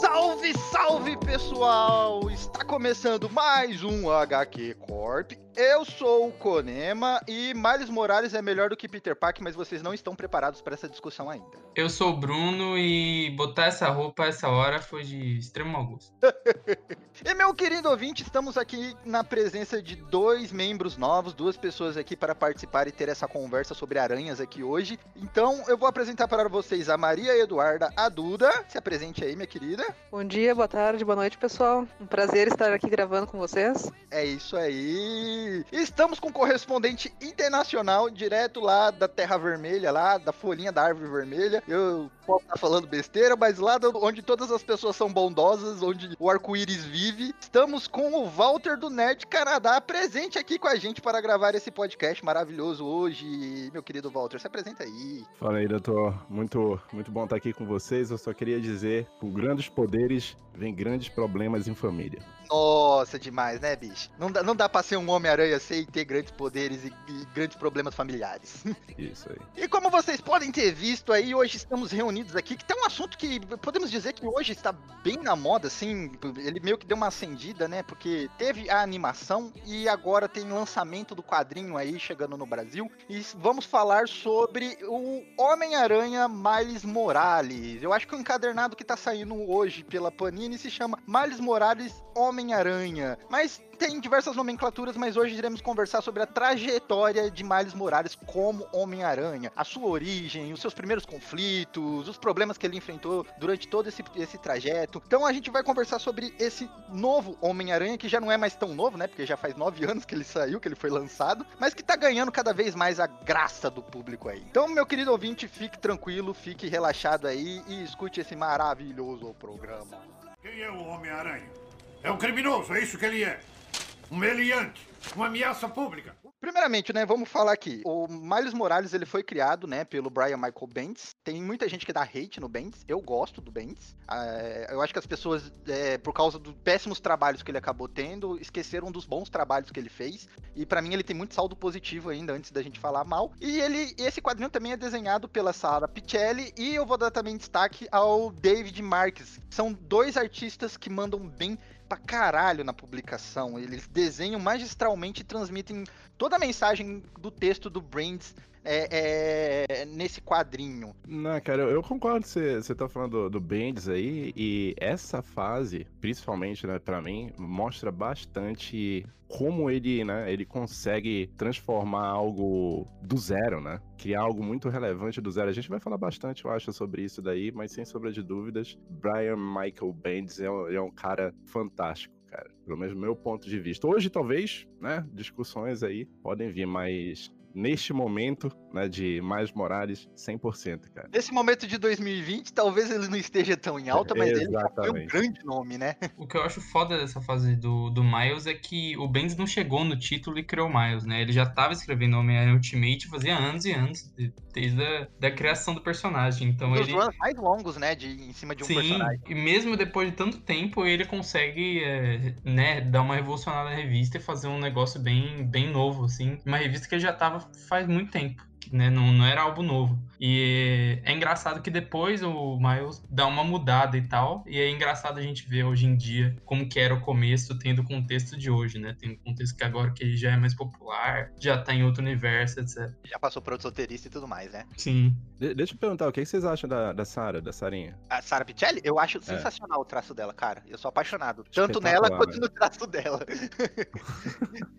Salve, salve pessoal! Começando mais um HQ Corp. Eu sou o Konema e Miles Morales é melhor do que Peter Parker, mas vocês não estão preparados para essa discussão ainda. Eu sou o Bruno e botar essa roupa a essa hora foi de extremo mau gosto. E meu querido ouvinte, estamos aqui na presença de dois membros novos, duas pessoas aqui para participar e ter essa conversa sobre aranhas aqui hoje. Então eu vou apresentar para vocês a Maria Eduarda, a Duda. Se apresente aí, minha querida. Bom dia, boa tarde, boa noite, pessoal. Um prazer estar aqui gravando com vocês. É isso aí. Estamos com um correspondente internacional, direto lá da Terra Vermelha, lá da folhinha da árvore vermelha. Eu posso estar falando besteira, mas lá onde todas as pessoas são bondosas, onde o arco-íris vive, estamos com o Walter do Nerd Canadá presente aqui com a gente para gravar esse podcast maravilhoso hoje. Meu querido Walter, se apresenta aí. Fala aí, doutor. Muito, muito bom estar aqui com vocês. Eu só queria dizer, com grandes poderes, vem grandes problemas em família. Nossa, demais, né, bicho? Não dá, não dá pra ser um Homem-Aranha sem ter grandes poderes e, e grandes problemas familiares. Isso aí. E como vocês podem ter visto aí, hoje estamos reunidos aqui, que tem um assunto que podemos dizer que hoje está bem na moda, assim, ele meio que deu uma acendida, né? Porque teve a animação e agora tem lançamento do quadrinho aí chegando no Brasil. E vamos falar sobre o Homem-Aranha Miles Morales. Eu acho que o encadernado que tá saindo hoje pela Panini se chama Miles Morales Homem-Aranha. Mas tem diversas nomenclaturas, mas hoje iremos conversar sobre a trajetória de Miles Morales como Homem-Aranha, a sua origem, os seus primeiros conflitos, os problemas que ele enfrentou durante todo esse, esse trajeto. Então a gente vai conversar sobre esse novo Homem-Aranha, que já não é mais tão novo, né? Porque já faz nove anos que ele saiu, que ele foi lançado, mas que tá ganhando cada vez mais a graça do público aí. Então, meu querido ouvinte, fique tranquilo, fique relaxado aí e escute esse maravilhoso programa. Quem é o Homem-Aranha? É um criminoso, é isso que ele é. Um meliante, uma ameaça pública. Primeiramente, né, vamos falar aqui. O Miles Morales, ele foi criado, né, pelo Brian Michael Bendis. Tem muita gente que dá hate no Bendis. Eu gosto do Bendis. É, eu acho que as pessoas, é, por causa dos péssimos trabalhos que ele acabou tendo, esqueceram dos bons trabalhos que ele fez. E pra mim ele tem muito saldo positivo ainda, antes da gente falar mal. E ele, esse quadrinho também é desenhado pela Sara Pichelli. E eu vou dar também destaque ao David Marques. São dois artistas que mandam bem pra caralho na publicação. Eles desenham magistralmente e transmitem toda a mensagem do texto do Brands é, é, nesse quadrinho. Não, cara, eu, eu concordo. Você você tá falando do, do Bendis aí, e essa fase, principalmente, né, pra mim, mostra bastante como ele, né, ele consegue transformar algo do zero, né? Criar algo muito relevante do zero. A gente vai falar bastante, eu acho, sobre isso daí, mas sem sombra de dúvidas, Brian Michael Bendis é, um- é um cara fantástico. Cara, pelo menos meu ponto de vista. Hoje, talvez, né, discussões aí podem vir, mas neste momento, né, de Mais Morales, 100%, cara. Nesse momento de 2020, talvez ele não esteja tão em alta, mas ele já foi um Exatamente. grande nome, né? O que eu acho foda dessa fase do, do Miles é que o Bendis não chegou no título e criou o Miles, né? Ele já tava escrevendo Homem-Aranha Ultimate fazia anos e anos, de- desde a da criação do personagem. Então dos ele. runs mais longos, né, de, em cima de um Sim, personagem. e mesmo depois de tanto tempo, ele consegue, é, né, dar uma revolucionada na revista e fazer um negócio bem, bem novo, assim. Uma revista que já tava faz muito tempo, né, não, não era algo novo. E é engraçado que depois o Miles dá uma mudada e tal, e é engraçado a gente ver hoje em dia como que era o começo, tendo o contexto de hoje, né, tem um contexto que agora que ele já é mais popular, já tá em outro universo, etc. Já passou por outro roteirista e tudo mais, né? Sim. De- deixa eu perguntar, o que que vocês acham da, da Sarah, da Sarinha? A Sarah Pichelli, eu É. acho sensacional o traço dela, cara. Eu sou apaixonado. Tanto nela quanto no traço dela.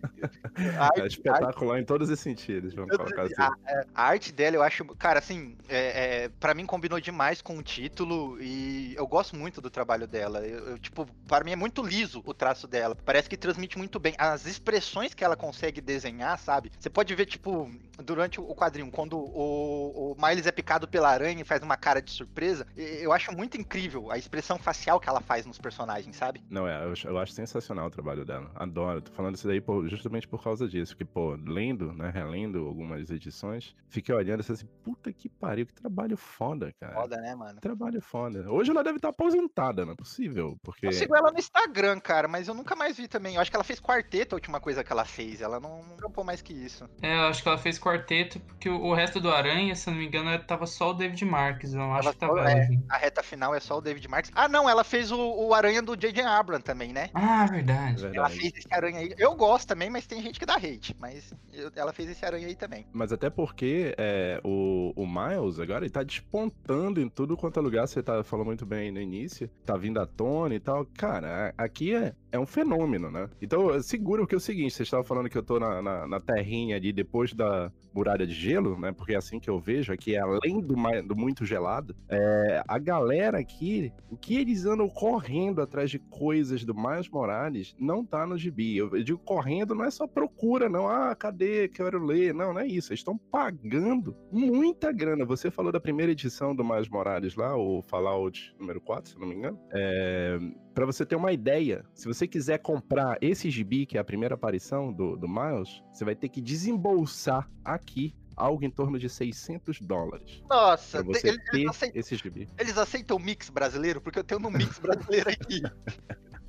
É espetacular em todos os sentidos, vamos colocar assim. A, é, a arte dela, eu acho, cara, assim, é, é, para mim combinou demais com o título e eu gosto muito do trabalho dela. Eu, eu, tipo, para mim é muito liso o traço dela. Parece que transmite muito bem as expressões que ela consegue desenhar, sabe? Você pode ver, tipo, durante o quadrinho, quando o, o Miles é picado pela aranha e faz uma cara de surpresa, eu acho muito incrível a expressão facial que ela faz nos personagens, sabe? Não, é, eu, acho- eu acho sensacional o trabalho dela. Adoro. Tô falando isso daí por- justamente por causa disso. Que, pô, lendo, né, relendo algumas edições, fiquei olhando assim, puta que pariu, que trabalho foda, cara. Foda, né, mano? Trabalho foda. Hoje ela deve estar aposentada, não é possível, porque... Eu sigo ela no Instagram, cara, mas eu nunca mais vi também. Eu acho que ela fez quarteto a última coisa que ela fez. Ela não, trampou mais que isso. É, eu acho que ela fez quarteto, porque o, resto do Aranha, se eu não me engano, tava só o David Marques. Eu não acho Ela que tava é, a reta final é só o David Marks. Ah, não, ela fez o, o Aranha do J.J. Abrams também, né? Ah, É verdade. Ela verdade. fez esse aranha aí. Eu gosto também, mas tem gente que dá hate. Mas eu- ela fez esse aranha aí também. Mas até porque é, o, o Miles agora ele tá despontando em tudo quanto é lugar. Você tá, falou muito bem no início. Tá vindo à tona e tal. Cara, aqui é, é um fenômeno, né? Então, segura porque é o seguinte: vocês estavam falando que eu tô na, na, na terrinha ali depois da muralha de gelo, né? Porque é assim que eu vejo aqui, além do, do muito gelado, é, a galera aqui, o que eles andam correndo atrás de coisas do Miles Morales não tá no gibi. Eu, eu digo correndo, não é só procura, não. Ah, cadê? Quero ler. Não, não é isso. Eles estão pagando muita grana. Você falou da primeira edição do Miles Morales lá, o Fallout número 4, se não me engano. É, para você ter uma ideia, se você quiser comprar esse gibi, que é a primeira aparição do, do Miles, você vai ter que desembolsar aqui algo em torno de 600 dólares. Nossa, você eles, ter eles aceitam, esse gibi. eles aceitam o mix brasileiro? Porque eu tenho no mix brasileiro aqui.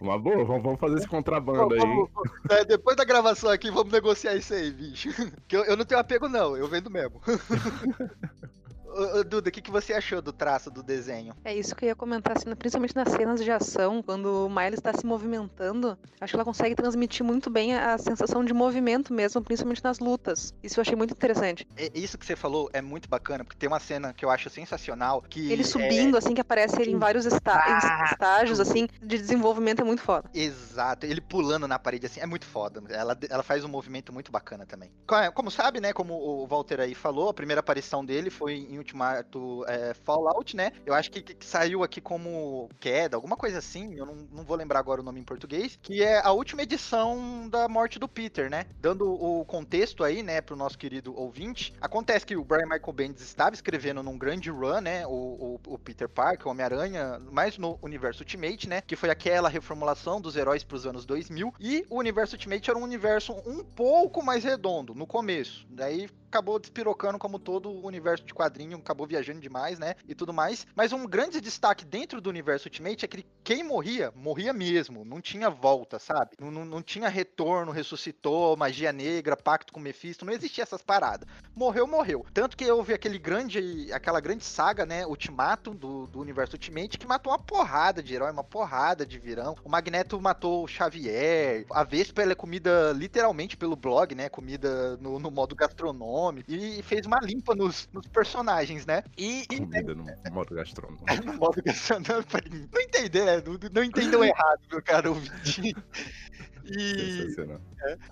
Uma boa, vamos, fazer esse contrabando aí. É, depois da gravação aqui, vamos negociar isso aí, bicho. Que eu, eu não tenho apego, não, eu vendo mesmo. Ô, ô, Duda, o que, que você achou do traço do desenho? É isso que eu ia comentar, assim, principalmente nas cenas de ação, quando o Miles está se movimentando, acho que ela consegue transmitir muito bem a sensação de movimento mesmo, principalmente nas lutas. Isso eu achei muito interessante. É, Isso que você falou é muito bacana, porque tem uma cena que eu acho sensacional, que Ele é- subindo, assim, que aparece ele em vários Ah, estágios, assim, de desenvolvimento é muito foda. Exato, ele pulando na parede assim, é muito foda. Ela, ela faz um movimento muito bacana também. Co- Como sabe, né, como o Walter aí falou, a primeira aparição dele foi em Ultimato é, Fallout, né? Eu acho que, que saiu aqui como queda, alguma coisa assim, eu não, não vou lembrar agora o nome em português, que é a última edição da morte do Peter, né? Dando o contexto aí, né, pro nosso querido ouvinte, acontece que o Brian Michael Bendis estava escrevendo num grande run, né, o, o, o Peter Parker, o Homem-Aranha, mais no universo Ultimate, né, que foi aquela reformulação dos heróis pros anos 2000, e o universo Ultimate era um universo um pouco mais redondo no começo, daí acabou despirocando como todo o universo de quadrinho, acabou viajando demais, né, e tudo mais, mas um grande destaque dentro do universo Ultimate é que quem morria, morria mesmo, não tinha volta, sabe, não, não, não tinha retorno, ressuscitou, magia negra, pacto com Mephisto, não existia essas paradas, morreu, morreu, tanto que houve aquele grande, aquela grande saga, né, Ultimato, do, do universo Ultimate, que matou uma porrada de herói, uma porrada de virão, o Magneto matou o Xavier, a Vespa ela é comida literalmente pelo blog, né, comida no, no modo gastronômico, e fez uma limpa nos, nos personagens, né, e, e Comida no modo gastronômico. no modo gastronômico, não entender, né, não, não entendam errado, meu cara ouvinte. E Sensacional.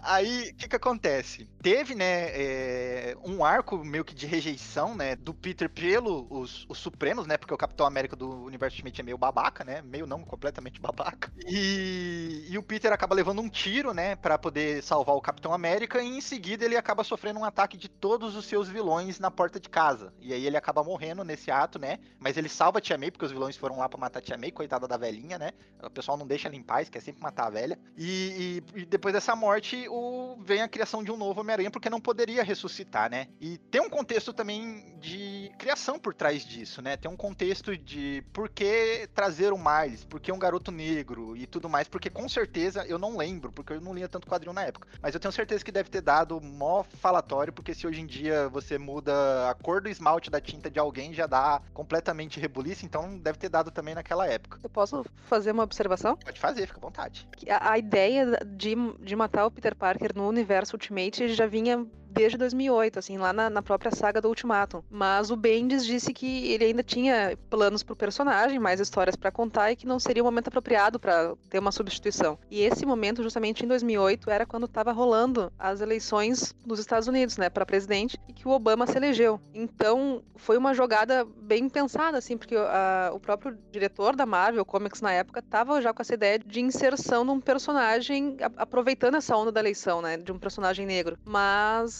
Aí, o que que acontece? Teve, né, é, um arco meio que de rejeição, né, do Peter pelo os, os Supremos, né, porque o Capitão América do Universo Ultimate é meio babaca, né, meio não, completamente babaca. E, e o Peter acaba levando um tiro, né, pra poder salvar o Capitão América e em seguida ele acaba sofrendo um ataque de todos os seus vilões na porta de casa. E aí ele acaba morrendo nesse ato, né, mas ele salva a Tia May porque os vilões foram lá pra matar a Tia May, coitada da velhinha, né, o pessoal não deixa ela em paz, quer sempre matar a velha. E, e- e depois dessa morte, o, vem a criação de um novo Homem-Aranha, porque não poderia ressuscitar, né? E tem um contexto também de criação por trás disso, né? Tem um contexto de por que trazer o Miles, por que um garoto negro e tudo mais, porque com certeza, eu não lembro, porque eu não lia tanto quadrinho na época, mas eu tenho certeza que deve ter dado mó falatório, porque se hoje em dia você muda a cor do esmalte da tinta de alguém, já dá completamente rebuliço, então deve ter dado também naquela época. Eu posso fazer uma observação? Pode fazer, fica à vontade. A, a ideia de, de matar o Peter Parker no universo Ultimate já vinha desde 2008, assim, lá na, na própria saga do Ultimatum. Mas o Bendis disse que ele ainda tinha planos pro personagem, mais histórias pra contar e que não seria o momento apropriado pra ter uma substituição. E esse momento, justamente em 2008, era quando tava rolando as eleições nos Estados Unidos, né, para presidente, e que o Obama se elegeu. Então, foi uma jogada bem pensada, assim, porque a- o próprio diretor da Marvel Comics na época tava já com essa ideia de inserção de um personagem, aproveitando essa onda da eleição, né, de um personagem negro. Mas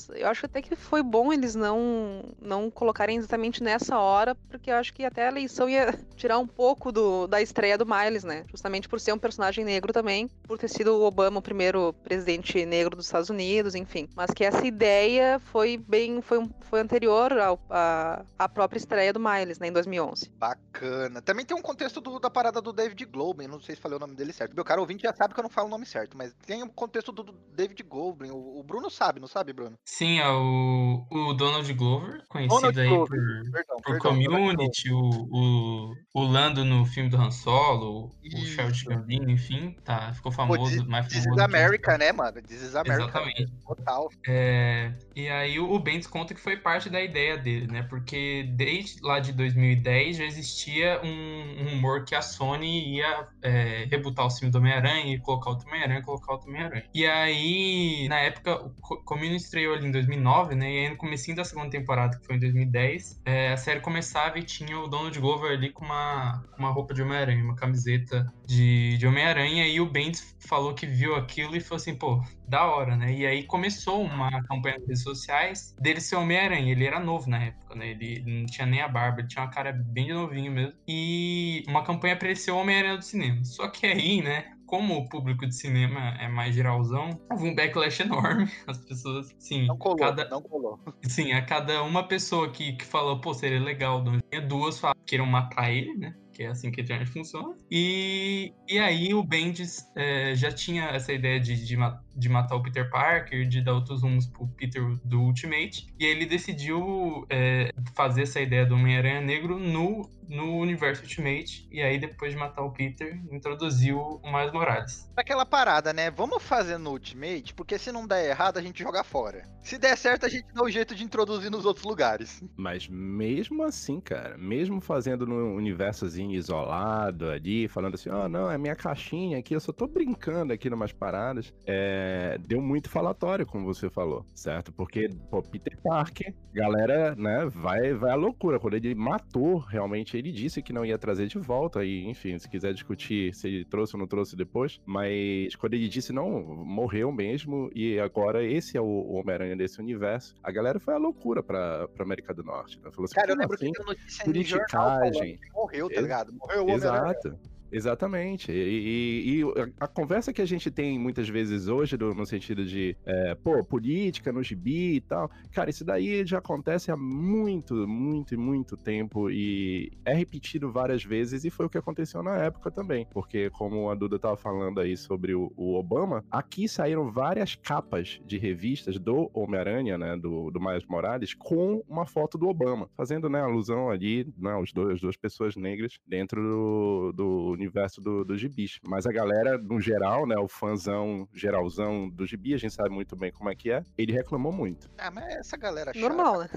eu acho até que foi bom eles não, não colocarem exatamente nessa hora, porque eu acho que até a eleição ia tirar um pouco do, da estreia do Miles, né? Justamente por ser um personagem negro também, por ter sido o Obama o primeiro presidente negro dos Estados Unidos, enfim. Mas que essa ideia foi bem, foi, foi anterior à própria estreia do Miles, né, em 2011. Bacana. Também tem um contexto do, da parada do David Goldman, não sei se falei o nome dele certo. Meu caro ouvinte já sabe que eu não falo o nome certo, mas tem um contexto do, do David Goldman. O, o, Bruno sabe, não sabe, Bruno? Sim, é o, o Donald Glover, conhecido Donald aí Glover. por, perdão, por perdão, Community, o, o, o Lando no filme do Han Solo, Isso. o Charles Gambino, enfim, tá, ficou famoso, Pô, mais famoso. This is America, né, mano? This is America. Exatamente. Total. É, e aí o, o Bendis conta que foi parte da ideia dele, né? Porque desde lá de 2010 já existia um, um humor que a Sony ia é, rebutar o filme do Homem-Aranha e colocar outro Homem-Aranha, colocar outro Homem-Aranha. E aí, na época, o Community estreou em 2009, né? E aí no comecinho da segunda temporada, que foi em 2010, é, a série começava e tinha o Donald Glover ali com uma, uma roupa de Homem-Aranha, uma camiseta de, de Homem-Aranha. E o Bendis falou que viu aquilo e falou assim, pô, da hora, né? E aí começou uma campanha nas redes sociais dele ser Homem-Aranha. Ele era novo na época, né? Ele, não tinha nem a barba, ele tinha uma cara bem de novinho mesmo. E uma campanha ele ser Homem-Aranha do cinema. Só que aí, né? Como o público de cinema é mais geralzão, houve um backlash enorme. As pessoas, sim. Não colou, cada, não colou. Sim, a cada uma pessoa que, que falou, pô, seria legal, duas falam que queiram matar ele, né? que é assim que a internet funciona. E, e aí o Bendis é, já tinha essa ideia de, de, de, matar o Peter Parker, de dar outros rumos pro Peter do Ultimate, e ele decidiu é, fazer essa ideia do Homem-Aranha Negro no no universo Ultimate, e aí depois de matar o Peter, introduziu o Miles Morales. Aquela parada, né? Vamos fazer no Ultimate, porque se não der errado, a gente joga fora. Se der certo, a gente dá o um jeito de introduzir nos outros lugares. Mas mesmo assim, cara, mesmo fazendo no universozinho isolado ali, falando assim, ó, oh, não, é minha caixinha aqui, eu só tô brincando aqui numas paradas, é... deu muito falatório, como você falou, certo? Porque, pô, Peter Parker, galera, né, vai, vai à loucura. Quando ele matou realmente ele disse que não ia trazer de volta, e enfim, se quiser discutir se ele trouxe ou não trouxe depois, mas quando ele disse não, morreu mesmo, e agora esse é o Homem-Aranha desse universo, a galera foi a loucura pra, pra América do Norte. Né? Falou assim, Cara, eu lembro assim, que notícia politicagem. Morreu, tá ligado? Morreu o Exato. Exatamente. E, e, e, a, conversa que a gente tem muitas vezes hoje, do, no sentido de, é, pô, política no gibi e tal, cara, isso daí já acontece há muito, muito e muito tempo e é repetido várias vezes e foi o que aconteceu na época também. Porque, como a Duda tava falando aí sobre o, o Obama, aqui saíram várias capas de revistas do Homem-Aranha, né, do, do Miles Morales, com uma foto do Obama, fazendo, né, alusão ali, né, os dois, as duas pessoas negras dentro do, do universo do, do gibis. Mas a galera, no geral, né, o fãzão geralzão do gibi, a gente sabe muito bem como é que é, ele reclamou muito. Ah, mas essa galera chata. Normal, né?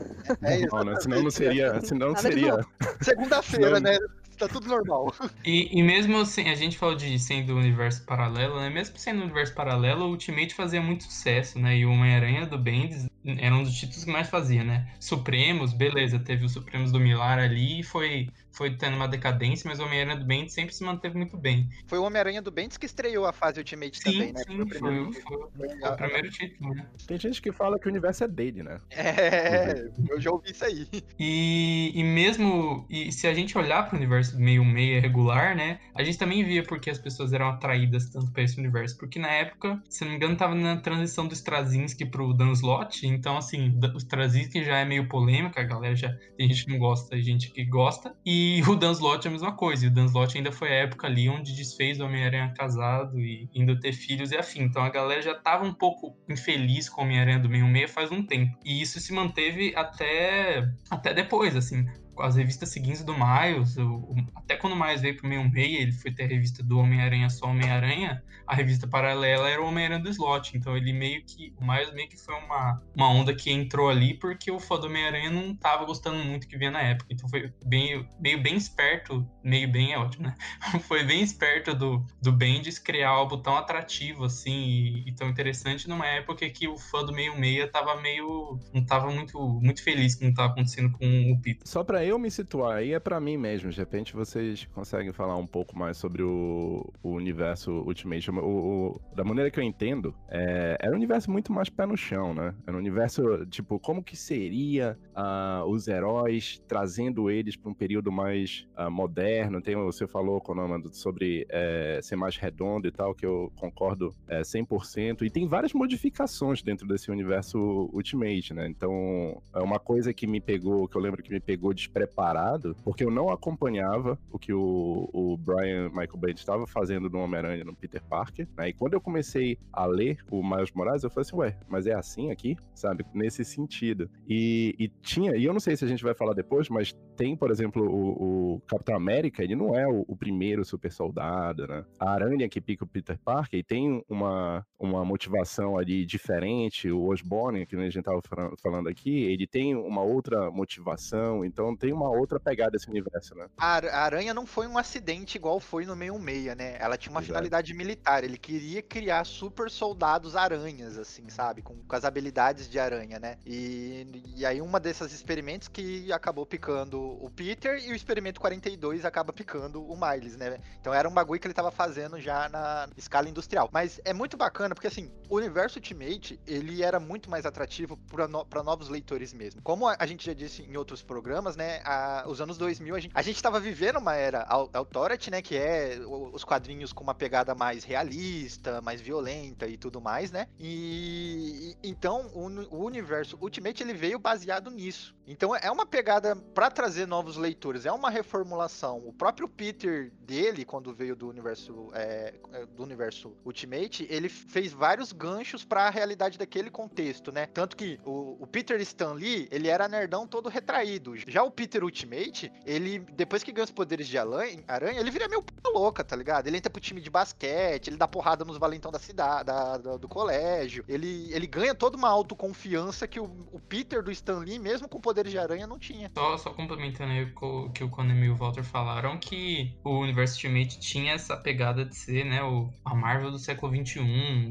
É, Normal, né? Senão não seria. Senão não seria. Segunda-feira, né? tá tudo normal. E, e mesmo assim, a gente falou de sendo universo paralelo, né? Mesmo sendo universo paralelo, o Ultimate fazia muito sucesso, né? E o Homem-Aranha do Bendis era um dos títulos que mais fazia, né? Supremos, beleza, teve o Supremos do Milar ali e foi foi tendo uma decadência, mas o Homem-Aranha do Bendis sempre se manteve muito bem. Foi o Homem-Aranha do Bendis que estreou a fase Ultimate sim, também, né? Sim, foi, foi, foi, foi o primeiro título, né? Tem gente que fala que o universo é dele, né? É, eu já ouvi isso aí. E, e mesmo, e se a gente olhar para o universo meio meia regular, né? A gente também via porque as pessoas eram atraídas tanto para esse universo. Porque na época, se não me engano, tava na transição do Straczynski pro Dan Slott. Então, assim, o Straczynski já é meio polêmica, a galera já tem gente que não gosta, tem gente que gosta. E e o Dan Slott é a mesma coisa. E o Dan Slott ainda foi a época ali onde desfez o Homem-Aranha casado e indo ter filhos e afim. Então a galera já tava um pouco infeliz com o Homem-Aranha do meio meia faz um tempo. E isso se manteve até, até depois, assim as revistas seguintes do Miles, o, até quando o Miles veio pro meio meia, ele foi ter a revista do Homem-Aranha só Homem-Aranha, a revista paralela era o Homem-Aranha do Slot, então ele meio que, o Miles meio que foi uma, uma onda que entrou ali porque o fã do Homem-Aranha não tava gostando muito que vinha na época, então foi bem, meio bem esperto, meio bem é ótimo, né? foi bem esperto do, do Bendis criar algo tão atrativo assim e, e tão interessante numa época que o fã do meio meia tava meio, não tava muito, muito feliz com o que tava acontecendo com o Peter. Só pra eu me situar aí é pra mim mesmo. De repente vocês conseguem falar um pouco mais sobre o, o universo Ultimate. O, o, da maneira que eu entendo, é, era um universo muito mais pé no chão, né? Era um universo, tipo, como que seria uh, os heróis trazendo eles pra um período mais uh, moderno. Tem, você falou, Konama, sobre é, ser mais redondo e tal, que eu concordo é, 100%. E tem várias modificações dentro desse universo Ultimate, né? Então, é uma coisa que me pegou, que eu lembro que me pegou despreparado, porque eu não acompanhava o que o, o Brian Michael Bendis estava fazendo no Homem-Aranha no Peter Parker, né? E quando eu comecei a ler o Miles Morales, eu falei assim, ué, mas é assim aqui? Sabe? Nesse sentido. E, e tinha, e eu não sei se a gente vai falar depois, mas tem, por exemplo, o, o Capitão América, ele não é o, o, primeiro super soldado, né? A aranha que pica o Peter Parker, e tem uma, uma motivação ali diferente, o Osborne, que a gente estava falando aqui, ele tem uma outra motivação, então tem uma outra pegada esse universo, né? A aranha não foi um acidente igual foi no meio meia, né? Ela tinha uma Exato. finalidade militar, ele queria criar super soldados aranhas, assim, sabe? Com, com as habilidades de aranha, né? E, e aí uma desses experimentos que acabou picando o Peter e o experimento 42 acaba picando o Miles, né? Então era um bagulho que ele tava fazendo já na escala industrial. Mas é muito bacana porque assim, o universo Ultimate, ele era muito mais atrativo para no, novos leitores mesmo. Como a, a, gente já disse em outros programas, né, a, os anos 2000 a gente, a gente tava vivendo uma era Authority, né, que é os quadrinhos com uma pegada mais realista, mais violenta e tudo mais, né? E, então o, o universo Ultimate ele veio baseado nisso. Então é uma pegada para trazer novos leitores, é uma reformulação. O próprio Peter dele, quando veio do universo é, é do universo Ultimate, ele fez vários ganchos para a realidade daquele contexto, né? Tanto que o, o, Peter Stan Lee, ele era nerdão todo retraído. Já o Peter Ultimate, ele depois que ganha os poderes de aranha, ele vira meio louca, tá ligado? Ele entra pro time de basquete, ele dá porrada nos valentão da cidade, da, da, do colégio. Ele, ele ganha toda uma autoconfiança que o, o Peter do Stan Lee, mesmo com poderes de aranha, não tinha. Só, só complementando aí o que o Conan e o Walter falaram, que o universo Ultimate tinha essa pegada de ser, né, o, a Marvel do século XXI,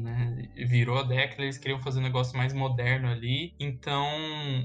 né? Virou a década, eles queriam fazer um negócio mais moderno ali. Então,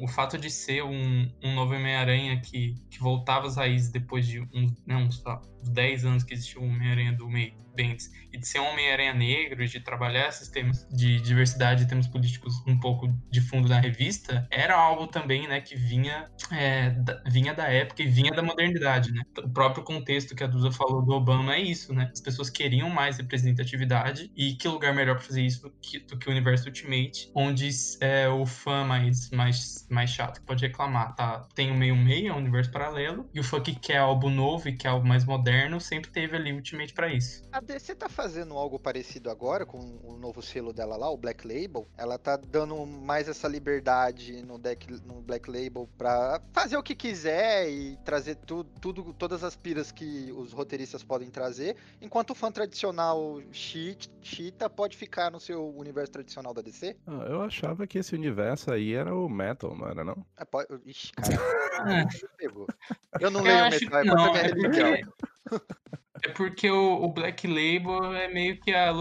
o fato de ser um, um novo Homem-Aranha que, que voltava às raízes depois de uns, né, uns, uns 10 anos que existiu o Homem-Aranha do meio Bendis e de ser um Homem-Aranha negro, de trabalhar esses temas de diversidade e temas políticos um pouco de fundo na revista, era algo também, né, que vinha, é, da, vinha da época e vinha da modernidade, né? O próprio contexto que a Duda falou do Obama é isso, né? As pessoas queriam mais representatividade e que lugar melhor para fazer isso do que, do que o universo Ultimate, onde é, o fã mais, mais, mais chato pode reclamar, tá? Tem o meio-meio, é um universo paralelo, e o fã que quer algo novo e quer algo mais moderno sempre teve ali Ultimate para isso. A DC tá fazendo algo parecido agora com o novo selo dela lá, o Black Label. Ela tá dando mais essa liberdade no, deck, no Black Label pra fazer o que quiser e trazer tu, tudo, todas as piras que os roteiristas podem trazer, enquanto o fã tradicional Cheetah pode ficar no seu universo tradicional da DC. Ah, eu achava que esse universo aí era o Metal, não era não? É, pode... Ixi, cara. eu não leio Metal, é porque é religião. É porque o, o, Black Label é meio que a é,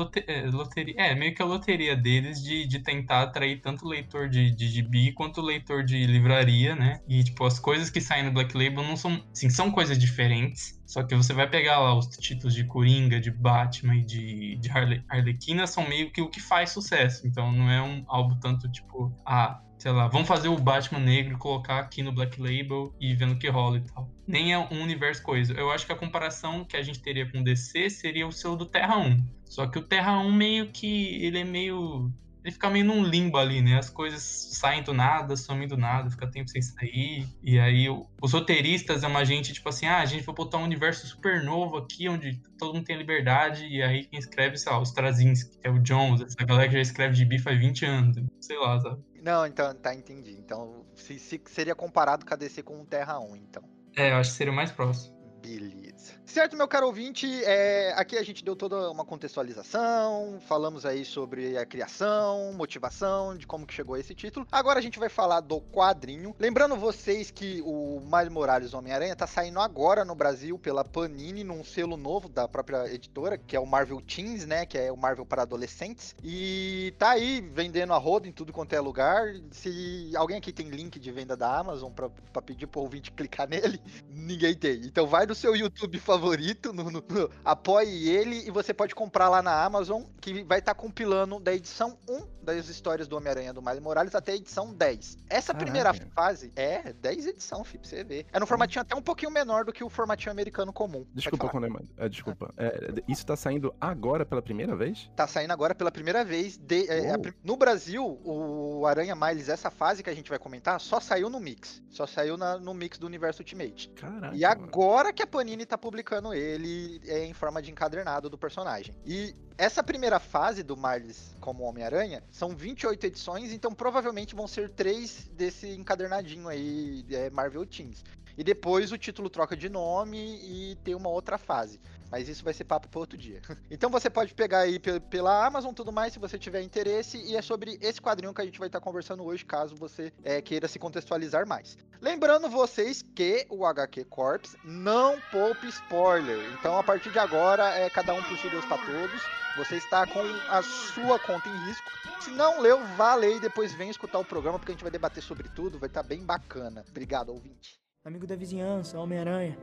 loteria, é, meio que a loteria deles de, de tentar atrair tanto leitor de, de gibi quanto leitor de livraria, né? E, tipo, as coisas que saem no Black Label não são, assim, são coisas diferentes. Só que você vai pegar lá os títulos de Coringa, de Batman e de, de Harle, Arlequina, são meio que o que faz sucesso. Então não é um algo tanto tipo, ah, sei lá, vamos fazer o Batman negro e colocar aqui no Black Label e vendo que rola e tal. Nem é um universo coisa. Eu acho que a comparação que a gente teria com o DC seria o seu do Terra 1. Só que o Terra 1 meio que ele é meio ele fica meio num limbo ali, né? As coisas saem do nada, somem do nada, fica tempo sem sair. E aí os roteiristas é uma gente, tipo assim, ah, a gente vai botar um universo super novo aqui, onde todo mundo tem liberdade. E aí quem escreve, sei lá, os Trazinski, que é o Jones, essa galera que já escreve de bi faz 20 anos, sei lá, sabe? Não, então, tá, entendi. Então, se, se seria comparado com a DC com o Terra 1, então. É, eu acho que seria o mais próximo. Beleza. Certo, meu caro ouvinte, é, aqui a gente deu toda uma contextualização, falamos aí sobre a criação, motivação, de como que chegou a esse título. Agora a gente vai falar do quadrinho. Lembrando vocês que o Miles Morales Homem-Aranha tá saindo agora no Brasil pela Panini, num selo novo da própria editora, que é o Marvel Teens, né, que é o Marvel para adolescentes. E tá aí vendendo a roda em tudo quanto é lugar. Se alguém aqui tem link de venda da Amazon pra pedir pro ouvinte clicar nele, ninguém tem. Então vai no seu YouTube favorito, no, no, no, apoie ele e você pode comprar lá na Amazon, que vai estar tá compilando da edição 1 das histórias do Homem-Aranha do Miles Morales até a edição 10. Essa Caraca. primeira fase é 10 edição, filho, pra você ver. É no formatinho até um pouquinho menor do que o formatinho americano comum. Desculpa, quando é, desculpa. É, isso tá saindo agora pela primeira vez? Tá saindo agora pela primeira vez. De, é, a, no Brasil, o Aranha Miles, essa fase que a gente vai comentar, só saiu no mix. Só saiu na, no mix do Universo Ultimate. Caraca. E agora mano. que a Panini tá publicando ele é, em forma de encadernado do personagem. E essa primeira fase do Miles como Homem-Aranha são 28 edições, então provavelmente vão ser três desse encadernadinho aí, é, Marvel Teens. E depois o título troca de nome e tem uma outra fase. Mas isso vai ser papo para outro dia. Então você pode pegar aí pela Amazon tudo mais, se você tiver interesse. E é sobre esse quadrinho que a gente vai estar conversando hoje, caso você é, queira se contextualizar mais. Lembrando vocês que o HQ Corps não poupe spoiler. Então a partir de agora é cada um por si Deus para todos. Você está com a sua conta em risco. Se não leu, vá ler e depois vem escutar o programa, porque a gente vai debater sobre tudo. Vai estar bem bacana. Obrigado, ouvinte. Amigo da vizinhança, Homem-Aranha.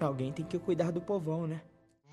Alguém tem que cuidar do povão, né?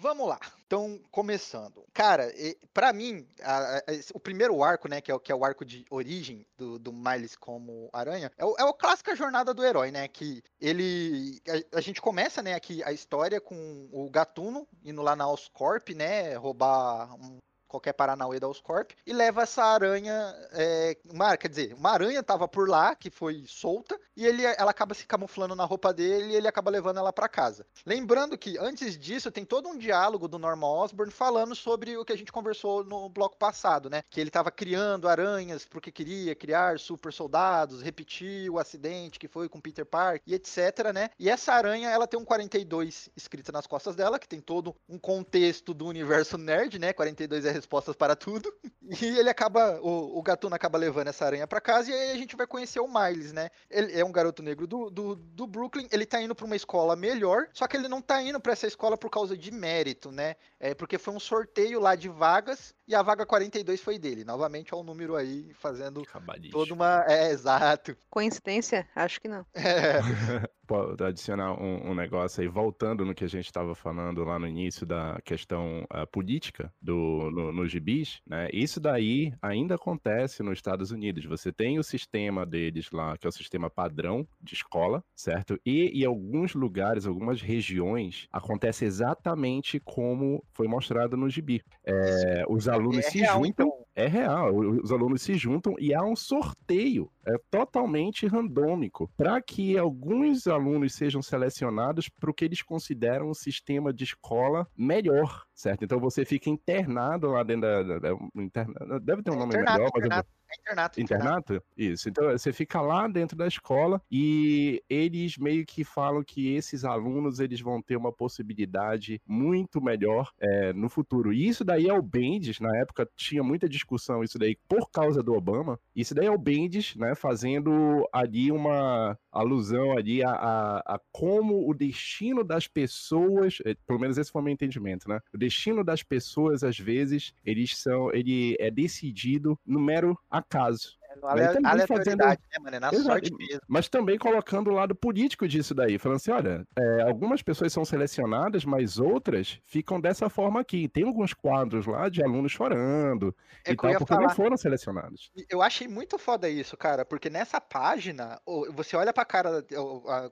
Vamos lá. Então, começando. Cara, para mim, a, a, o primeiro arco, né, que é, que é o arco de origem do, do Miles como aranha, é o, é o clássica jornada do herói, né? Que ele. A, a, gente começa, né, aqui a história com o Gatuno indo lá na Oscorp, né? Roubar um qualquer Paranauê da Oscorp, e leva essa aranha, é, uma, quer dizer, uma aranha tava por lá, que foi solta, e ele, ela acaba se camuflando na roupa dele e ele acaba levando ela para casa. Lembrando que, antes disso, tem todo um diálogo do Norman Osborn falando sobre o que a gente conversou no bloco passado, né? Que ele tava criando aranhas porque queria criar super soldados, repetir o acidente que foi com Peter Parker e etc, né? E essa aranha, ela tem um 42 escrita nas costas dela, que tem todo um contexto do universo nerd, né? 42 é respostas para tudo. E ele acaba, o, o Gatuno acaba levando essa aranha para casa e aí a gente vai conhecer o Miles, né? Ele é um garoto negro do, do, do Brooklyn, ele tá indo para uma escola melhor, só que ele não tá indo para essa escola por causa de mérito, né? É porque foi um sorteio lá de vagas e a vaga 42 foi dele. Novamente, é um número aí fazendo toda uma. É, exato. Coincidência? Acho que não. É. Pode adicionar um, um, negócio aí, voltando no que a gente estava falando lá no início da questão uh, política do, no, no gibis, né? Isso daí ainda acontece nos Estados Unidos. Você tem o sistema deles lá, que é o sistema padrão de escola, certo? E em alguns lugares, algumas regiões, acontece exatamente como foi mostrado no gibi. É, os alunos é se real, juntam. Então. É real, os alunos se juntam e há um sorteio é totalmente randômico para que alguns alunos sejam selecionados para o que eles consideram um sistema de escola melhor, certo? Então você fica internado lá dentro da. da, da deve ter um nome internato, melhor, mas. Internato. Eu... Internato, internato. Isso. Então você fica lá dentro da escola e eles meio que falam que esses alunos eles vão ter uma possibilidade muito melhor é, no futuro. E isso daí é o Bendis, na época tinha muita discussão isso daí por causa do Obama. Isso daí é o Bendis, né, fazendo ali uma alusão ali a, a, a como o destino das pessoas, é, pelo menos esse foi o meu entendimento, né? O destino das pessoas, às vezes, eles são, ele é decidido no mero acaso. É, aleatoriedade, fazendo... né, mano? É na Exato. sorte mesmo. Mas também colocando o lado político disso daí, falando assim, olha, é, algumas pessoas são selecionadas, mas outras ficam dessa forma aqui. Tem alguns quadros lá de alunos chorando é e tal, porque falar. não foram selecionados. Eu achei muito foda isso, cara, porque nessa página, você olha pra cara,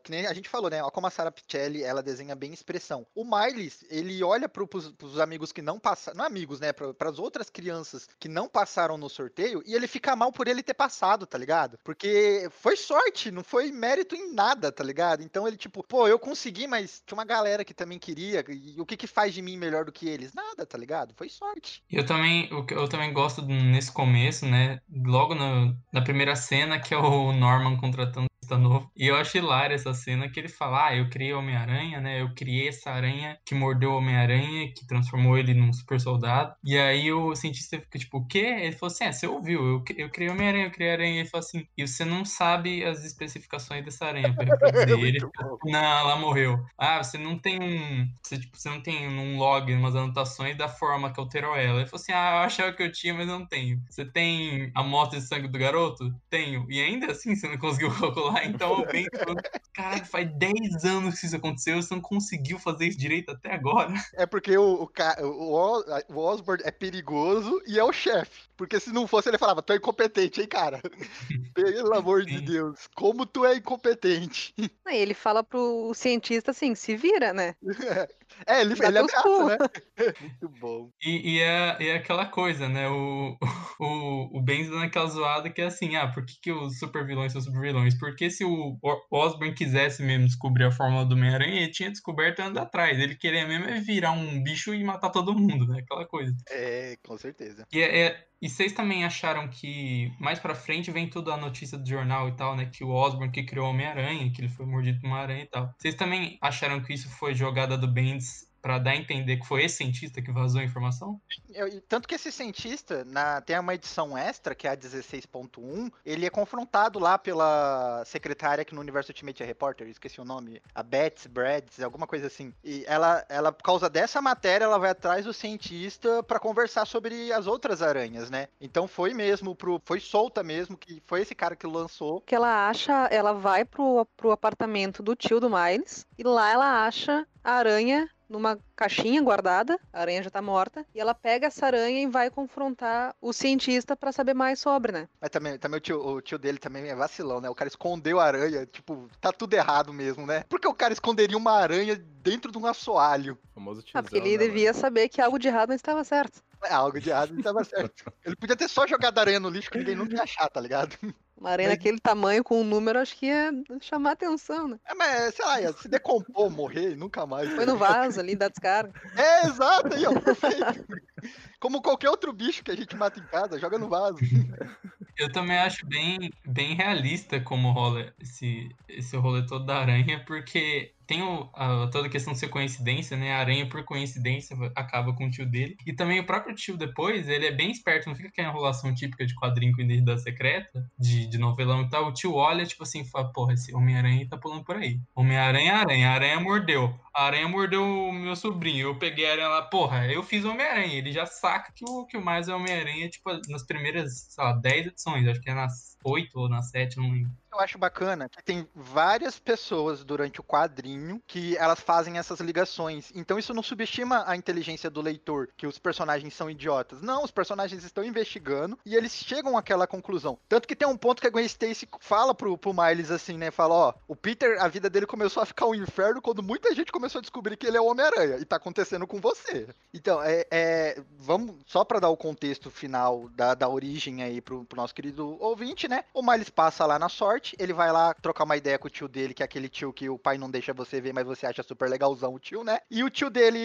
que nem a gente falou, né, como a Sarah Pichelli, ela desenha bem expressão. O Miles, ele olha pro, pros, pros amigos que não passaram, não amigos, né, pra, pras outras crianças que não passaram no sorteio, e ele fica mal por ele ter passado, tá ligado? Porque foi sorte, não foi mérito em nada, tá ligado? Então ele, tipo, pô, eu consegui, mas tinha uma galera que também queria. E o que que faz de mim melhor do que eles? Nada, tá ligado? Foi sorte. Eu também, eu também gosto nesse começo, né? Logo no, na primeira cena, que é o Norman contratando novo. E eu acho hilário essa cena que ele fala: Ah, eu criei Homem-Aranha, né? Eu criei essa aranha que mordeu o Homem-Aranha, que transformou ele num super soldado. E aí o cientista fica tipo: O quê? Ele falou assim: É, você ouviu, eu, eu criei o Homem-Aranha, eu criei a aranha. Ele falou assim: E você não sabe as especificações dessa aranha ele Não, ela morreu. Ah, você não tem um. Você, tipo, você não tem um log, umas anotações da forma que alterou ela. Ele falou assim: Ah, eu achava que eu tinha, mas eu não tenho. Você tem a amostra de sangue do garoto? Tenho. E ainda assim você não conseguiu calcular, então Ben falou, caralho, faz 10 anos que isso aconteceu, você não conseguiu fazer isso direito até agora. É porque o, o, o, o Osborn é perigoso e é o chefe. Porque se não fosse, ele falava, é incompetente, hein, cara? Pelo amor de. Deus, como tu é incompetente? Aí ele fala pro cientista assim, se vira, né? É, ele, Dá ele teus ameaça, pulos. né? Muito bom. E, e é, é aquela coisa, né? O, o, o Benz dando aquela zoada que é assim, ah, por que, que os super vilões são super vilões? Porque se o Osborn quisesse mesmo descobrir a fórmula do Homem-Aranha, ele tinha descoberto anos atrás. Ele queria mesmo é virar um bicho e matar todo mundo, né? Aquela coisa. É, com certeza. E, é- é- e vocês também acharam que mais pra frente vem tudo a notícia do jornal e tal, né? Que o Osborn que criou o Homem-Aranha, que ele foi mordido por uma aranha e tal. Vocês também acharam que isso foi jogada do Bendis pra dar a entender que foi esse cientista que vazou a informação? Eu- tanto que esse cientista, na, tem uma edição extra, que é a 16.1, ele é confrontado lá pela secretária que no Universo Ultimate é repórter, esqueci o nome, a Betsy Brads, alguma coisa assim. E ela, ela, por causa dessa matéria, ela vai atrás do cientista pra conversar sobre as outras aranhas, né? Então foi mesmo, pro, foi solta mesmo, que foi esse cara que lançou. Que ela acha, ela vai pro, pro apartamento do tio do Miles e lá ela acha a aranha numa caixinha guardada, a aranha já tá morta, e ela pega essa aranha e vai confrontar o cientista pra saber mais sobre, né? Mas também, também o, tio, o tio dele também é vacilão, né? O cara escondeu a aranha, tipo, tá tudo errado mesmo, né? Por que o cara esconderia uma aranha dentro de um assoalho? O famoso Ah, tiozão, porque ele né, mano? devia saber que algo de errado não estava certo. É, algo de errado não estava certo. Ele podia ter só jogado a aranha no lixo que ninguém nunca ia achar, tá ligado? Uma aranha Mas- daquele tamanho com um número, acho que ia chamar atenção, né? É, mas, sei lá, ia se decompor, morrer e nunca mais. Foi no vaso ali, dá descarga. É, exato, aí, ó, perfeito. Como qualquer outro bicho que a gente mata em casa, joga no vaso. Eu também acho bem, bem realista como rola esse, esse rolê todo da aranha, porque tem o, a- toda a questão de ser coincidência, né? A aranha, por coincidência, acaba com o tio dele. E também o próprio tio, depois, ele é bem esperto, não fica aquela enrolação típica de quadrinho com identidade secreta, de, de novelão e tal. O tio olha, tipo assim, fala, porra, esse Homem-Aranha tá pulando por aí. Homem-Aranha, aranha, aranha mordeu. A aranha mordeu o meu sobrinho. Eu peguei a aranha lá, porra, eu fiz Homem-Aranha. Ele já saca que o, que o mais é Homem-Aranha, tipo, nas primeiras, sei lá, 10 edições. Acho que é nas 8 ou nas 7, não lembro. Eu acho bacana que tem várias pessoas durante o quadrinho que elas fazem essas ligações. Então isso não subestima a inteligência do leitor, que os personagens são idiotas. Não, os personagens estão investigando e eles chegam àquela conclusão. Tanto que tem um ponto que a Gwen Stacy fala pro, pro Miles assim, né? Fala, ó, o Peter, a vida dele começou a ficar um inferno quando muita gente começou a descobrir que ele é o Homem-Aranha. E tá acontecendo com você. Então, é, é- vamos, só pra dar o contexto final da, da origem aí pro, pro nosso querido ouvinte, né? O Miles passa lá na sorte, ele vai lá trocar uma ideia com o tio dele, que é aquele tio que o pai não deixa você ver, mas você acha super legalzão o tio, né? E o tio dele,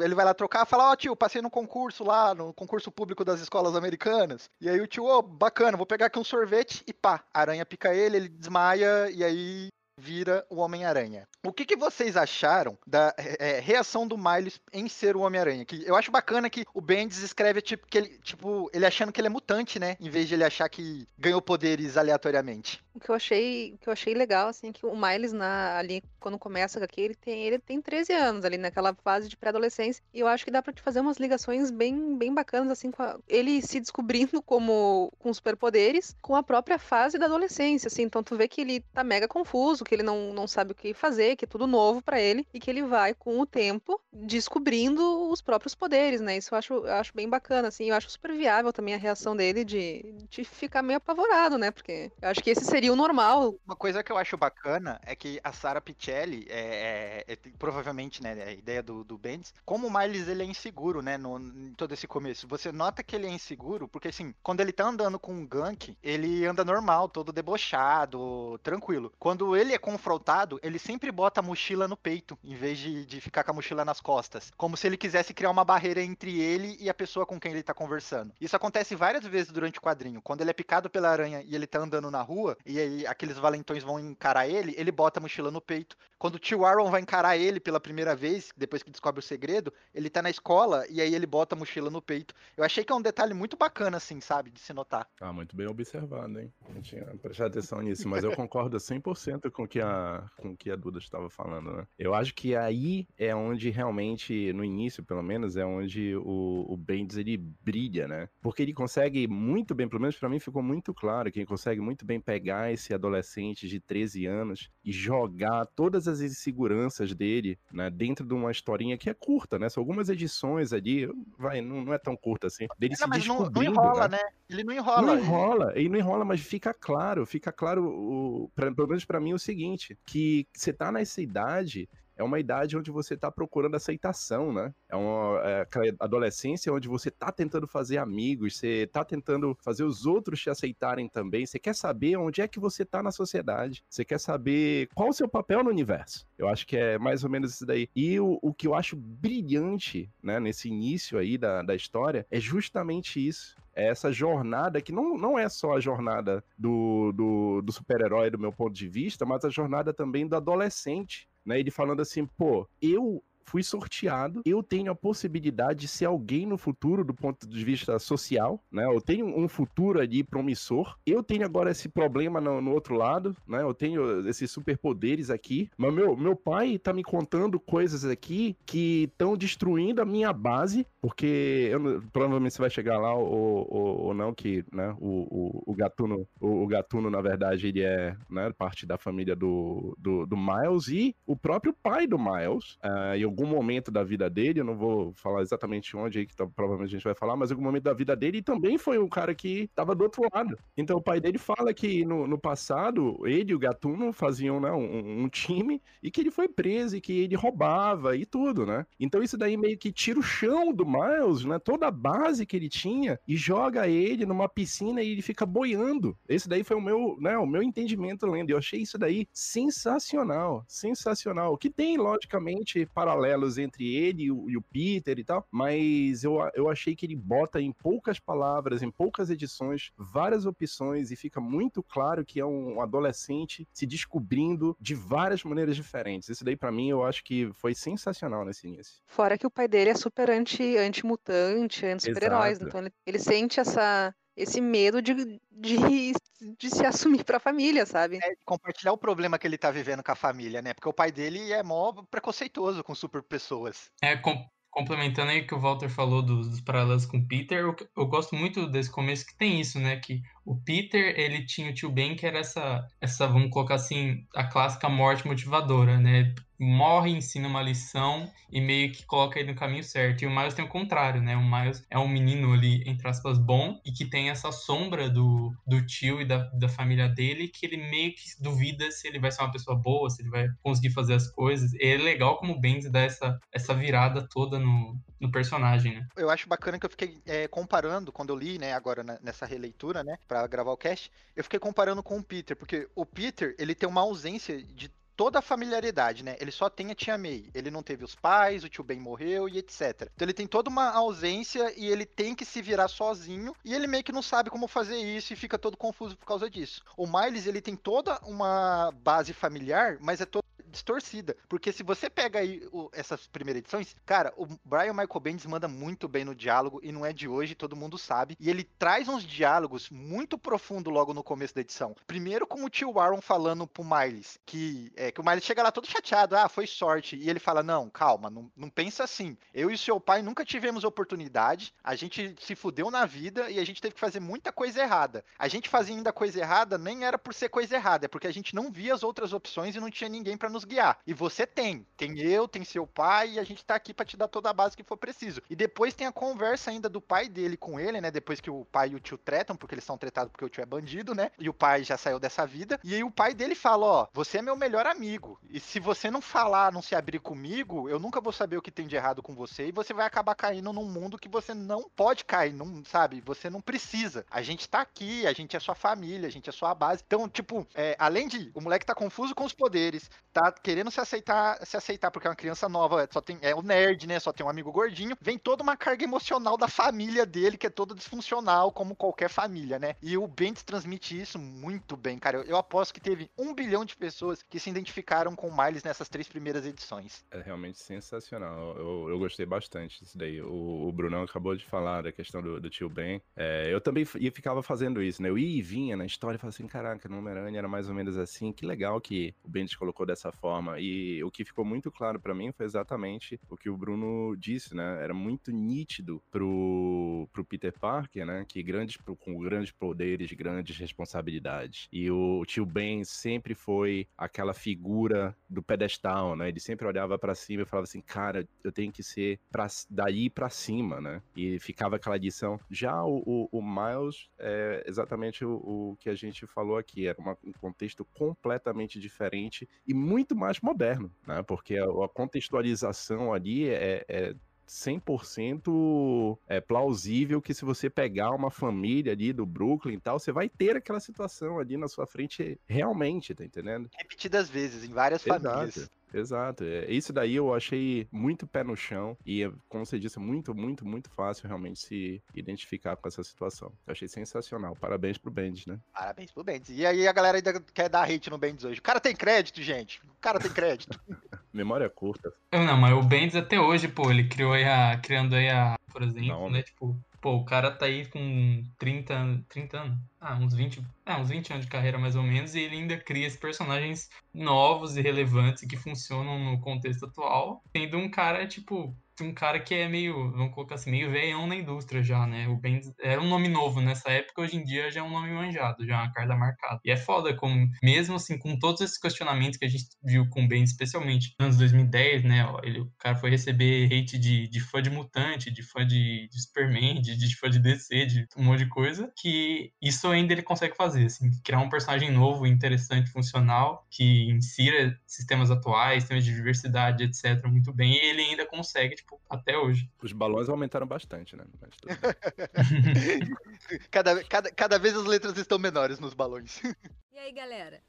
ele vai lá trocar, fala, ó tio, passei no concurso lá, no concurso público das escolas americanas. E aí o tio, ô, bacana, vou pegar aqui um sorvete e pá, a aranha pica ele, ele desmaia e aí vira o Homem-Aranha. O que, que vocês acharam da é, reação do Miles em ser o Homem-Aranha? Que eu acho bacana que o Bendis escreve tipo que ele, tipo, ele achando que ele é mutante, né? Em vez de ele achar que ganhou poderes aleatoriamente. O que eu achei, o que eu achei legal, assim, que o Miles, na, ali, quando começa aqui, ele tem, ele tem 13 anos ali, naquela fase de pré-adolescência. E eu acho que dá pra te fazer umas ligações bem, bem bacanas, assim, com a- ele se descobrindo como com superpoderes, com a própria fase da adolescência, assim. Então tu vê que ele tá mega confuso, que ele não, não sabe o que fazer, que é tudo novo pra ele, e que ele vai, com o tempo, descobrindo os próprios poderes, né? Isso eu acho, eu acho bem bacana, assim. Eu acho super viável também a reação dele de, de ficar meio apavorado, né? Porque eu acho que esse seria o normal. Uma coisa que eu acho bacana é que a Sarah Pichelli, é, é- é- provavelmente, né, a ideia do, do Bendis, como o Miles ele é inseguro, né, no, em todo esse começo. Você nota que ele é inseguro, porque assim, quando ele tá andando com um gank, ele anda normal, todo debochado, tranquilo. Quando ele é confrontado, ele sempre bota a mochila no peito, em vez de, de ficar com a mochila nas costas. Como se ele quisesse criar uma barreira entre ele e a pessoa com quem ele tá conversando. Isso acontece várias vezes durante o quadrinho. Quando ele é picado pela aranha e ele tá andando na rua, e e aí aqueles valentões vão encarar ele, ele bota a mochila no peito. Quando o tio Aaron vai encarar ele pela primeira vez, depois que descobre o segredo, ele tá na escola e aí ele bota a mochila no peito. Eu achei que é um detalhe muito bacana, assim, sabe, de se notar. Ah, muito bem observado, hein? Não tinha prestado atenção nisso, mas eu concordo 100% com que a, com que a Duda estava falando, né? Eu acho que aí é onde realmente, no início pelo menos, é onde o, o Bendis ele brilha, né? Porque ele consegue muito bem, pelo menos para mim ficou muito claro que ele consegue muito bem pegar esse adolescente de 13 anos e jogar todas as inseguranças dele, né, dentro de uma historinha que é curta, né? São algumas edições ali, vai, não, não é tão curta assim. Dele Não, se mas não, não enrola, né? né? Ele não enrola. Não ele- enrola, ele não enrola, mas fica claro, fica claro, o, pra, pelo menos pra mim, o seguinte: que você tá nessa idade. É uma idade onde você tá procurando aceitação, né? É uma é aquela adolescência onde você tá tentando fazer amigos, você tá tentando fazer os outros te aceitarem também. Você quer saber onde é que você tá na sociedade. Você quer saber qual o seu papel no universo. Eu acho que é mais ou menos isso daí. E o, o que eu acho brilhante, né, nesse início aí da, da história, é justamente isso é essa jornada que não, não é só a jornada do, do, do super-herói do meu ponto de vista, mas a jornada também do adolescente, né? Ele falando assim, pô, eu fui sorteado, eu tenho a possibilidade de ser alguém no futuro do ponto de vista social, né? Eu tenho um futuro ali promissor. Eu tenho agora esse problema no, no outro lado, né? Eu tenho esses superpoderes aqui, mas meu, meu pai tá me contando coisas aqui que estão destruindo a minha base, porque eu provavelmente você vai chegar lá ou, ou, ou não, que né, o, o, o Gatuno, o, o Gatuno, na verdade, ele é né, parte da família do, do, do Miles e o próprio pai do Miles, ah, em algum momento da vida dele, eu não vou falar exatamente onde aí que tá- provavelmente a gente vai falar, mas algum momento da vida dele, ele também foi um cara que tava do outro lado. Então o pai dele fala que no, no passado, ele e o Gatuno faziam né, um, um time e que ele foi preso e que ele roubava e tudo, né? Então isso daí meio que tira o chão do Miles, né? Toda a base que ele tinha e joga ele numa piscina e ele fica boiando. Esse daí foi o meu, né, o meu entendimento lendo. Eu achei isso daí sensacional, sensacional. Que tem, logicamente, paralelos entre ele e o, e o Peter e tal, mas eu, eu achei que ele bota em poucas palavras, em poucas edições, várias opções e fica muito claro que é um adolescente se descobrindo de várias maneiras diferentes. Isso daí, pra mim, eu acho que foi sensacional nesse início. Fora que o pai dele é super anti- anti-mutante, anti-super-heróis. Exato. Então ele, ele sente essa, esse medo de, de, de se assumir pra família, sabe? É, de compartilhar o problema que ele tá vivendo com a família, né? Porque o pai dele é mó preconceituoso com super pessoas. É, com- complementando aí o que o Walter falou dos, dos paralelos com o Peter, eu, eu gosto muito desse começo que tem isso, né? Que o Peter, ele tinha o tio Ben, que era essa, essa, vamos colocar assim, a clássica morte motivadora, né? Morre, ensina uma lição e meio que coloca ele no caminho certo. E o Miles tem o contrário, né? O Miles é um menino ali, entre aspas, bom e que tem essa sombra do, do tio e da, da família dele que ele meio que duvida se ele vai ser uma pessoa boa, se ele vai conseguir fazer as coisas. E é legal como o Benz dá essa, essa virada toda no, no personagem, né? Eu acho bacana que eu fiquei é, comparando, quando eu li, né, agora na- nessa releitura, né, pra gravar o cast, eu fiquei comparando com o Peter, porque o Peter, ele tem uma ausência de toda a familiaridade, né? Ele só tem a tia May. Ele não teve os pais, o tio Ben morreu e etc. Então ele tem toda uma ausência e ele tem que se virar sozinho e ele meio que não sabe como fazer isso e fica todo confuso por causa disso. O Miles, ele tem toda uma base familiar, mas é toda distorcida. Porque se você pega aí o- essas primeiras edições, cara, o Brian Michael Bendis manda muito bem no diálogo e não é de hoje, todo mundo sabe. E ele traz uns diálogos muito profundo logo no começo da edição. Primeiro com o tio Aaron falando pro Miles que é que o Miles chega lá todo chateado, ah, foi sorte. E ele fala: "Não, calma, não, não pensa assim. Eu e seu pai nunca tivemos oportunidade, a gente se fudeu na vida e a gente teve que fazer muita coisa errada. A gente fazia ainda coisa errada nem era por ser coisa errada, é porque a gente não via as outras opções e não tinha ninguém pra nos guiar. E você tem, tem eu, tem seu pai e a gente tá aqui pra te dar toda a base que for preciso. E depois tem a conversa ainda do pai dele com ele, né? Depois que o pai e o tio tretam, porque eles são tretados porque o tio é bandido, né? E o pai já saiu dessa vida. E aí o pai dele fala: Ó, você é meu melhor amigo. E se você não falar, não se abrir comigo, eu nunca vou saber o que tem de errado com você. E você vai acabar caindo num mundo que você não pode cair, não sabe? Você não precisa. A gente tá aqui, a gente é sua família, a gente é sua base. Então, tipo, é, além de o moleque tá confuso com os poderes, tá querendo se aceitar, se aceitar, porque é uma criança nova, só tem, é o nerd, né? Só tem um amigo gordinho. Vem toda uma carga emocional da família dele, que é toda disfuncional, como qualquer família, né? E o Bendis transmite isso muito bem, cara. Eu, eu aposto que teve um bilhão de pessoas que se identificaram com o Miles nessas três primeiras edições. É realmente sensacional. Eu, eu gostei bastante disso daí. O, o Brunão acabou de falar da questão do, do tio Ben. É, eu também ia, ficava fazendo isso, né? Eu ia e vinha na história e falava assim: caraca, no Homem-Aranha era mais ou menos assim. Que legal que o Bendis colocou dessa forma. E o que ficou muito claro para mim foi exatamente o que o Bruno disse, né? Era muito nítido pro, pro Peter Parker, né? Que grandes, com grandes poderes, grandes responsabilidades. E o tio Ben sempre foi aquela figura do pedestal, né? Ele sempre olhava para cima e falava assim, cara, eu tenho que ser pra, daí para cima, né? E ficava aquela edição. Já o, o, o Miles é exatamente o, o, que a gente falou aqui, era uma, um contexto completamente diferente e muito mais moderno, né? Porque a, a contextualização ali é, é 100% é plausível que se você pegar uma família ali do Brooklyn e tal, você vai ter aquela situação ali na sua frente realmente, tá entendendo? Repetidas vezes, em várias Exato. famílias. Exato. É, isso daí eu achei muito pé no chão e, como você disse, é muito, muito, muito fácil realmente se identificar com essa situação. Eu achei sensacional. Parabéns pro Bendis, né? Parabéns pro Bendis. E aí a galera ainda quer dar hate no Bendis hoje. O cara tem crédito, gente. O cara tem crédito. Memória curta. Não, mas o Bendis até hoje, pô, ele criou aí a. criando aí a. Por exemplo, Não, né? Tipo, pô, o cara tá aí com 30, anos- 30 anos. Ah, uns 20. É, uns 20 anos de carreira mais ou menos, e ele ainda cria esses personagens novos e relevantes que funcionam no contexto atual, sendo um cara, tipo, um cara que é meio, vamos colocar assim, meio veião na indústria já, né? O Bendis era um nome novo nessa época, hoje em dia já é um nome manjado, já é uma carta marcada. E é foda como, mesmo assim, com todos esses questionamentos que a gente viu com o Bendis, especialmente nos anos 2010, né? ó, Ele, o cara foi receber hate de, de fã de Mutante, de fã de, de Superman, de, de fã de DC, de um monte de coisa, que isso ainda ele consegue fazer, assim, criar um personagem novo, interessante, funcional, que insira sistemas atuais, temas de diversidade, etc, muito bem, e ele ainda consegue, tipo, até hoje. Os balões aumentaram bastante, né? Mas cada, cada, cada vez as letras estão menores nos balões. E aí, galera?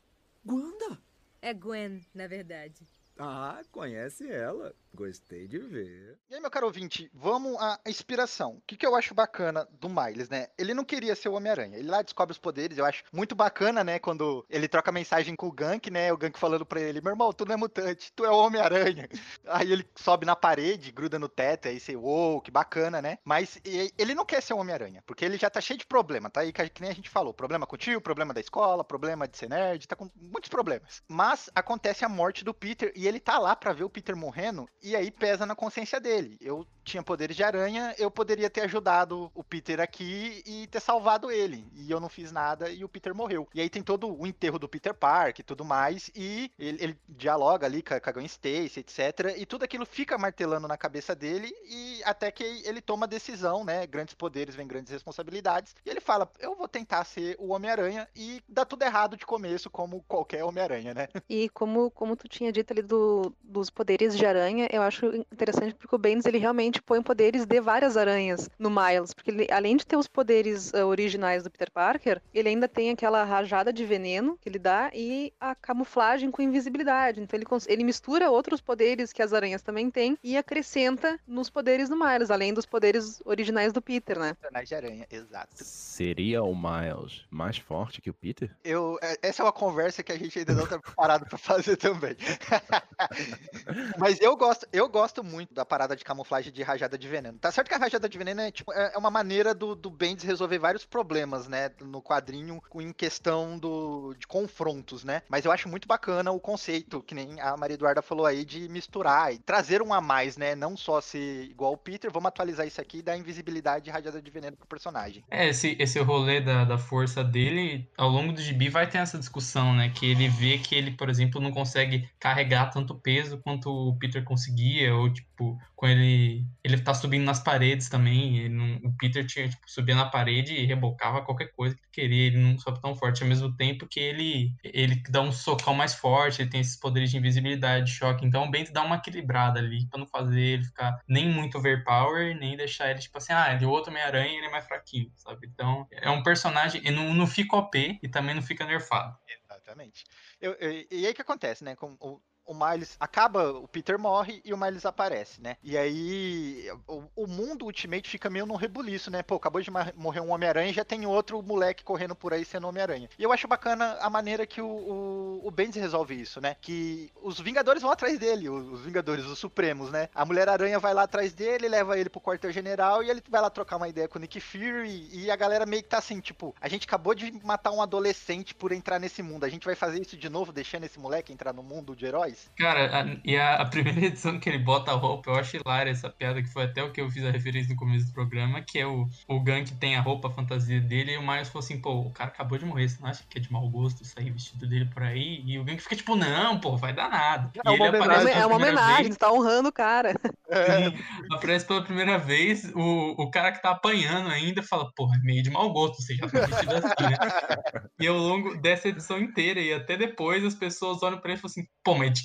Wanda? É Gwen, na verdade. Ah, conhece ela. Gostei de ver. E aí, meu caro ouvinte, vamos à inspiração. O que, que eu acho bacana do Miles, né? Ele não queria ser o Homem-Aranha. Ele lá descobre os poderes, eu acho muito bacana, né? Quando ele troca mensagem com o Gank, né? O Gank falando pra ele: meu irmão, tu não é mutante, tu é o Homem-Aranha. Aí ele sobe na parede, gruda no teto, aí você, uou, que bacana, né? Mas ele não quer ser o Homem-Aranha, porque ele já tá cheio de problema, tá aí que nem a gente falou: problema com o tio, problema da escola, problema de ser nerd, tá com muitos problemas. Mas acontece a morte do Peter e ele tá lá pra ver o Peter morrendo, e aí pesa na consciência dele. Eu tinha poderes de aranha, eu poderia ter ajudado o Peter aqui e ter salvado ele. E eu não fiz nada e o Peter morreu. E aí tem todo o enterro do Peter Park e tudo mais, e ele, ele dialoga ali com a, Gwen Stacy, etc. E tudo aquilo fica martelando na cabeça dele, e até que ele toma a decisão, né? Grandes poderes vêm grandes responsabilidades. E ele fala: Eu vou tentar ser o Homem-Aranha, e dá tudo errado de começo, como qualquer Homem-Aranha, né? E como, como tu tinha dito ali do, dos poderes de aranha, eu acho interessante porque o Bendis ele realmente põe poderes de várias aranhas no Miles, porque ele, além de ter os poderes ah, originais do Peter Parker, ele ainda tem aquela rajada de veneno que ele dá e a camuflagem com invisibilidade. Então ele, ele mistura outros poderes que as aranhas também têm e acrescenta nos poderes do Miles, além dos poderes originais do Peter, né? Personagem de aranha, exato. Seria o Miles mais forte que o Peter? Eu, é- essa é uma conversa que a gente ainda não tá preparado pra fazer também. Mas eu gosto, eu gosto muito da parada de camuflagem de rajada de veneno. Tá certo que a rajada de veneno é, tipo, é é uma maneira do, do Bendis resolver vários problemas, né, no quadrinho em questão do, de confrontos, né? Mas eu acho muito bacana o conceito, que nem a Maria Eduarda falou aí, de misturar e trazer um a mais, né? Não só ser igual o Peter, vamos atualizar isso aqui e dar invisibilidade e rajada de veneno pro personagem. É, esse, esse rolê da, da força dele, ao longo do gibi vai ter essa discussão, né? Que ele vê que ele, por exemplo, não consegue carregar tanto peso quanto o Peter conseguia, ou tipo, quando ele, ele tá subindo nas paredes também, não- o Peter tinha, tipo, subia na parede e rebocava qualquer coisa que ele queria, ele não sobe tão forte, ao mesmo tempo que ele, ele dá um socão mais forte, ele tem esses poderes de invisibilidade, de choque, então o Bento dá uma equilibrada ali, pra não fazer ele ficar nem muito overpower, nem deixar ele, tipo assim, ah, ele é outro Homem-Aranha, ele é mais fraquinho, sabe? Então, é um personagem, ele não, não fica OP e também não fica nerfado. Exatamente. Eu- eu- e aí o que acontece, né? Com o- o Miles acaba, o Peter morre e o Miles aparece, né? E aí o, o mundo Ultimate fica meio num rebuliço, né? Pô, acabou de morrer um Homem-Aranha e já tem outro moleque correndo por aí sendo Homem-Aranha. E eu acho bacana a maneira que o, o, o Bendis resolve isso, né? Que os Vingadores vão atrás dele, os, os Vingadores, os Supremos, né? A Mulher-Aranha vai lá atrás dele, leva ele pro quartel-general e ele vai lá trocar uma ideia com o Nick Fury e a galera meio que tá assim, tipo, a gente acabou de matar um adolescente por entrar nesse mundo, a gente vai fazer isso de novo, deixando esse moleque entrar no mundo de heróis? Cara, a- e a, a primeira edição que ele bota a roupa, eu acho hilária essa piada, que foi até o que eu fiz a referência no começo do programa, que é o, o que tem a roupa, a fantasia dele, e o Miles falou assim, pô, o cara acabou de morrer, você não acha que é de mau gosto sair vestido dele por aí? E o que fica tipo, não, pô, vai dar nada. É e uma ele homenagem. É uma homenagem, vez, tá honrando o cara. Sim, aparece pela primeira vez, o, o cara que tá apanhando ainda fala, porra, é meio de mau gosto, você já tá vestido assim, né? E ao longo dessa edição inteira e até depois as pessoas olham pra ele e falam assim, pô, mas de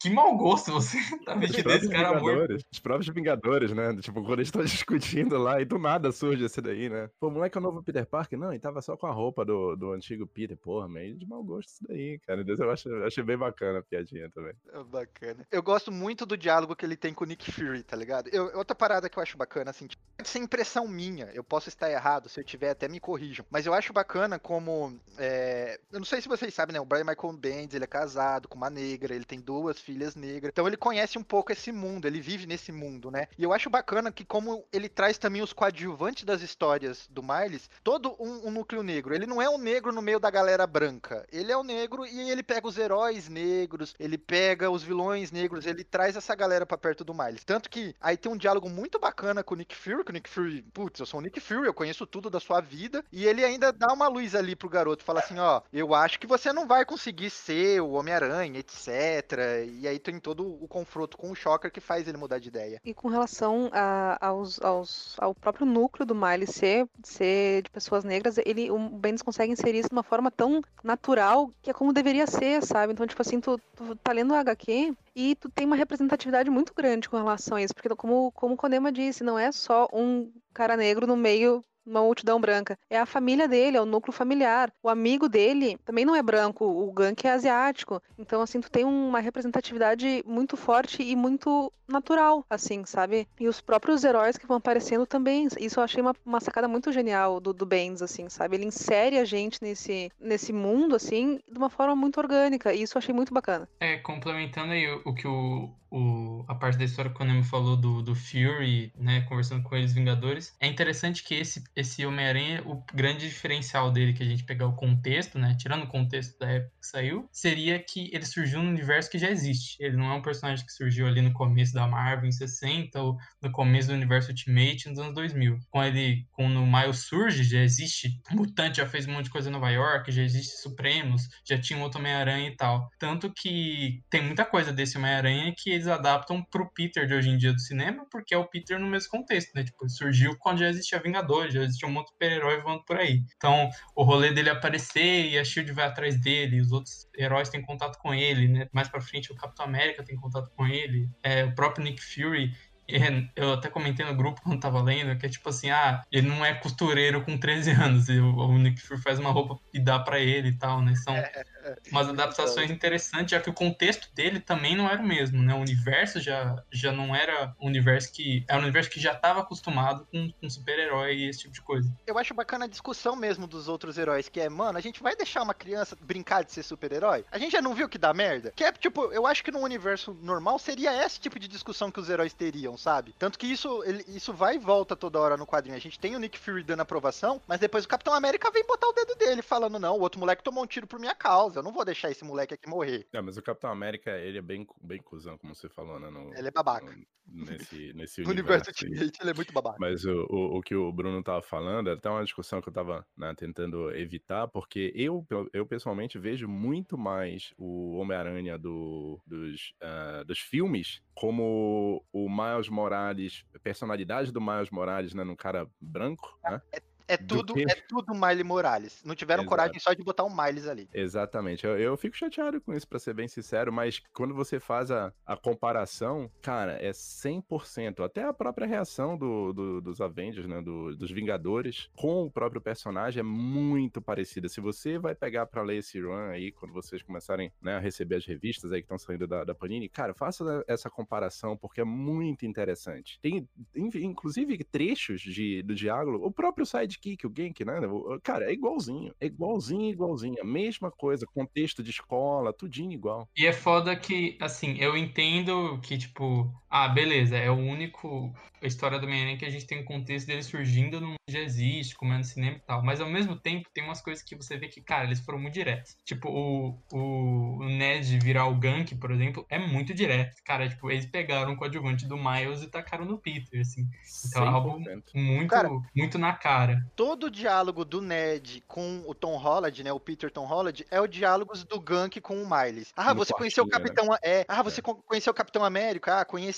que mau gosto você tá Os vestido desse cara morto. Vingadores, os próprios Vingadores, né? Tipo, quando eles estão discutindo lá e do nada surge esse daí, né? Pô, moleque é o novo Peter Parker? Não, ele tava só com a roupa do, do antigo Peter. Porra, meio de mau gosto isso daí, cara. Eu acho, eu achei bem bacana a piadinha também. É Bacana. Eu gosto muito do diálogo que ele tem com o Nick Fury, tá ligado? Eu, outra parada que eu acho bacana, assim, tipo, pode ser impressão minha, eu posso estar errado, se eu tiver até me corrijam. Mas eu acho bacana como. é, Eu não sei se vocês sabem, né? O Brian Michael Bendis, ele é casado com uma negra, ele tem duas filhas negras. Então ele conhece um pouco esse mundo, ele vive nesse mundo, né? E eu acho bacana que, como ele traz também os coadjuvantes das histórias do Miles, todo um, um núcleo negro. Ele não é um negro no meio da galera branca. Ele é o negro e ele pega os heróis negros, ele pega os vilões negros, ele traz essa galera pra perto do Miles. Tanto que aí tem um diálogo muito bacana com o Nick Fury, que o Nick Fury, putz, eu sou o Nick Fury, eu conheço tudo da sua vida, e ele ainda dá uma luz ali pro garoto, fala assim, ó, eu acho que você não vai conseguir ser o Homem-Aranha, etc. E aí tem todo o confronto com o Shocker que faz ele mudar de ideia. E com relação a- aos, aos- ao próprio núcleo do Miles ser, ser de pessoas negras, ele, o Bendis consegue inserir isso de uma forma tão natural que é como deveria ser, sabe? Então, tipo assim, tu, tu tá lendo o HQ e tu tem uma representatividade muito grande com relação a isso, porque como, como o Konema disse, não é só um cara negro no meio uma multidão branca. É a família dele, é o núcleo familiar. O amigo dele também não é branco, o Gank é asiático. Então, assim, tu tem uma representatividade muito forte e muito natural, assim, sabe? E os próprios heróis que vão aparecendo também. Isso eu achei uma, uma sacada muito genial do, do Benz, assim, sabe? Ele insere a gente nesse, nesse mundo, assim, de uma forma muito orgânica. E isso eu achei muito bacana. É, complementando aí o, o que o, o- a parte da história que o Konami falou do, do Fury, né, conversando com eles, Vingadores, é interessante que esse, esse Homem-Aranha, o grande diferencial dele, que a gente pegar o contexto, né, tirando o contexto da época que saiu, seria que ele surgiu num universo que já existe. Ele não é um personagem que surgiu ali no começo da Marvel, em 60, ou no começo do universo Ultimate, nos anos 2000. Quando ele, quando o Miles surge, já existe Mutante, já fez um monte de coisa em Nova York, já existe Supremos, já tinha um outro Homem-Aranha e tal. Tanto que tem muita coisa desse Homem-Aranha que eles adaptam pro Peter de hoje em dia do cinema, porque é o Peter no mesmo contexto, né? Tipo, surgiu quando já existia Vingadores, já existia um monte de super-herói voando por aí. Então, o rolê dele aparecer e a SHIELD vai atrás dele, os outros heróis têm contato com ele, né? Mais pra frente, o Capitão América tem contato com ele, é, o próprio Nick Fury é, eu até comentei no grupo quando tava lendo, que é tipo assim, ah, ele não é costureiro com 13 anos, o, Nick Fury faz uma roupa e dá pra ele e tal, né? São umas adaptações interessantes, já que o contexto dele também não era o mesmo, né? O universo já, já não era um universo que... Era um universo que já tava acostumado com, com super-herói e esse tipo de coisa. Eu acho bacana a discussão mesmo dos outros heróis, que é, mano, a gente vai deixar uma criança brincar de ser super-herói? A gente já não viu que dá merda? Que é, tipo, eu acho que num universo normal seria esse tipo de discussão que os heróis teriam, sabe? Tanto que isso, ele- isso vai e volta toda hora no quadrinho. A gente tem o Nick Fury dando aprovação, mas depois o Capitão América vem botar o dedo dele, falando, não, o outro moleque tomou um tiro por minha causa, eu não vou deixar esse moleque aqui morrer. É, mas o Capitão América, ele é bem, bem cuzão, como você falou, né? No, Ele é babaca. no- nesse, nesse No universo universo. ele é muito babaca. Mas o, o, o que o Bruno tava falando, era até uma discussão que eu tava né, tentando evitar, porque eu, eu pessoalmente vejo muito mais o Homem-Aranha do, dos, ah, dos filmes como o Miles Morales, personalidade do Miles Morales, né, num cara branco, né? É tudo, que- é tudo Miley Morales. Não tiveram Exato. coragem só de botar o Miles ali. Exatamente. Eu, eu fico chateado com isso, pra ser bem sincero, mas quando você faz a, a comparação, cara, é 100%. Até a própria reação do, do- dos Avengers, né, do- dos Vingadores, com o próprio personagem é muito parecida. Se você vai pegar pra ler esse run aí, quando vocês começarem né, a receber as revistas aí que estão saindo da, da Panini, cara, faça essa comparação, porque é muito interessante. Tem, in- inclusive, trechos de, do diálogo, o próprio sidekick, o Genki, né? Cara, é igualzinho. É igualzinho, igualzinho. A mesma coisa, contexto de escola, tudinho igual. E é foda que, assim, eu entendo que, tipo, ah, beleza, é o único a história do Homem-Aranha que a gente tem um contexto dele surgindo no mundo que já existe, como é no cinema e tal. Mas ao mesmo tempo tem umas coisas que você vê que, cara, eles foram muito diretos. Tipo, o, o, o Ned virar o Gank, por exemplo, é muito direto. Cara, tipo, eles pegaram o coadjuvante do Miles e tacaram no Peter, assim. Então é algo 100%. muito, Cara, muito na cara. Todo o diálogo do Ned com o Tom Holland, né? O Peter Tom Holland, é o diálogos do Gank com o Miles. Ah, No você conheceu o né? Capitão. É, ah, você con- conheceu o Capitão América? Ah, conheci.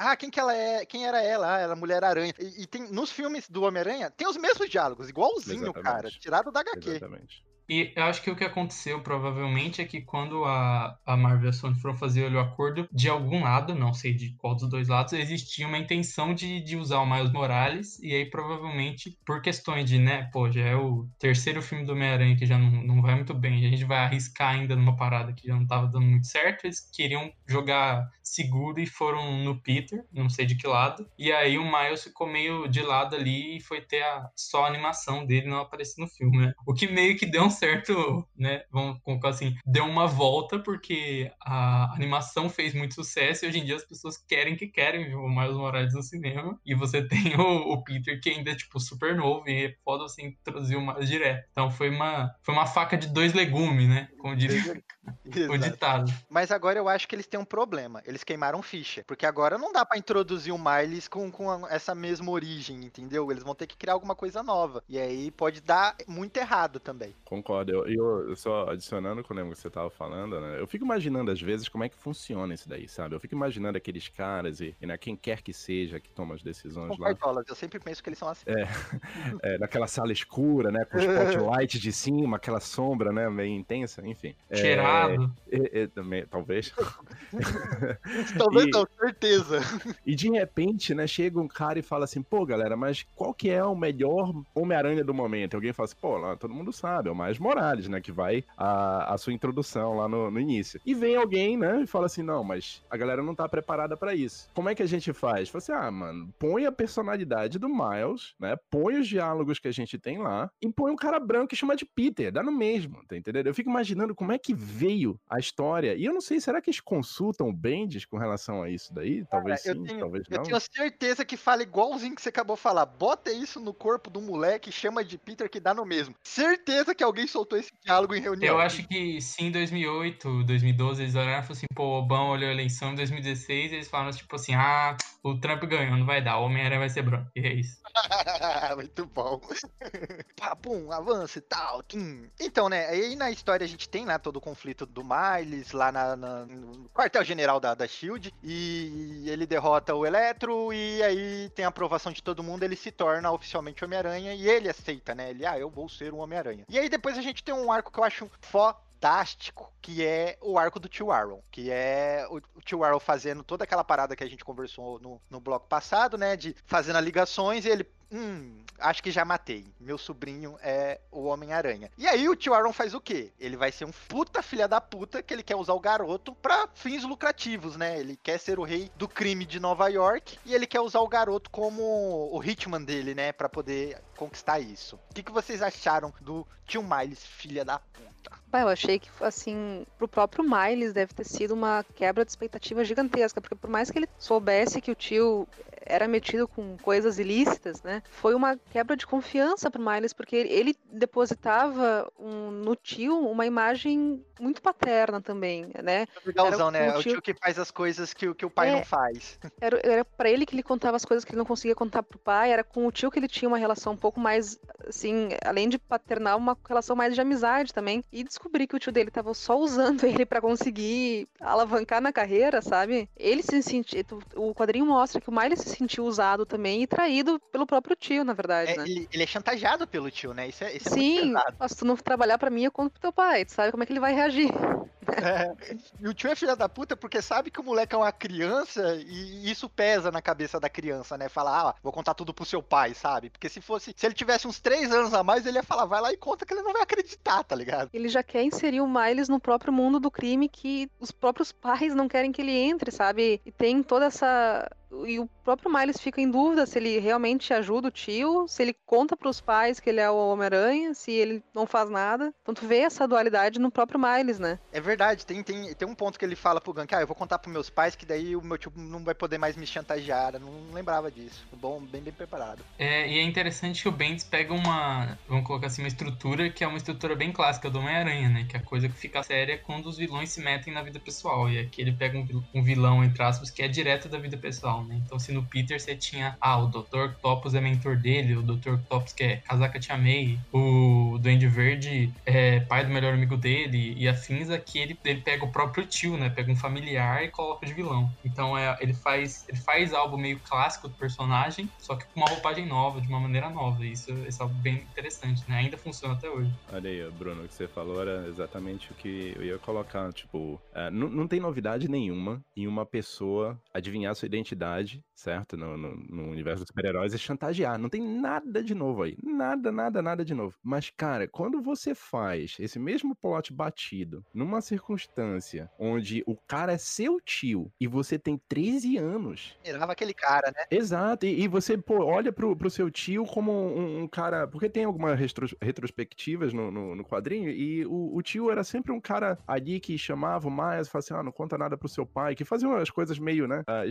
Ah, quem que ela é? Quem era ela? Ah, ela é Mulher Aranha. E, e tem nos filmes do Homem-Aranha, tem os mesmos diálogos, igualzinho, Exatamente. cara. Tirado da HQ. Exatamente. E eu acho que o que aconteceu provavelmente é que quando a, a Marvel e a Sony foram fazer o acordo, de algum lado, não sei de qual dos dois lados, existia uma intenção de, de usar o Miles Morales, e aí provavelmente por questões de, né, pô, já é o terceiro filme do Homem-Aranha que já não, não vai muito bem, a gente vai arriscar ainda numa parada que já não tava dando muito certo, eles queriam jogar seguro e foram no Peter, não sei de que lado, e aí o Miles ficou meio de lado ali e foi ter a, só a animação dele não aparecer no filme, né? O que meio que deu um certo, né? Vamos colocar assim, deu uma volta porque a animação fez muito sucesso e hoje em dia as pessoas querem que querem ver o Miles Morales no cinema. E você tem o, o Peter que ainda é tipo super novo e é foda você introduzir o Miles direto. Então foi uma, foi uma faca de dois legumes, né? Como diria o ditado. Mas agora eu acho que eles têm um problema. Eles queimaram ficha. Porque agora não dá pra introduzir o Miles com, com a- essa mesma origem, entendeu? Eles vão ter que criar alguma coisa nova. E aí pode dar muito errado também. Concordo. Eu, eu- eu só adicionando com o que você tava falando, né? Eu fico imaginando, às vezes, como é que funciona isso daí, sabe? Eu fico imaginando aqueles caras e, e né, quem quer que seja que toma as decisões Com lá. cartolas, eu sempre penso que eles são assim. é, naquela sala escura, né? Com o spotlight de cima, aquela sombra, né? Meio intensa, enfim. É, Cheirado. é, é, também, talvez. Talvez E- não, certeza. E de repente, né, chega um cara e fala assim, pô, galera, mas qual que é o melhor Homem-Aranha do momento? E alguém fala assim, pô, lá, todo mundo sabe, é o Miles Morales, né, que vai a, a sua introdução lá no, no início. E vem alguém, né, e fala assim, não, mas a galera não tá preparada pra isso. Como é que a gente faz? Fala assim, ah, mano, põe a personalidade do Miles, né, põe os diálogos que a gente tem lá, e põe um cara branco que chama de Peter, dá no mesmo, tá entendendo? Eu fico imaginando como é que veio a história, e eu não sei, será que eles consultam o Bendis com relação a isso daí? Talvez eu sim, tenho- talvez Eu não. tenho certeza que fala igualzinho que você acabou de falar. Bota isso no corpo do moleque, chama de Peter que dá no mesmo. Certeza que alguém soltou esse diálogo em reunião. Eu acho que sim, em 2008, 2012, eles olharam e falaram assim, pô, o Obama olhou a eleição em 2016 e eles falaram tipo assim, ah, o Trump ganhou, não vai dar, o Homem-Aranha vai ser branco. E é isso. Muito bom. Pá, pum, avança e tal. Então, né, aí na história a gente tem lá todo o conflito do Miles, lá na, na- no quartel-general da, da SHIELD, e ele derrota o Eletro, e aí tem a aprovação de todo mundo, ele se torna oficialmente Homem-Aranha, e ele aceita, né, ele, ah, eu vou ser um Homem-Aranha. E aí depois a gente tem um arco que eu acho fantástico, que é o arco do Tio Aaron, que é o, Tio Aaron fazendo toda aquela parada que a gente conversou no, no bloco passado, né, de fazendo ligações e ele Hum, acho que já matei. Meu sobrinho é o Homem-Aranha. E aí o tio Aaron faz o quê? Ele vai ser um puta filha da puta que ele quer usar o garoto pra fins lucrativos, né? Ele quer ser o rei do crime de Nova York e ele quer usar o garoto como o hitman dele, né? Pra poder conquistar isso. O que, que vocês acharam do tio Miles, filha da puta? Bah, eu achei que, assim, pro próprio Miles deve ter sido uma quebra de expectativa gigantesca, porque por mais que ele soubesse que o tio era metido com coisas ilícitas, né? Foi uma quebra de confiança pro Miles, porque ele, depositava um- no tio uma imagem muito paterna também, né? Legalzão, né? o É o tio- tio que faz as coisas que, o- que o pai É. não faz. Era, era para ele que ele contava as coisas que ele não conseguia contar pro pai, era com o tio que ele tinha uma relação um pouco mais, assim, além de paternal, uma relação mais de amizade também. E descobrir que o tio dele tava só usando ele para conseguir alavancar na carreira, sabe? Ele se sentiu. O quadrinho mostra que o Miles se sentiu usado também e traído pelo próprio tio, na verdade, É, né? ele, ele é chantageado pelo tio, né? Isso é, isso é Sim, muito pesado. se tu não trabalhar pra mim, eu conto pro teu pai, tu sabe como é que ele vai reagir. É. E o tio é filha da puta porque sabe que o moleque é uma criança e isso pesa na cabeça da criança, né? Falar, ah, vou contar tudo pro seu pai, sabe? Porque se fosse, se ele tivesse uns três anos a mais, ele ia falar, vai lá e conta que ele não vai acreditar, tá ligado? Ele já quer inserir o Miles no próprio mundo do crime que os próprios pais não querem que ele entre, sabe? E tem toda essa. E o próprio Miles fica em dúvida se ele realmente ajuda o tio, se ele conta pros pais que ele é o Homem-Aranha, se ele não faz nada. Então tu vê essa dualidade no próprio Miles, né? É verdade, tem, tem, tem um ponto que ele fala pro Gank, ah, eu vou contar pros meus pais que daí o meu tio não vai poder mais me chantagear. Eu não lembrava disso. Bom, bem, bem preparado. É, e é interessante que o Bendis pega uma, vamos colocar assim, uma estrutura que é uma estrutura bem clássica do Homem-Aranha, né? Que é a coisa que fica séria quando os vilões se metem na vida pessoal. E aqui ele pega um um vilão, entre aspas, que é direto da vida pessoal, né? Então se no Peter você tinha, ah, o Dr. Octopus é mentor dele, o Dr. Octopus que é casaca te amei, o Duende Verde é pai do melhor amigo dele, e afins aqui ele, ele pega o próprio tio, né? Pega um familiar e coloca de vilão. Então é, ele faz ele faz algo meio clássico do personagem, só que com uma roupagem nova, de uma maneira nova. E isso, isso é algo bem interessante, né? Ainda funciona até hoje. Olha aí, Bruno, o que você falou era exatamente o que eu ia colocar. Tipo, é, não, não tem novidade nenhuma em uma pessoa adivinhar sua identidade, certo? No, no- no universo dos super-heróis e chantagear. Não tem nada de novo aí. Nada, nada, nada de novo. Mas, cara, quando você faz esse mesmo plot batido numa circunstância onde o cara é seu tio e você tem 13 anos. Mirava aquele cara, né? Exato, e, e você pô, olha pro, pro seu tio como um, um cara. Porque tem algumas retros- retrospectivas no, no, no quadrinho, e o, o tio era sempre um cara ali que chamava o Miles e falava assim: ah, não conta nada pro seu pai, que fazia umas coisas meio, né, ah,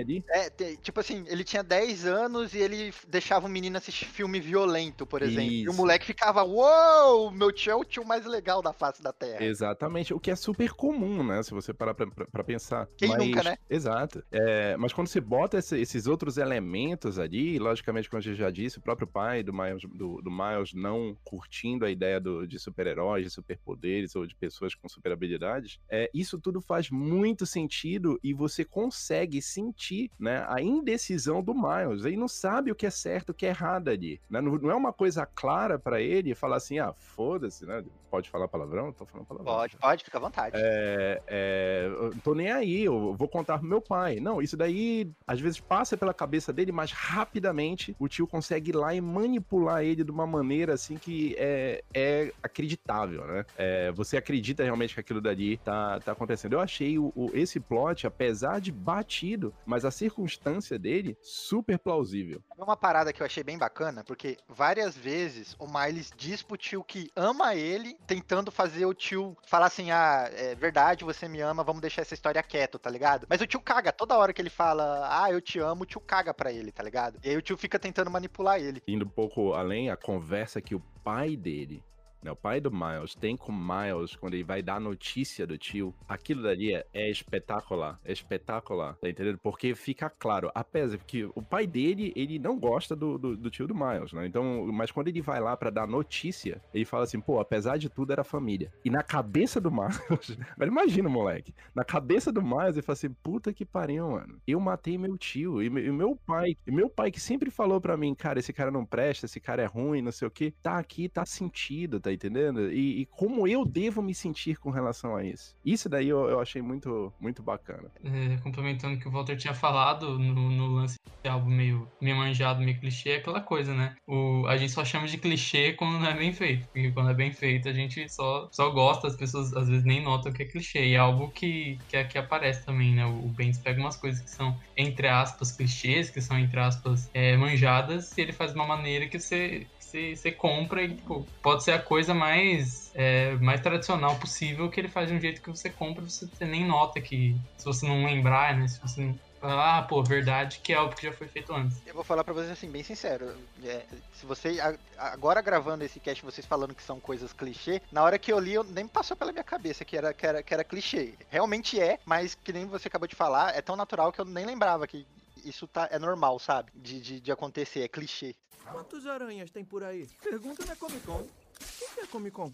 ali. É, tipo assim, ele tinha 10 anos e ele deixava o menino assistir filme violento, por exemplo. E o Isso. moleque ficava, uou, meu tio é o tio mais legal da face da Terra. Exatamente, o que é super comum, né? Se você parar pra, pra- pra pensar. Quem nunca, né? Exato. É, mas quando você bota esse- esses outros elementos ali, logicamente, como a gente já disse, o próprio pai do Miles, do, do Miles não curtindo a ideia do- de super-heróis, de superpoderes ou de pessoas com super habilidades, é, isso tudo faz muito sentido e você consegue sentir né, a indecisão do Miles. Ele não sabe o que é certo, o que é errado ali. né? Não, não é uma coisa clara pra ele falar assim, ah, foda-se, né? Pode falar palavrão? Tô falando palavrão. Pode, pode, fica à vontade. É, é, tô nem aí, eu vou contar pro meu pai. Não, isso daí às vezes passa pela cabeça dele, mas rapidamente o tio consegue ir lá e manipular ele de uma maneira assim que é, é acreditável, né? É, você acredita realmente que aquilo dali tá, tá acontecendo. Eu achei o, o- esse plot, apesar de batido, mas a circunstância dele super plausível. É uma parada que eu achei bem bacana, porque várias vezes o Miles diz pro tio que ama ele, tentando fazer o tio falar assim: ah, é verdade, você me ama, vamos deixar essa história quieto, tá ligado? Mas o tio caga, toda hora que ele fala, ah, eu te amo, o tio caga pra ele, tá ligado? E aí o tio fica tentando manipular ele. Indo um pouco além, a conversa que o pai dele, né, o pai do Miles, tem com Miles quando ele vai dar notícia do tio, aquilo dali é, é espetacular, é espetacular, tá entendendo? Porque fica claro, apesar que o pai dele, ele não gosta do, do, do tio do Miles, né? Então, mas quando ele vai lá pra dar notícia, ele fala assim, pô, apesar de tudo era família. E na cabeça do Miles, imagina, moleque, na cabeça do Miles, ele fala assim, puta que pariu, mano, eu matei meu tio, e, e meu pai, e meu pai que sempre falou pra mim, cara, esse cara não presta, esse cara é ruim, não sei o que, tá aqui, tá sentido, tá entendendo? E, e como eu devo me sentir com relação a isso. Isso daí eu, eu achei muito, muito bacana. É, complementando o que o Walter tinha falado no, no lance de algo meio, meio manjado, meio clichê, é aquela coisa, né? O, a gente só chama de clichê quando não é bem feito. Porque quando é bem feito, a gente só, só gosta, as pessoas às vezes nem notam que é clichê. E é algo que, que aqui aparece também, né? O Bendis pega umas coisas que são, entre aspas, clichês, que são, entre aspas, é, manjadas, e ele faz de uma maneira que você. Você, você compra e tipo, pode ser a coisa mais, é, mais tradicional possível que ele faz de um jeito que você compra e você nem nota que se você não lembrar, né? Se você não. Ah, pô, verdade, que é algo que já foi feito antes. Eu vou falar pra vocês assim, bem sincero. é, se você. agora gravando esse cast, vocês falando que são coisas clichê, na hora que eu li, eu, nem passou pela minha cabeça que era, que, era, que era clichê. Realmente é, mas que nem você acabou de falar, é tão natural que eu nem lembrava que isso tá, é normal, sabe? De, de, de acontecer, é clichê. Quantos aranhas tem por aí? Pergunta na Comic Con. O que é Comic Con?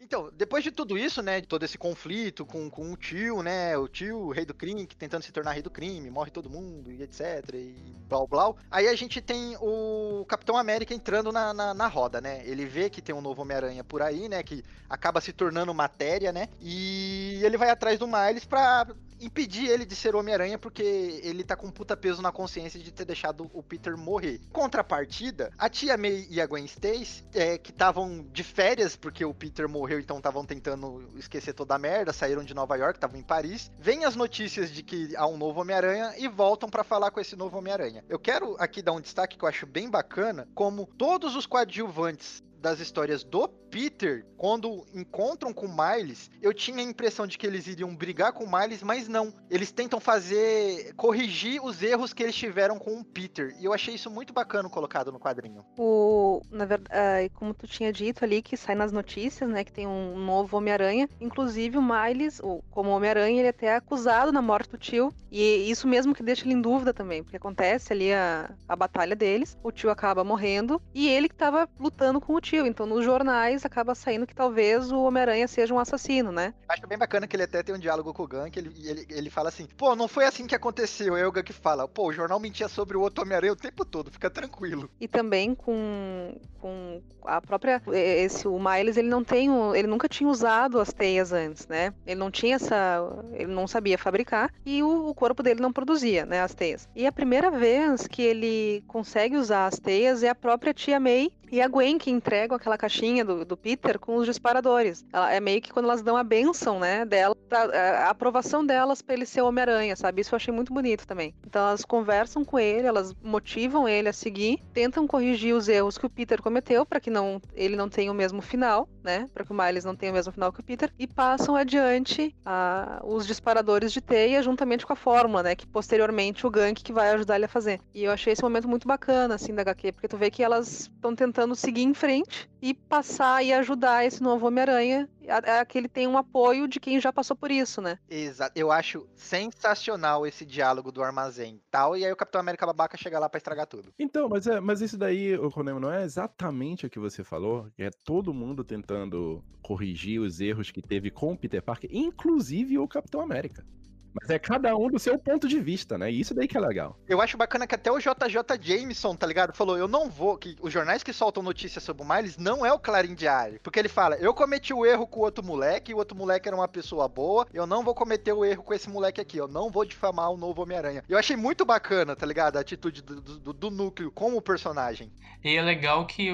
Então, depois de tudo isso, né, de todo esse conflito com, com o tio, né, o tio, o rei do crime, que tentando se tornar rei do crime, morre todo mundo e etc, e blá blá. Aí a gente tem o Capitão América entrando na, na, na roda, né, ele vê que tem um novo Homem-Aranha por aí, né, que acaba se tornando matéria, né, e ele vai atrás do Miles pra impedir ele de ser Homem-Aranha porque ele tá com um puta peso na consciência de ter deixado o Peter morrer. Contrapartida, a tia May e a Gwen Stacy, é, que estavam de férias porque o Peter morreu, então estavam tentando esquecer toda a merda, saíram de Nova York, estavam em Paris. Vêm as notícias de que há um novo Homem-Aranha e voltam para falar com esse novo Homem-Aranha. Eu quero aqui dar um destaque que eu acho bem bacana, como todos os coadjuvantes das histórias do Peter, quando encontram com Miles, eu tinha a impressão de que eles iriam brigar com Miles, mas não. Eles tentam fazer. corrigir os erros que eles tiveram com o Peter. E eu achei isso muito bacana colocado no quadrinho. O, na verdade, como tu tinha dito ali, que sai nas notícias, né, que tem um novo Homem-Aranha. Inclusive, o Miles, como Homem-Aranha, ele é até acusado na morte do tio. E isso mesmo que deixa ele em dúvida também, porque acontece ali a, a batalha deles. O tio acaba morrendo e ele que tava lutando com o tio. Então, nos jornais acaba saindo que talvez o Homem-Aranha seja um assassino, né? Acho bem bacana que ele até tem um diálogo com o que ele, ele, ele fala assim: pô, não foi assim que aconteceu. É o que fala: pô, o jornal mentia sobre o outro Homem-Aranha o tempo todo, fica tranquilo. E também com, com a própria. Esse, o Miles, ele não tem. Ele nunca tinha usado as teias antes, né? Ele não tinha essa. Ele não sabia fabricar e o, o corpo dele não produzia, né? As teias. E a primeira vez que ele consegue usar as teias é a própria tia May e a Gwen que entregam aquela caixinha do, do Peter com os disparadores. Ela, é meio que quando elas dão a benção, né, dela, pra, a aprovação delas pra ele ser Homem-Aranha, sabe? Isso eu achei muito bonito também. Então elas conversam com ele, elas motivam ele a seguir, tentam corrigir os erros que o Peter cometeu para que não, ele não tenha o mesmo final, né? Para que o Miles não tenha o mesmo final que o Peter e passam adiante a, os disparadores de teia juntamente com a fórmula, né? Que posteriormente o Gank que vai ajudar ele a fazer. E eu achei esse momento muito bacana, assim, da HQ, porque tu vê que elas estão tentando seguir em frente e passar e ajudar esse novo Homem-Aranha a, a, que ele tem um apoio de quem já passou por isso, né? Exato. Eu acho sensacional esse diálogo do armazém tal, e aí o Capitão América babaca chega lá para estragar tudo. Então, mas, é, mas isso daí, o Conemo, não é exatamente o que você falou, é todo mundo tentando corrigir os erros que teve com o Peter Parker, inclusive o Capitão América. Mas é cada um do seu ponto de vista, né? E isso daí que é legal. Eu acho bacana que até o JJ Jameson, tá ligado? Falou, eu não vou, que os jornais que soltam notícias sobre o Miles não é o Clarim Diário. Porque ele fala, eu cometi o erro com o outro moleque, e o outro moleque era uma pessoa boa, eu não vou cometer o erro com esse moleque aqui, eu não vou difamar o novo Homem-Aranha. Eu achei muito bacana, tá ligado? A atitude do, do, do núcleo com o personagem. E é legal que,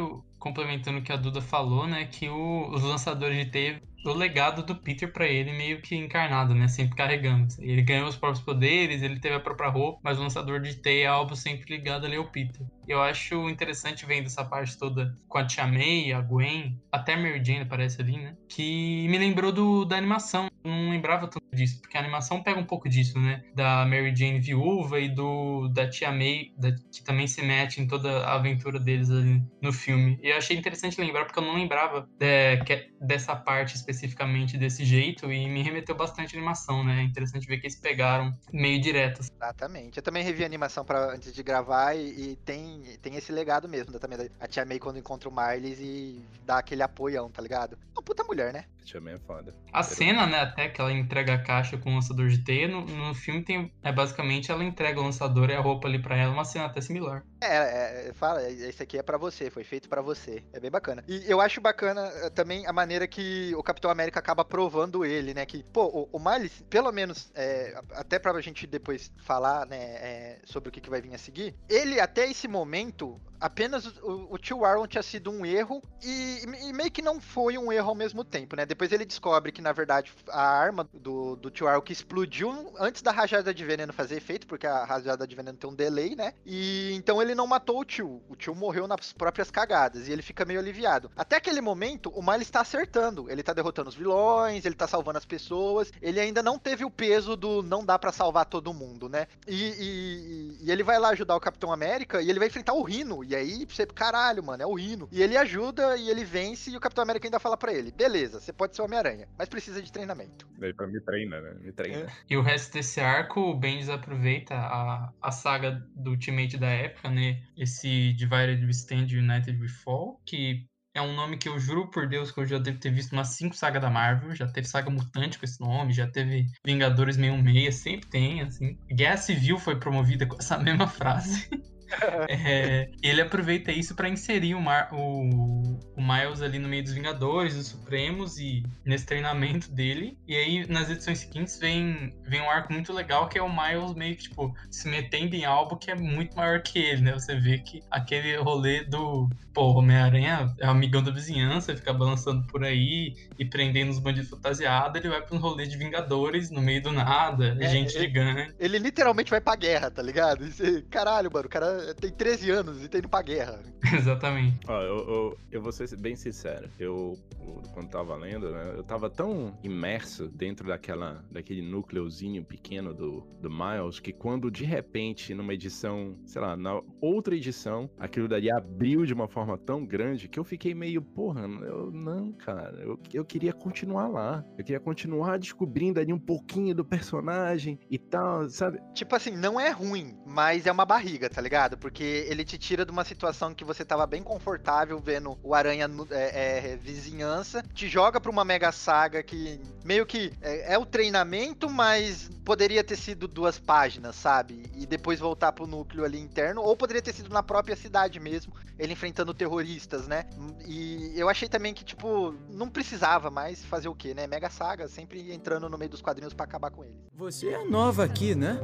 complementando o que a Duda falou, né, que o, os lançadores de teia o legado do Peter para ele meio que encarnado, né? Sempre carregando. Ele ganhou os próprios poderes, ele teve a própria roupa, mas o lançador de teia é algo sempre ligado ali ao Peter. Eu acho interessante vendo essa parte toda com a Tia May, a Gwen, até a Mary Jane aparece ali, né? Que me lembrou do, da animação. Não lembrava tanto disso, porque a animação pega um pouco disso, né? Da Mary Jane viúva e do da Tia May, da, que também se mete em toda a aventura deles ali no filme. E eu achei interessante lembrar, porque eu não lembrava de, que, dessa parte especificamente desse jeito e me remeteu bastante à animação, né? É interessante ver que eles pegaram meio direto. Exatamente. Eu também revi a animação para antes de gravar e, e tem tem, esse legado mesmo, da, também da a Tia May quando encontra o Miles e dá aquele apoião, tá ligado? Uma puta mulher, né? É foda. A cena, né, até que ela entrega a caixa com o lançador de teia, no, no filme tem, é basicamente ela entrega o lançador e a roupa ali pra ela, uma cena até similar. É, é fala, esse aqui é para você, foi feito para você. É bem bacana. E eu acho bacana eh, também a maneira que o Capitão América acaba provando ele, né, que, pô, o, o Miles, pelo menos, é, até pra gente depois falar, né, é, sobre o que, que vai vir a seguir, ele até esse momento apenas o, o tio Arlon tinha sido um erro e, e, meio que não foi um erro ao mesmo tempo, né? Depois ele descobre que, na verdade, a arma do, do tio que explodiu antes da rajada de veneno fazer efeito, porque a rajada de veneno tem um delay, né? E então ele não matou o tio. O tio morreu nas próprias cagadas e ele fica meio aliviado. Até aquele momento, o Miles está acertando. Ele tá derrotando os vilões, ele tá salvando as pessoas. Ele ainda não teve o peso do não dá para salvar todo mundo, né? E, e, e ele vai lá ajudar o Capitão América e ele vai enfrentar o Rino. E aí você, caralho, mano, é o Rino. E ele ajuda e ele vence e o Capitão América ainda fala para ele: beleza, você pode pode ser Homem-Aranha, mas precisa de treinamento. Daí pra me treina, né? Me treina. E o resto desse arco, o Bendis aproveita a, a saga do Ultimate da época, né? Esse Divided We Stand United We Fall, que é um nome que eu juro por Deus que eu já devo ter visto umas cinco sagas da Marvel. Já teve saga mutante com esse nome, já teve Vingadores 66, sempre tem, assim. Guerra Civil foi promovida com essa mesma frase. É, ele aproveita isso para inserir o, Mar- o- o Miles ali no meio dos Vingadores, dos Supremos e nesse treinamento dele. E aí nas edições seguintes vem, vem um arco muito legal que é o Miles meio que tipo se metendo em algo que é muito maior que ele, né? Você vê que aquele rolê do pô, Homem-Aranha é amigão da vizinhança, fica balançando por aí e prendendo os bandidos fantasiados, ele vai pra um rolê de Vingadores no meio do nada, É, gente é- gigante. Ele literalmente vai pra guerra, tá ligado? Caralho, mano, o cara tem 13 anos e tá indo pra guerra. Exatamente. Ó, eu, eu, eu vou ser bem sincero. Eu, eu, quando tava lendo, né, eu tava tão imerso dentro daquela, daquele núcleozinho pequeno do, do Miles que quando de repente, numa edição, sei lá, na outra edição, aquilo dali abriu de uma forma tão grande que eu fiquei meio, porra, eu não, cara, eu, eu queria continuar lá. Eu queria continuar descobrindo ali um pouquinho do personagem e tal, sabe? Tipo assim, não é ruim, mas é uma barriga, tá ligado? Porque ele te tira de uma situação que você tava bem confortável vendo o Aranha é, é, vizinhança, te joga pra uma mega saga que meio que é, é o treinamento, mas poderia ter sido duas páginas, sabe? E depois voltar pro núcleo ali interno, ou poderia ter sido na própria cidade mesmo, ele enfrentando terroristas, né? E eu achei também que, tipo, não precisava mais fazer o quê, né? Mega saga, sempre entrando no meio dos quadrinhos pra acabar com ele. Você é nova aqui, né?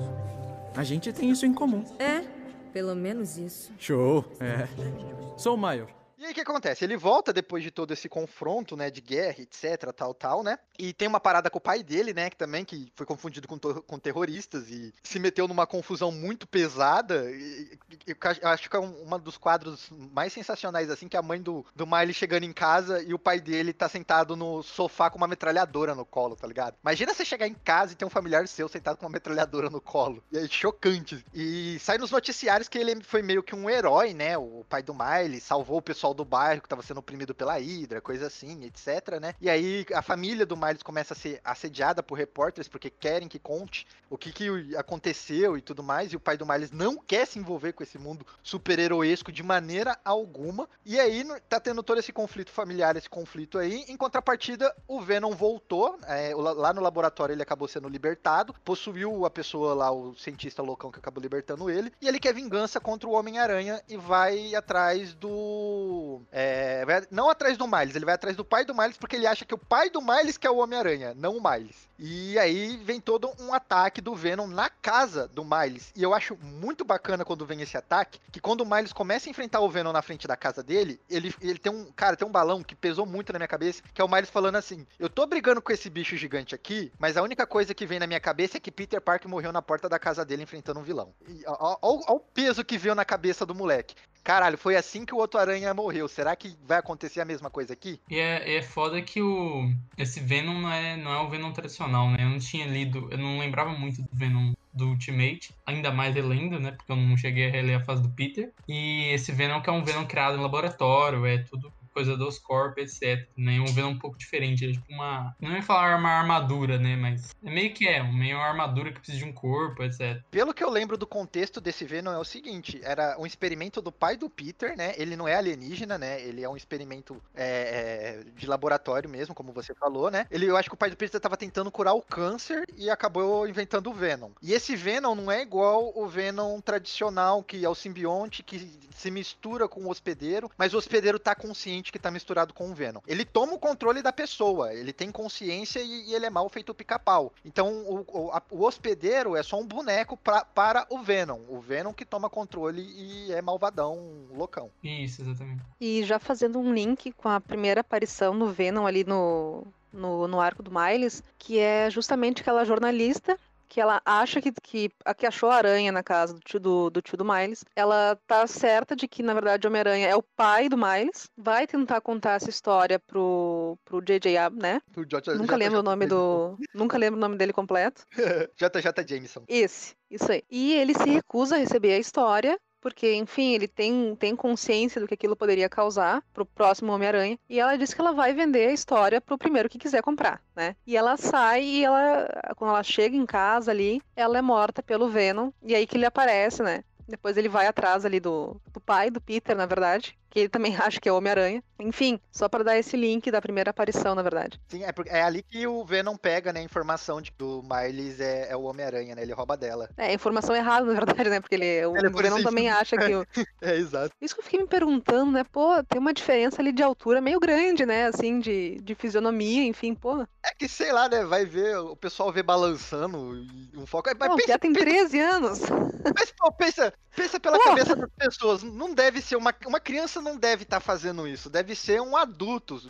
A gente tem isso em comum. É, pelo menos isso. Show. É. Sou o Maior. E aí o que acontece? Ele volta depois de todo esse confronto, né, de guerra, etc, tal, tal, né? E tem uma parada com o pai dele, né, que também que foi confundido com, com terroristas e se meteu numa confusão muito pesada. E, e- eu acho que é um, uma dos quadros mais sensacionais, assim, que a mãe do, do Miley chegando em casa e o pai dele tá sentado no sofá com uma metralhadora no colo, tá ligado? Imagina você chegar em casa e ter um familiar seu sentado com uma metralhadora no colo. E é chocante. E sai nos noticiários que ele foi meio que um herói, né? O pai do Miley salvou o pessoal do bairro que tava sendo oprimido pela Hydra, coisa assim, etc, né? E aí a família do Miles começa a ser assediada por repórteres porque querem que conte o que, que aconteceu e tudo mais. E o pai do Miles não quer se envolver com esse mundo super-heroesco de maneira alguma. E aí tá tendo todo esse conflito familiar, esse conflito aí. Em contrapartida, o Venom voltou. é, lá no laboratório ele acabou sendo libertado. Possuiu a pessoa lá, o cientista loucão que acabou libertando ele. E ele quer vingança contra o Homem-Aranha e vai atrás do. É, vai- não atrás do Miles, ele vai atrás do pai do Miles porque ele acha que o pai do Miles que é o Homem-Aranha, não o Miles. E aí vem todo um ataque do Venom na casa do Miles. E eu acho muito bacana quando vem esse ataque, que quando o Miles começa a enfrentar o Venom na frente da casa dele, ele, ele tem um. Cara, tem um balão que pesou muito na minha cabeça, que é o Miles falando assim: Eu tô brigando com esse bicho gigante aqui, mas a única coisa que vem na minha cabeça é que Peter Parker morreu na porta da casa dele enfrentando um vilão. E ó, ó, ó, o peso que veio na cabeça do moleque. Caralho, foi assim que o outro aranha morreu. Será que vai acontecer a mesma coisa aqui? E é, é foda que o esse Venom não é, não é o Venom tradicional, né? Eu não tinha lido, eu não lembrava muito do Venom do Ultimate, ainda mais relendo, né? Porque eu não cheguei a reler a fase do Peter. E esse Venom que é um Venom criado em laboratório, é tudo coisa dos Corp, etc. Né? Um Venom um pouco diferente, é tipo uma. Não ia falar uma armadura, né? Mas é meio que é, meio uma armadura que precisa de um corpo, etc. Pelo que eu lembro do contexto desse Venom é o seguinte, era um experimento do pai do Peter, né? Ele não é alienígena, né? Ele é um experimento é, é, de laboratório mesmo, como você falou, né? Ele, eu acho que o pai do Peter estava tentando curar o câncer e acabou inventando o Venom. E esse Venom não é igual o Venom tradicional, que é o simbionte, que se mistura com o hospedeiro, mas o hospedeiro tá consciente que tá misturado com o Venom. Ele toma o controle da pessoa, ele tem consciência e, e ele é mal feito pica-pau. Então o, o, a- o hospedeiro é só um boneco pra- para o Venom. O Venom que toma controle e é malvadão, loucão. Isso, exatamente. E já fazendo um link com a primeira aparição no Venom ali no, no, no arco do Miles, que é justamente aquela jornalista que ela acha que, que, a que achou a aranha na casa do tio do, do tio do Miles. Ela tá certa de que, na verdade, Homem-Aranha é o pai do Miles. Vai tentar contar essa história pro, pro J.J. Né? O J- Nunca JJ lembro o nome do. Nunca lembro o nome dele completo. JJ Jameson. Esse, isso aí. E ele se recusa a receber a história porque, enfim, ele tem, tem consciência do que aquilo poderia causar pro próximo Homem-Aranha. E ela diz que ela vai vender a história pro primeiro que quiser comprar, né? E ela sai e ela, quando ela chega em casa ali, ela é morta pelo Venom. E aí que ele aparece, né? Depois ele vai atrás ali do, do pai, do Peter, na verdade, que ele também acha que é o Homem-Aranha. Enfim, só para dar esse link da primeira aparição, na verdade. Sim, é, porque é ali que o Venom pega, né, a informação de que o Miles é, é o Homem-Aranha, né? Ele rouba dela. É, informação errada, na verdade, né? Porque ele, o Ele é Venom parecido. também acha que o... É, exato. Isso que eu fiquei me perguntando, né? Pô, tem uma diferença ali de altura meio grande, né? Assim, de, de fisionomia, enfim, pô. É que, sei lá, né, vai ver, o pessoal vê balançando e um foco. Mas Pô, o pensa, Pia tem pensa, 13 anos. mas, pô, pensa, pensa pela Pô. cabeça das pessoas. Não deve ser, uma, uma criança não deve estar fazendo isso. Deve ser um adulto.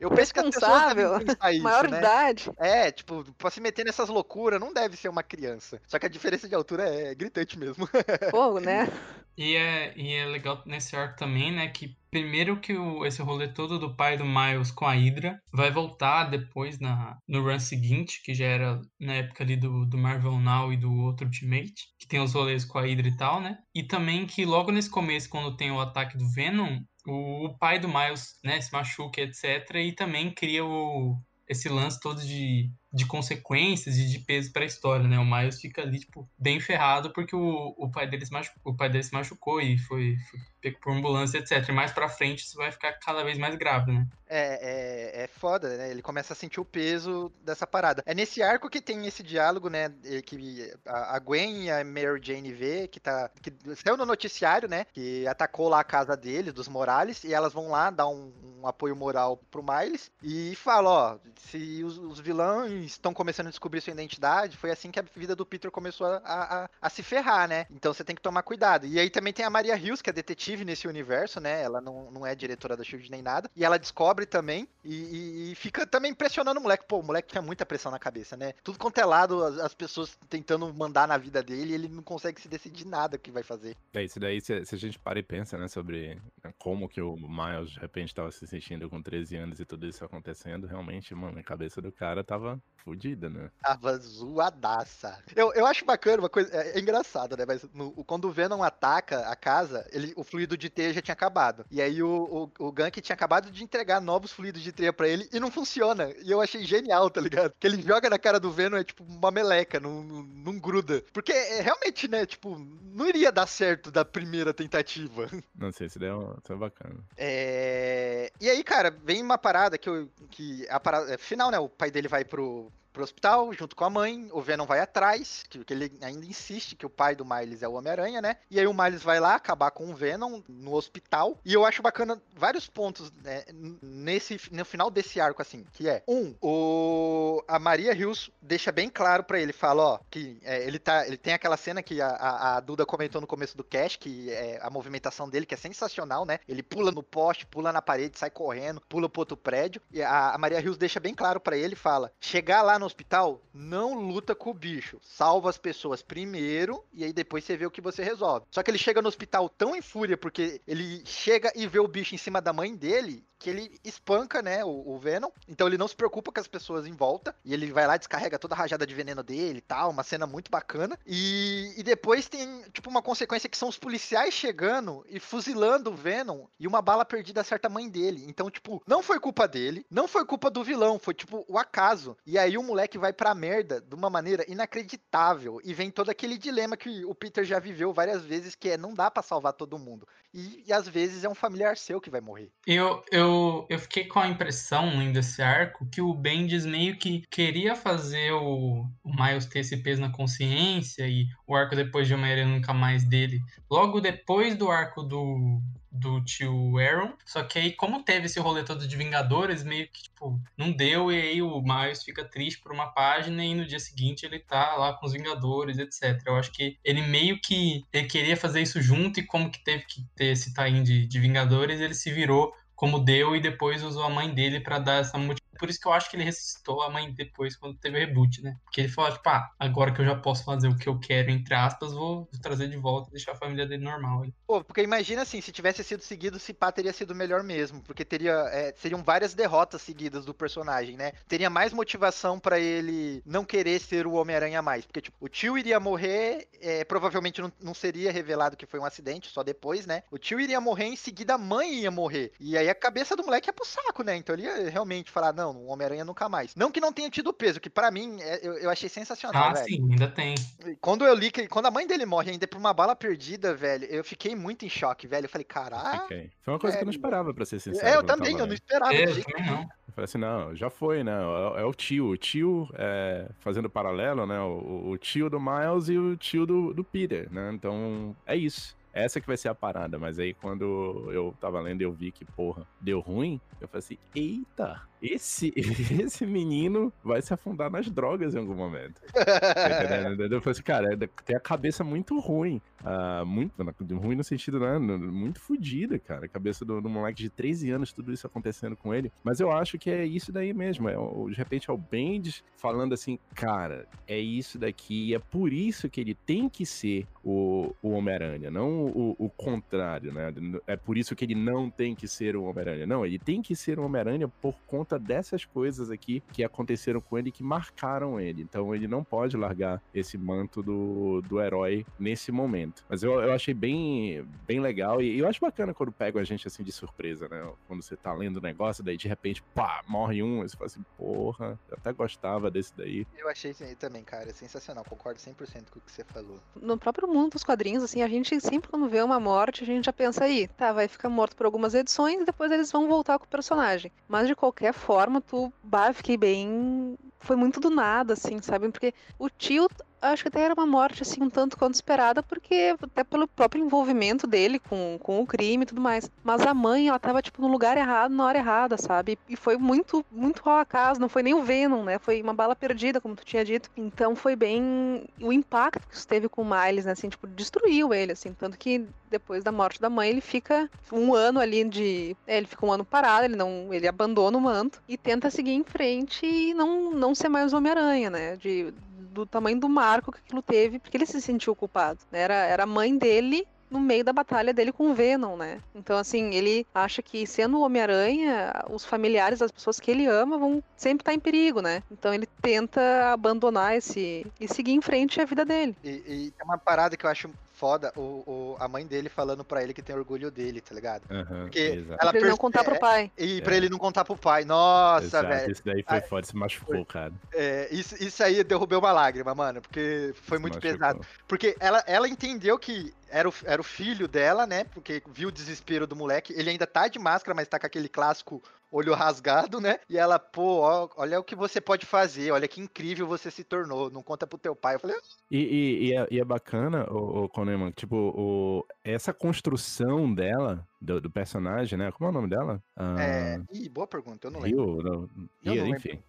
Eu penso que as pessoas devem Responsável, pensar isso, Maior né? idade. É, tipo, pra se meter nessas loucuras, não deve ser uma criança. Só que a diferença de altura é gritante mesmo. Pô, né? E é, e é legal nesse arco também, né? Que primeiro que o, esse rolê todo do pai do Miles com a Hydra vai voltar depois na, no run seguinte, que já era na época ali do, do Marvel Now e do outro Ultimate, que tem os rolês com a Hydra e tal, né? E também que logo nesse começo, quando tem o ataque do Venom, o, o pai do Miles, né, se machuca, etc. E também cria o, esse lance todo de, de consequências e de peso pra história, né? O Miles fica ali, tipo, bem ferrado porque o, o, pai, dele se machucou, o pai dele se machucou e foi, foi pego por ambulância, etc. E mais pra frente isso vai ficar cada vez mais grave, né? É, é, é foda, né? Ele começa a sentir o peso dessa parada. É nesse arco que tem esse diálogo, né? Que a a Gwen e a Mary Jane vê, que tá. Que saiu no noticiário, né? Que atacou lá a casa deles, dos Morales, e elas vão lá dar um, um apoio moral pro Miles e fala, ó, se os, os vilões estão começando a descobrir sua identidade, foi assim que a vida do Peter começou a, a, a se ferrar, né? Então você tem que tomar cuidado. E aí também tem a Maria Hills, que é detetive nesse universo, né? Ela não, não é diretora da Shield nem nada. E ela descobre também e, e- e fica também pressionando o moleque. Pô, o moleque tinha muita pressão na cabeça, né? Tudo quanto é lado, as, as pessoas tentando mandar na vida dele, ele não consegue se decidir nada o que vai fazer. É isso daí, se, se a gente para e pensa, né, sobre né, como que o Miles de repente tava se sentindo com 13 anos e tudo isso acontecendo, realmente, mano, a cabeça do cara tava fodida, né? Tava zoadaça. Eu, eu acho bacana uma coisa. É, é engraçado, né? Mas no- quando o Venom ataca a casa, ele, o fluido de teia já tinha acabado. E aí o, o, o Gank tinha acabado de entregar novos fluidos de teia pra ele e não funciona. E eu achei genial, tá ligado? Que ele joga na cara do Venom é tipo uma meleca, não, não, não gruda. Porque é, realmente, né? Tipo, não iria dar certo da primeira tentativa. Não sei, daí é, um- isso é bacana. É, E aí, cara, vem uma parada que, eu- que a parada é, final, né? O pai dele vai pro, improve pro hospital junto com a mãe, o Venom vai atrás, que, que ele ainda insiste que o pai do Miles é o Homem-Aranha, né? E aí o Miles vai lá acabar com o Venom no hospital. E eu acho bacana vários pontos né, nesse no final desse arco assim, que é um, o a Maria Hills deixa bem claro pra ele, fala, ó, que é, ele tá, ele tem aquela cena que a, a, a Duda comentou no começo do cast, que é a movimentação dele que é sensacional, né? Ele pula no poste, pula na parede, sai correndo, pula pro outro prédio. E a, a Maria Hills deixa bem claro pra ele, fala: chegar lá no hospital, não luta com o bicho, salva as pessoas primeiro e aí depois você vê o que você resolve. Só que ele chega no hospital tão em fúria porque ele chega e vê o bicho em cima da mãe dele que ele espanca, né, o, o Venom. Então ele não se preocupa com as pessoas em volta. E ele vai lá, descarrega toda a rajada de veneno dele e tal. Uma cena muito bacana. E, e depois tem, tipo, uma consequência que são os policiais chegando e fuzilando o Venom. E uma bala perdida acerta a mãe dele. Então, tipo, não foi culpa dele. Não foi culpa do vilão. Foi, tipo, o acaso. E aí o moleque vai pra merda de uma maneira inacreditável. E vem todo aquele dilema que o Peter já viveu várias vezes, que é não dá pra salvar todo mundo. E, e às vezes é um familiar seu que vai morrer. Eu, eu, eu fiquei com a impressão, lendo desse arco, que o Bendis meio que queria fazer o, o Miles ter esse peso na consciência e o arco depois de Homem-Aranha Nunca Mais dele, logo depois do arco do, do tio Aaron. Só que aí, como teve esse rolê todo de Vingadores, meio que, tipo, não deu, e aí o Miles fica triste por uma página e no dia seguinte ele tá lá com os Vingadores, etc. Eu acho que ele meio que ele queria fazer isso junto, e como que teve que ter esse tie de, de Vingadores, ele se virou como deu e depois usou a mãe dele pra dar essa Por isso que eu acho que ele ressuscitou a mãe depois, quando teve o reboot, né? Porque ele falou, tipo, ah, agora que eu já posso fazer o que eu quero, entre aspas, vou trazer de volta e deixar a família dele normal. Aí. Pô, porque imagina assim, se tivesse sido seguido, se pá teria sido melhor mesmo. Porque teria. é, seriam várias derrotas seguidas do personagem, né? Teria mais motivação pra ele não querer ser o Homem-Aranha mais. Porque, tipo, o tio iria morrer, é, provavelmente não, não seria revelado que foi um acidente, só depois, né? O tio iria morrer, em seguida a mãe ia morrer. E aí a cabeça do moleque ia pro saco, né? Então ele ia realmente falar, não, o Homem-Aranha nunca mais. Não que não tenha tido peso, que pra mim é- eu, eu achei sensacional, Ah, velho. sim, ainda tem. Quando eu li que quando a mãe dele morre ainda é por uma bala perdida, velho, eu fiquei muito em choque, velho. Eu falei, caralho. Fiquei. Foi uma coisa que eu não velho. esperava, pra ser sincero. É, eu também, tava eu não esperava. É, eu também não. Eu falei assim, não, já foi, né? É, é o tio. O tio, é, fazendo paralelo, né? O, o tio do Miles e o tio do, do Peter, né? Então, é isso. Essa que vai ser a parada. Mas aí, quando eu tava lendo e eu vi que, porra, deu ruim, eu falei assim, eita, esse, esse menino vai se afundar nas drogas em algum momento. Eu falei assim, cara, é- tem a cabeça muito ruim. ah, muito ruim no sentido, né? Muito fodida, cara. A cabeça do, do moleque de 13 anos, tudo isso acontecendo com ele. Mas eu acho que é isso daí mesmo. É, de repente é o Bendis falando assim, cara, é isso daqui. E é por isso que ele tem que ser o, o Homem-Aranha, não o, o contrário, né? É por isso que ele não tem que ser o Homem-Aranha. Não, ele tem que ser o Homem-Aranha por conta dessas coisas aqui que aconteceram com ele, que marcaram ele. Então ele não pode largar esse manto do, do herói nesse momento. Mas eu, eu achei bem, bem legal e eu acho bacana quando pegam a gente assim de surpresa, né? Quando você tá lendo o negócio, daí de repente, pá, morre um, e você fala assim, porra, eu até gostava desse daí. Eu achei isso aí também, cara, sensacional. Concordo 100% com o que você falou. No próprio mundo dos quadrinhos, assim, a gente sempre quando vê uma morte, a gente já pensa aí, tá, vai ficar morto por algumas edições e depois eles vão voltar com o personagem. Mas de qualquer forma, tu, bah, fiquei bem. Foi muito do nada, assim, sabe? Porque o tio, acho que até era uma morte, assim, um tanto quanto esperada, porque até pelo próprio envolvimento dele com, com o crime e tudo mais. Mas a mãe, ela tava, tipo, no lugar errado, na hora errada, sabe? E foi muito, muito ao acaso, não foi nem o Venom, né? Foi uma bala perdida, como tu tinha dito. Então foi bem. O impacto que isso teve com o Miles, né? Assim, tipo, destruiu ele, assim. Tanto que depois da morte da mãe, ele fica um ano ali de. é, ele fica um ano parado, ele não. Ele abandona o manto e tenta seguir em frente e não, não ser mais Homem-Aranha, né? De, do tamanho do marco que aquilo teve, porque ele se sentiu culpado. né? Era, era a mãe dele no meio da batalha dele com o Venom, né? Então, assim, ele acha que sendo o Homem-Aranha, os familiares das pessoas que ele ama vão sempre estar em perigo, né? Então ele tenta abandonar esse e seguir em frente a vida dele. E, e é uma parada que eu acho foda, o, o- a mãe dele falando pra ele que tem orgulho dele, tá ligado? Aham, Porque exato. ela pra ele não contar pro é, pai. E É. pra ele não contar pro pai. Nossa, Exato, velho. Isso daí foi foda, se machucou, cara. É, isso, isso aí derrubei uma lágrima, mano, porque foi Se muito machucou. pesado. Porque ela, ela entendeu que era o, era o filho dela, né? Porque viu o desespero do moleque. Ele ainda tá de máscara, mas tá com aquele clássico olho rasgado, né? E ela, pô, ó, olha o que você pode fazer, olha que incrível você se tornou. Não conta pro teu pai. Eu falei, E, e- e é, e é bacana, o, o Koneman, tipo, o, essa construção dela, do, do personagem, né? Como é o nome dela? Ah, é. Ih, boa pergunta, eu não lembro. Rio, não, não lembro.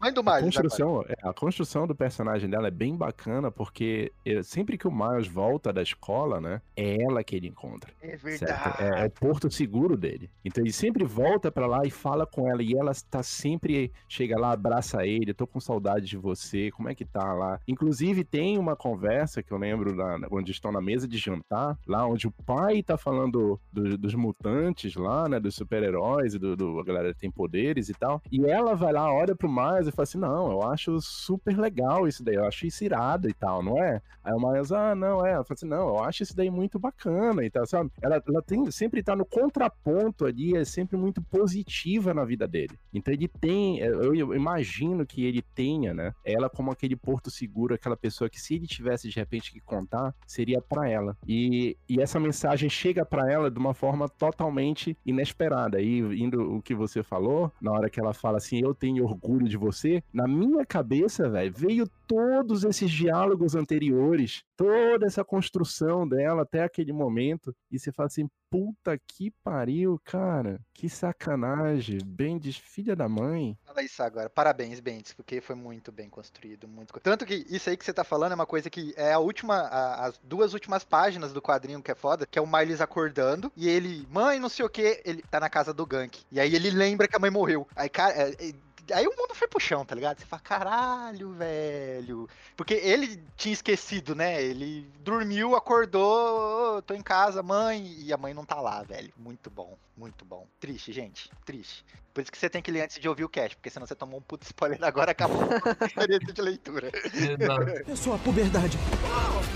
Mãe do A Miles, agora. construção, é, a construção do personagem dela é bem bacana, porque sempre que o Miles volta da escola, né? É ela que ele encontra. É verdade. É, é o porto seguro dele. Então ele sempre volta pra lá e fala com ela. E ela tá sempre. Chega lá, abraça ele. Tô com saudade de você. Como é que tá lá? Inclusive, tem uma conversa que eu lembro lá, onde estão na mesa de jantar, lá onde o pai tá falando do- dos mutantes lá, né? Dos super-heróis do, do- a galera que tem poderes e tal. E ela vai lá, olha pro Miles e fala assim: Não, eu acho super legal isso daí. Eu acho isso irado e tal, não é? Aí o Miles, ah, não, é. Ela fala assim: Não, eu acho isso daí muito bacana e tal, sabe? Ela, ela tem, sempre tá no contraponto ali, é sempre muito positiva na vida dele. Então ele tem, eu, eu imagino que ele tenha, né? Ela como aquele porto seguro, aquela pessoa que se ele tivesse de repente que contar, seria pra ela. E, e essa mensagem chega pra ela de uma forma totalmente inesperada. E indo o que você falou, na hora que ela fala assim, eu tenho orgulho de você. Na minha cabeça, velho, veio todos esses diálogos anteriores, toda essa construção dela até aquele momento, e você fala assim, puta que pariu, cara, que sacanagem, Bendis, filha da mãe. Fala isso agora. Parabéns, Bendis, porque foi muito bem construído, muito. Tanto que isso aí que você tá falando é uma coisa que é a última, a- as duas últimas páginas do quadrinho que é foda, que é o Miles acordando e ele, mãe, não sei o que, ele tá na casa do Gank. E aí ele lembra que a mãe morreu. Aí, cara, é- é- Aí o mundo foi pro chão, tá ligado? Você fala, caralho, velho. Porque ele tinha esquecido, né? Ele dormiu, acordou, "Ô, tô em casa, mãe, e a mãe não tá lá, velho. Muito bom, muito bom. Triste, gente, triste. Por isso que você tem que ler antes de ouvir o cast, porque senão você tomou um puto spoiler agora acabou a experiência de leitura. Exato. É só a puberdade.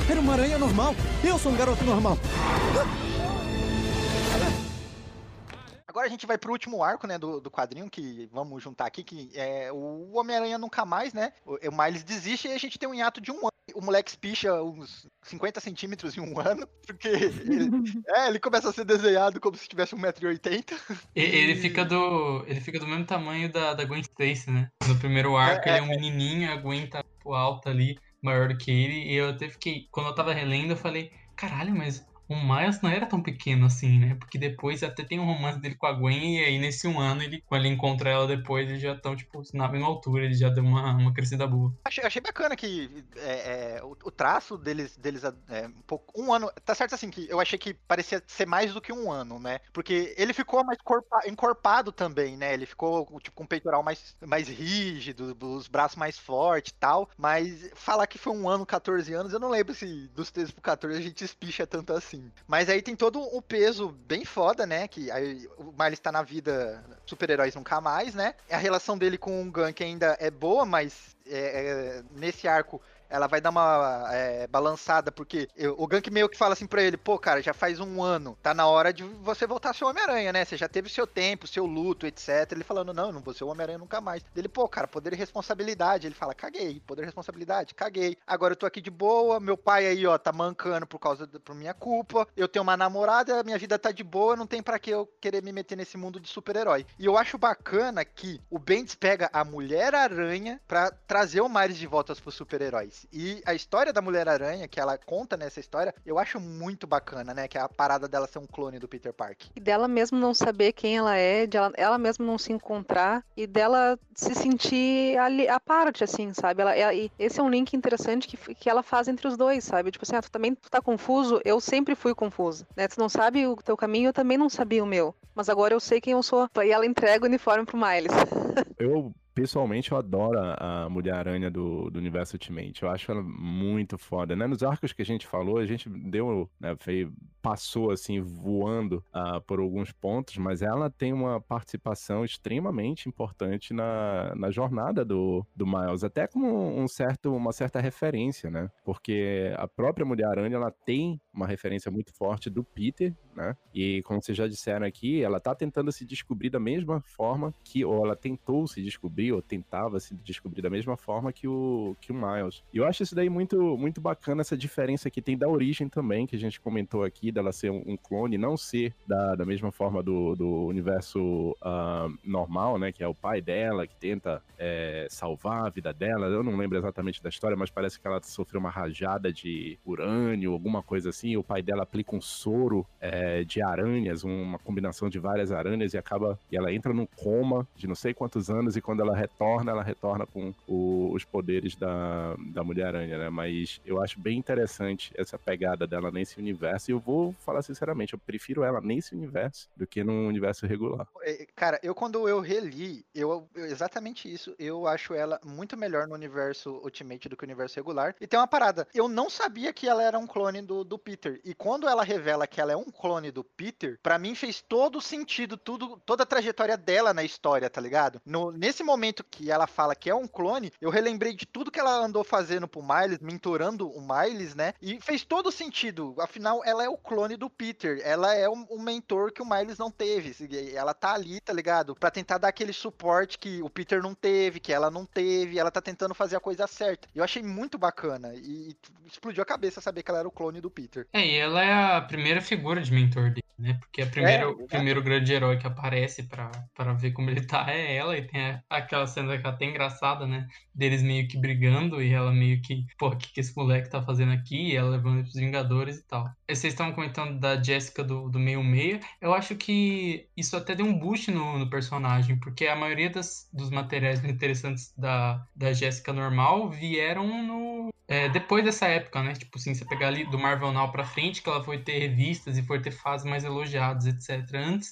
Era uma aranha normal. Eu sou um garoto normal. Agora a gente vai pro último arco, né, do, do quadrinho, que vamos juntar aqui, que é o Homem-Aranha nunca mais, né? O, o Miles desiste e a gente tem um hiato de um ano. O moleque espicha uns 50 centímetros em um ano, porque ele, é, ele começa a ser desenhado como se tivesse 1,80m. E- Ele fica do. Ele fica do mesmo tamanho da, da Gwen Stacy, né? No primeiro arco É, ele é um menininho, a Gwen tipo, alta ali, maior do que ele. E eu até fiquei. Quando eu tava relendo, eu falei, caralho, mas o Miles não era tão pequeno assim, né? Porque depois até tem um romance dele com a Gwen, e aí nesse um ano, ele, quando ele encontra ela depois, eles já estão, tipo, na mesma altura, ele já deu uma, uma crescida boa. Achei, achei bacana que é, é, o, o traço deles, deles é, um pouco. Um ano. Tá certo assim, que eu achei que parecia ser mais do que um ano, né? Porque ele ficou mais corpa- encorpado também, né? Ele ficou tipo, com o peitoral mais, mais rígido, os braços mais fortes e tal. Mas falar que foi um ano, 14 anos, eu não lembro se dos 13 pro 14 a gente espicha tanto assim. Mas aí tem todo o peso bem foda, né? Que aí o Miles tá na vida super-heróis nunca mais, né? A relação dele com o Gank ainda é boa, mas é, é, nesse arco ela vai dar uma é, balançada, porque eu- o Gank meio que fala assim pra ele, pô, cara, já faz um ano, tá na hora de você voltar a ser o Homem-Aranha, né? Você já teve seu tempo, seu luto, etc. Ele falando, não, não vou ser o Homem-Aranha nunca mais. Ele, pô, cara, poder e responsabilidade. Ele fala, caguei, poder e responsabilidade, caguei. Agora eu tô aqui de boa, meu pai aí, ó, tá mancando por causa da por minha culpa. Eu tenho uma namorada, minha vida tá de boa, não tem pra que eu querer me meter nesse mundo de super-herói. E eu acho bacana que o Bendis pega a Mulher-Aranha pra trazer o Miles de volta pros super-heróis. E a história da Mulher-Aranha, que ela conta nessa história, eu acho muito bacana, né? Que é a parada dela ser um clone do Peter Parker. E dela mesmo não saber quem ela é, de ela, ela mesma não se encontrar e dela se sentir ali, à parte, assim, sabe? Ela, ela- e esse é um link interessante que, que ela faz entre os dois, sabe? Tipo assim, ah, tu também tu tá confuso, eu sempre fui confuso, né? Tu não sabe o teu caminho, eu também não sabia o meu. Mas agora eu sei quem eu sou. E ela entrega o uniforme pro Miles. Eu, pessoalmente, eu adoro a Mulher-Aranha do, do universo Ultimate. Eu acho ela muito foda, né? Nos arcos que a gente falou, a gente deu, né, foi- passou, assim, voando ah, por alguns pontos, mas ela tem uma participação extremamente importante na, na jornada do, do Miles, até como um certo, uma certa referência, né? Porque a própria Mulher-Aranha, ela tem uma referência muito forte do Peter, né? E como vocês já disseram aqui, ela tá tentando se descobrir da mesma forma que, ou ela tentou se descobrir, ou tentava se descobrir da mesma forma que o, que o Miles. E eu acho isso daí muito, muito bacana, essa diferença que tem da origem também, que a gente comentou aqui, dela ser um, clone, não ser da, da mesma forma do, do universo ah, normal, né? Que é o pai dela, que tenta é, salvar a vida dela. Eu não lembro exatamente da história, mas parece que ela sofreu uma rajada de urânio, alguma coisa assim. O pai dela aplica um soro é, de aranhas, uma combinação de várias aranhas, e acaba. E ela entra num coma de não sei quantos anos, e quando ela retorna, ela retorna com o- os poderes da, da Mulher-Aranha, né? Mas eu acho bem interessante essa pegada dela nesse universo, e eu vou falar sinceramente, eu prefiro ela nesse universo do que no universo regular. É, Cara, eu quando eu reli, eu, eu- exatamente isso. Eu acho ela muito melhor no universo Ultimate do que no universo regular. E tem uma parada, eu não sabia que ela era um clone do, do Peter. E quando ela revela que ela é um clone do Peter, pra mim fez todo sentido, tudo, toda a trajetória dela na história, tá ligado? No, nesse momento que ela fala que é um clone, eu relembrei de tudo que ela andou fazendo pro Miles, mentorando o Miles, né? E fez todo sentido. Afinal, ela é o clone do Peter. Ela é um, um mentor que o Miles não teve. Ela tá ali, tá ligado? Pra tentar dar aquele suporte que o Peter não teve, que ela não teve. Ela tá tentando fazer a coisa certa. Eu achei muito bacana. E explodiu a cabeça saber que ela era o clone do Peter. É, e ela é a primeira figura de mentor dele, né? Porque a primeira, É, o primeiro grande herói que aparece pra ver como ele tá é ela, e tem a- aquela cena que é até engraçada, né? Deles meio que brigando e ela meio que, pô, o que, que esse moleque tá fazendo aqui? E ela levando pros Vingadores e tal. E vocês estavam comentando da Jéssica do, do meio meia. Eu acho que isso até deu um boost no, no personagem, porque a maioria das, dos materiais interessantes da, da Jéssica normal vieram no, é, depois dessa época, né? Tipo assim, você pegar ali do Marvel Now pra frente, que ela foi ter revistas e foi ter fases mais elogiadas, etc. Antes,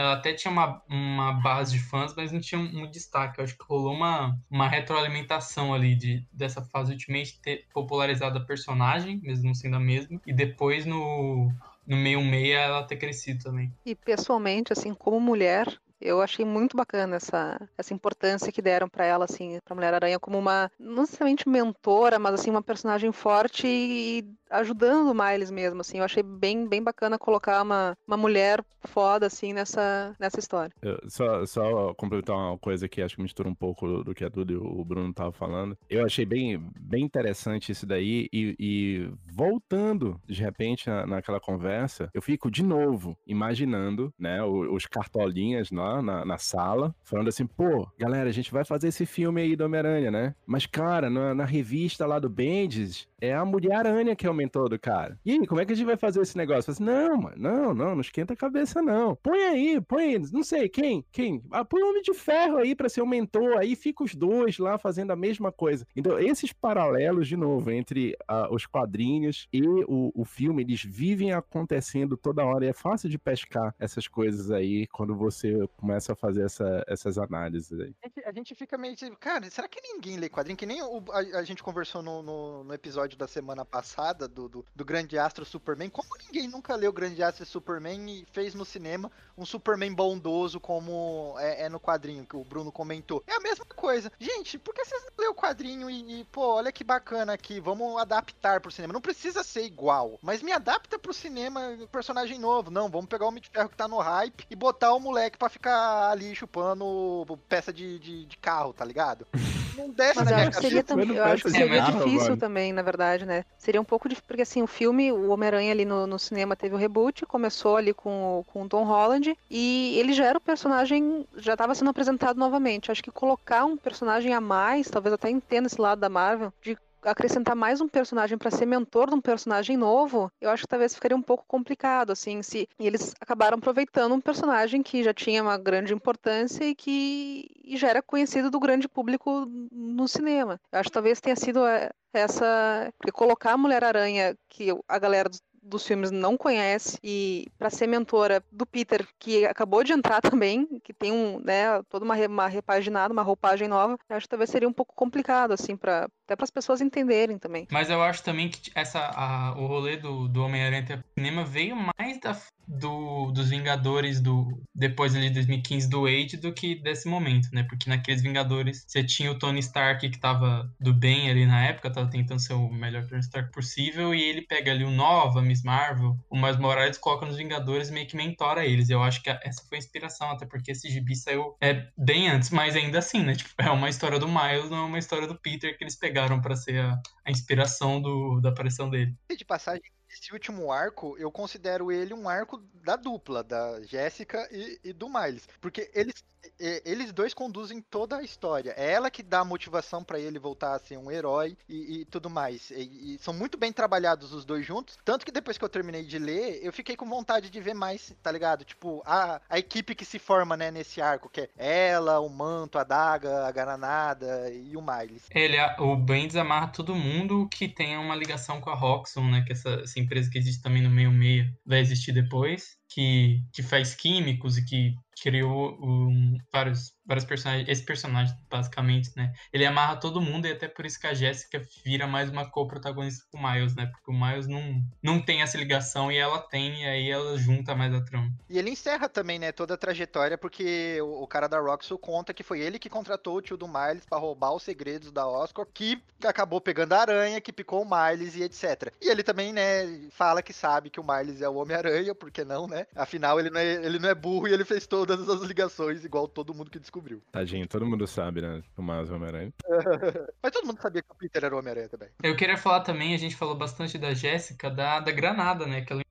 ela até tinha uma, uma base de fãs, mas não tinha um, destaque. Eu acho que rolou uma, uma retroalimentação ali de, dessa fase Ultimate ter popularizado a personagem, mesmo sendo a mesma, e depois no, no meio meia ela ter crescido também. E pessoalmente, assim, como mulher, eu achei muito bacana essa, essa importância que deram pra ela, assim, pra Mulher Aranha como uma, não necessariamente mentora, mas assim, uma personagem forte e ajudando o Miles mesmo, assim. Eu achei bem, bem bacana colocar uma, uma mulher foda, assim, nessa, nessa história. Eu- só, só complementar uma coisa que acho que mistura um pouco do, que a Duda e o Bruno estavam falando. Eu achei bem, bem interessante isso daí e, e voltando de repente na, naquela conversa, eu fico de novo imaginando, né, o- os cartolinhas lá na, na sala, falando assim, pô, galera, a gente vai fazer esse filme aí do Homem-Aranha, né? Mas, cara, na, na revista lá do Bendis, é a Mulher-Aranha que é o mentor do cara. E aí, como é que a gente vai fazer esse negócio? Assim, não, mano, não, não, não esquenta a cabeça, não. Põe aí, põe, não sei, quem, quem? Ah, põe o Homem de Ferro aí pra ser o mentor, aí fica os dois lá fazendo a mesma coisa. Então, esses paralelos, de novo, entre ah, os quadrinhos e o, o filme, eles vivem acontecendo toda hora e é fácil de pescar essas coisas aí quando você começa a fazer essa- essas análises aí. A gente, a gente fica meio tipo, cara, será que ninguém lê quadrinho? Que nem o- a, a gente conversou no, no, no episódio da semana passada do, do, do Grande Astro Superman. Como ninguém nunca leu Grande Astro Superman e fez no cinema um Superman bondoso como é, é no quadrinho que o Bruno comentou? É a mesma coisa. Gente, por que vocês não lêem o quadrinho e, e, pô, olha que bacana aqui, vamos adaptar pro cinema? Não precisa ser igual, mas me adapta pro cinema personagem novo. Não, vamos pegar o Homem de Ferro que tá no hype e botar o moleque pra ficar ali chupando peça de, de, de carro, tá ligado? Não desce Mas na minha acho que seria, cabeça. tam- eu acho que seria nada, difícil mano. também, na verdade, né? Seria um pouco difícil, porque assim, o filme, o Homem-Aranha ali no, no cinema teve o reboot, começou ali com, o- com o Tom Holland, e ele já era o personagem, já estava sendo apresentado novamente. Acho que colocar um personagem a mais, talvez até entenda esse lado da Marvel, de acrescentar mais um personagem para ser mentor de um personagem novo, eu acho que talvez ficaria um pouco complicado, assim, se eles acabaram aproveitando um personagem que já tinha uma grande importância e que e já era conhecido do grande público no cinema. Eu acho que talvez tenha sido é, essa porque colocar a Mulher-Aranha que a galera dos filmes não conhece e para ser mentora do Peter que acabou de entrar também que tem um né toda uma, uma repaginada uma roupagem nova eu acho que talvez seria um pouco complicado assim para até para as pessoas entenderem também Mas eu acho também que essa, a- o rolê do, do Homem-Aranha ter cinema veio mais da, do, dos Vingadores do depois ali de 2015 do Wade do que desse momento, né? Porque naqueles Vingadores você tinha o Tony Stark que tava do bem ali na época, tava tentando ser o melhor Tony Stark possível, e ele pega ali o Nova, Miss Marvel, o Miles Morales coloca nos Vingadores e meio que mentora eles. Eu acho que essa foi a inspiração, até porque esse gibi saiu é, bem antes, mas ainda assim, né? Tipo, é uma história do Miles, não é uma história do Peter que eles pegaram pra ser a, a inspiração do, da aparição dele. de passagem, esse último arco, eu considero ele um arco da dupla, da Jéssica e, e do Miles. Porque eles, eles dois conduzem toda a história. É ela que dá a motivação pra ele voltar a ser um herói e, e tudo mais. E, e são muito bem trabalhados os dois juntos. Tanto que depois que eu terminei de ler, eu fiquei com vontade de ver mais, tá ligado? Tipo, a, a equipe que se forma, né, nesse arco, que é ela, o Manto, a Daga, a Granada e o Miles. Ele, o Bendis amarra todo mundo que tenha uma ligação com a Roxxon, né? Que essa, essa empresa que existe também no meio meia vai existir depois, que, que faz químicos e que criou um, vários, vários personagens, esse personagem, basicamente, né? Ele amarra todo mundo e até por isso que a Jéssica vira mais uma co-protagonista com o Miles, né? Porque o Miles não, não tem essa ligação e ela tem, e aí ela junta mais a trama. E ele encerra também, né, toda a trajetória, porque o, o cara da Roxxon conta que foi ele que contratou o tio do Miles pra roubar os segredos da Oscorp, que acabou pegando a aranha, que picou o Miles e etc. E ele também, né, fala que sabe que o Miles é o Homem-Aranha, porque não, né? Afinal, ele não, é, ele não é burro e ele fez todas as ligações, igual todo mundo que descobriu. Tadinho, todo mundo sabe, né? O Miles Homem-Aranha. Mas todo mundo sabia que o Peter era o Homem-Aranha também. Eu queria falar também, a gente falou bastante da Jéssica, da, da Granada, né? Que ela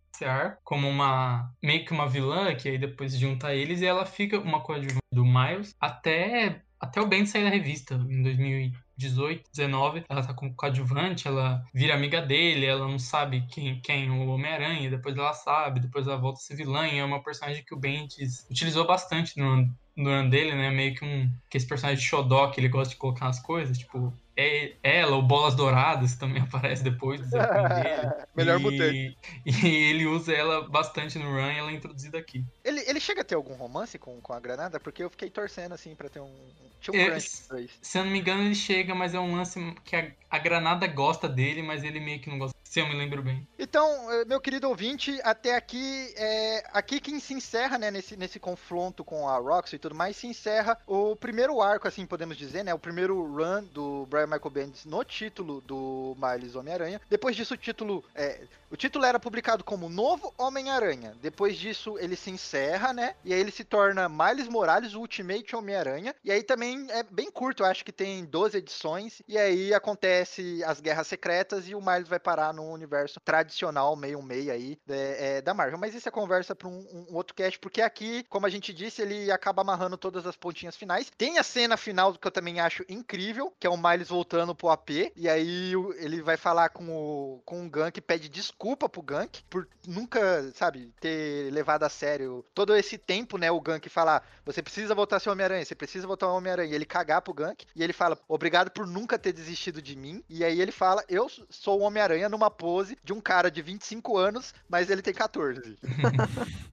como uma meio que uma vilã que aí depois junta eles e ela fica uma coadjuvante do Miles até até o Ben sair da revista em 2018, 19, ela tá como coadjuvante, ela vira amiga dele, ela não sabe quem, quem é o Homem-Aranha, depois ela sabe, depois ela volta a ser vilã, e é uma personagem que o Bendis utilizou bastante no, no ano dele, né? Meio que um que esse personagem de xodó que ele gosta de colocar as coisas, tipo, é ela, o Bolas Douradas também aparece depois do dele. Melhor e, mutante. E ele usa ela bastante no Run e ela é introduzida aqui. Ele, ele chega a ter algum romance com, com a granada? Porque eu fiquei torcendo, assim, pra ter um. Tinha um É. Se eu não me engano, ele chega, mas é um lance que a, a granada gosta dele, mas ele meio que não gosta. Se eu me lembro bem. Então, eh, meu querido ouvinte, até aqui, é aqui que se encerra, né, nesse, nesse confronto com a Roxy e tudo mais, se encerra o primeiro arco, assim podemos dizer, né, o primeiro run do Brian Michael Bendis no título do Miles Homem-Aranha. Depois disso, o título, é, o título era publicado como Novo Homem-Aranha. Depois disso, ele se encerra, né, e aí ele se torna Miles Morales Ultimate Homem-Aranha. E aí também é bem curto, eu acho que tem 12 edições, e aí acontece as Guerras Secretas e o Miles vai parar universo tradicional, meio meio aí, é, é, da Marvel. Mas isso é conversa para um, um outro cast, porque aqui, como a gente disse, ele acaba amarrando todas as pontinhas finais. Tem a cena final que eu também acho incrível, que é o Miles voltando pro AP, e aí ele vai falar com o, com o Gank, pede desculpa pro Gank por nunca, sabe, ter levado a sério todo esse tempo, né, o Gank falar, você precisa voltar a ser Homem-Aranha, você precisa voltar ao Homem-Aranha, e ele cagar pro Gank, e ele fala, obrigado por nunca ter desistido de mim, e aí ele fala, eu sou o Homem-Aranha numa pose de um cara de 25 anos, mas ele tem 14.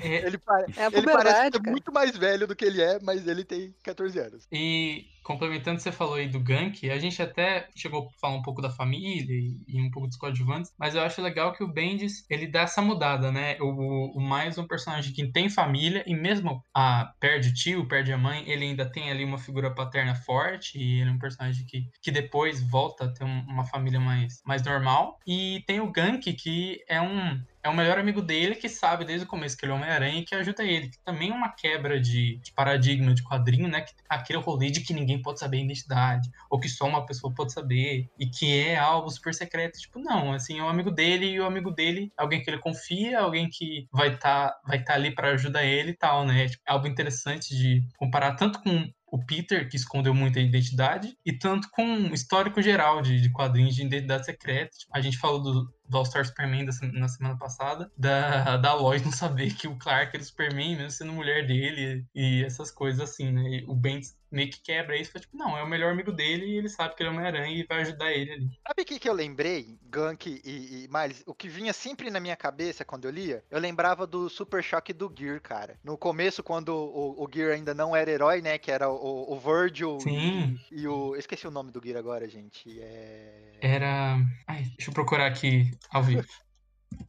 É, Ele, É ele parece puberdade, ser cara. muito mais velho do que ele é, mas ele tem 14 anos. E complementando o que você falou aí do Gank, a gente até chegou a falar um pouco da família e, um pouco dos coadjuvantes, mas eu acho legal que o Bendis, ele dá essa mudada, né? O, o é um personagem que tem família e mesmo a, perde o tio, perde a mãe, ele ainda tem ali uma figura paterna forte e ele é um personagem que, que depois volta a ter um- uma família mais, mais normal. E tem o Gank, que é um, é o melhor amigo dele que sabe desde o começo que ele é Homem-Aranha e que ajuda ele. Que também é uma quebra de, de paradigma de quadrinho, né? Que, aquele rolê de que ninguém pode saber a identidade, ou que só uma pessoa pode saber, e que é algo super secreto. Tipo, não, assim, é um amigo dele e o amigo dele é alguém que ele confia, alguém que vai estar vai tá ali para ajudar ele e tal, né? Tipo, é algo interessante de comparar tanto com o Peter, que escondeu muita identidade, e tanto com um histórico geral de, de quadrinhos de identidade secreta. Tipo, a gente falou do, do All-Star Superman da na semana passada, da, da Lois não saber que o Clark era o Superman, mesmo sendo mulher dele, e essas coisas assim, né? E o Ben meio que quebra isso, fala, tipo, não, é o melhor amigo dele e ele sabe que ele é Homem-Aranha e vai ajudar ele ali. Sabe o que, que eu lembrei, Gank e, e Miles? O que vinha sempre na minha cabeça quando eu lia, eu lembrava do Super Choque do Gear, cara. No começo, quando o, o Gear ainda não era herói, né? Que era o, o Virgil Sim. E, e o. Eu esqueci o nome do Gear agora, gente. É. Era. Ai, deixa eu procurar aqui ao vivo.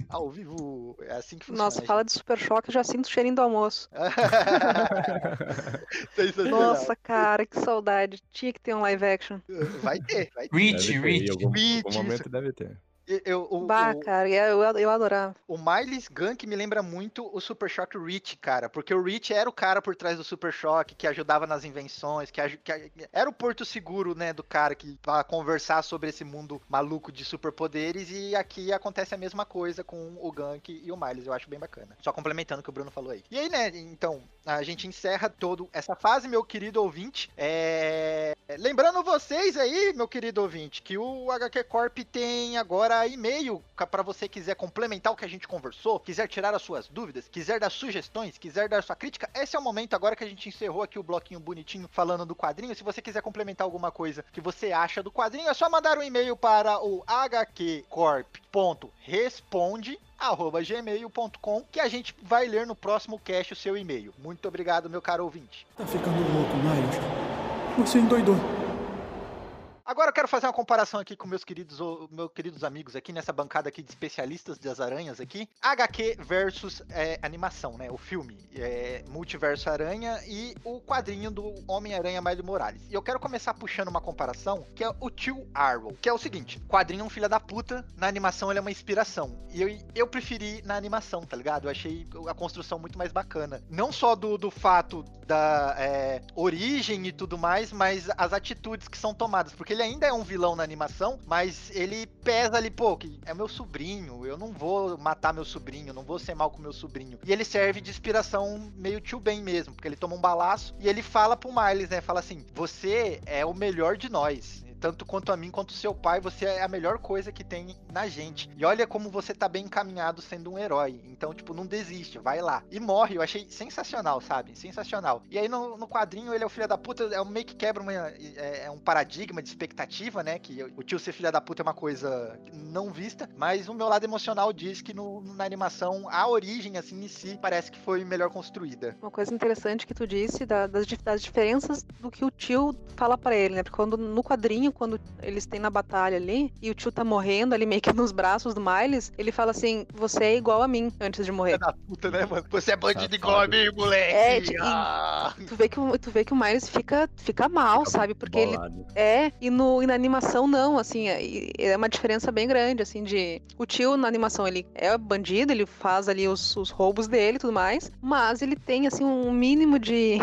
Ao vivo. É assim que funciona. Nossa, fala de Super Choque, eu já sinto o cheirinho do almoço. Nossa, cara, que saudade. Tinha que ter um live action. Vai ter, vai ter. Rich, Deve ter, em Rich. algum, Reach, algum momento deve ter. Eu, o, Bah, o- cara, eu, eu, adorava. O Miles Gank me lembra muito o Super Shock Rich, cara, porque o Rich era o cara por trás do Super Shock, que ajudava nas invenções, que, que era o porto seguro, né, do cara que para conversar sobre esse mundo maluco de superpoderes e aqui acontece a mesma coisa com o Gank e o Miles, eu acho bem bacana. Só complementando o que o Bruno falou aí. E aí, né, então, a gente encerra toda essa fase, meu querido ouvinte. É... Lembrando vocês aí, meu querido ouvinte, que o HQ Corp tem agora e-mail para você quiser complementar o que a gente conversou, quiser tirar as suas dúvidas, quiser dar sugestões, quiser dar sua crítica. Esse é o momento agora que a gente encerrou aqui o bloquinho bonitinho falando do quadrinho. Se você quiser complementar alguma coisa que você acha do quadrinho, é só mandar um e-mail para o hqcorp.responde gmail.com que a gente vai ler no próximo cast o seu e-mail. Muito obrigado, meu caro ouvinte. Tá ficando louco, Miles. Você endoidou. Agora eu quero fazer uma comparação aqui com meus queridos, meus queridos amigos aqui nessa bancada aqui de especialistas das aranhas aqui. HQ versus é, animação, né? O filme é, Multiverso Aranha e o quadrinho do Homem-Aranha Miles Morales. E eu quero começar puxando uma comparação que é o Tio Arrow, que é o seguinte: quadrinho é um filho da puta, na animação ele é uma inspiração. E eu, eu preferi na animação, tá ligado? Eu achei a construção muito mais bacana. Não só do, do fato da é, origem e tudo mais, mas as atitudes que são tomadas. Porque ele ainda é um vilão na animação, mas ele pesa ali, pô, que é meu sobrinho, eu não vou matar meu sobrinho, não vou ser mal com meu sobrinho. E ele serve de inspiração meio tio Ben mesmo, porque ele toma um balaço e ele fala pro Miles, né? Fala assim: você é o melhor de nós tanto quanto a mim quanto o seu pai, você é a melhor coisa que tem na gente. E olha como você tá bem encaminhado sendo um herói. Então, tipo, não desiste, vai lá. E morre, eu achei sensacional, sabe? Sensacional. E aí no, no quadrinho ele é o filho da puta, é um meio que quebra uma, é, é, um paradigma de expectativa, né? Que o tio ser filho da puta é uma coisa não vista, mas o meu lado emocional diz que no, na animação a origem, assim, em si, parece que foi melhor construída. Uma coisa interessante que tu disse da, das, das diferenças do que o tio fala para ele, né? Porque quando no quadrinho quando eles têm na batalha ali, e o tio tá morrendo ali meio que nos braços do Miles, ele fala assim: Você é igual a mim antes de morrer. Da puta, né, mano? Você é bandido igual a mim, moleque! É, ah. tu, vê que, tu vê que o Miles fica, fica mal, fica sabe? Porque bolado. ele. É, e, no, e na animação não, assim, é, é uma diferença bem grande, assim, de. O tio na animação ele é bandido, ele faz ali os, os roubos dele e tudo mais, mas ele tem, assim, um mínimo de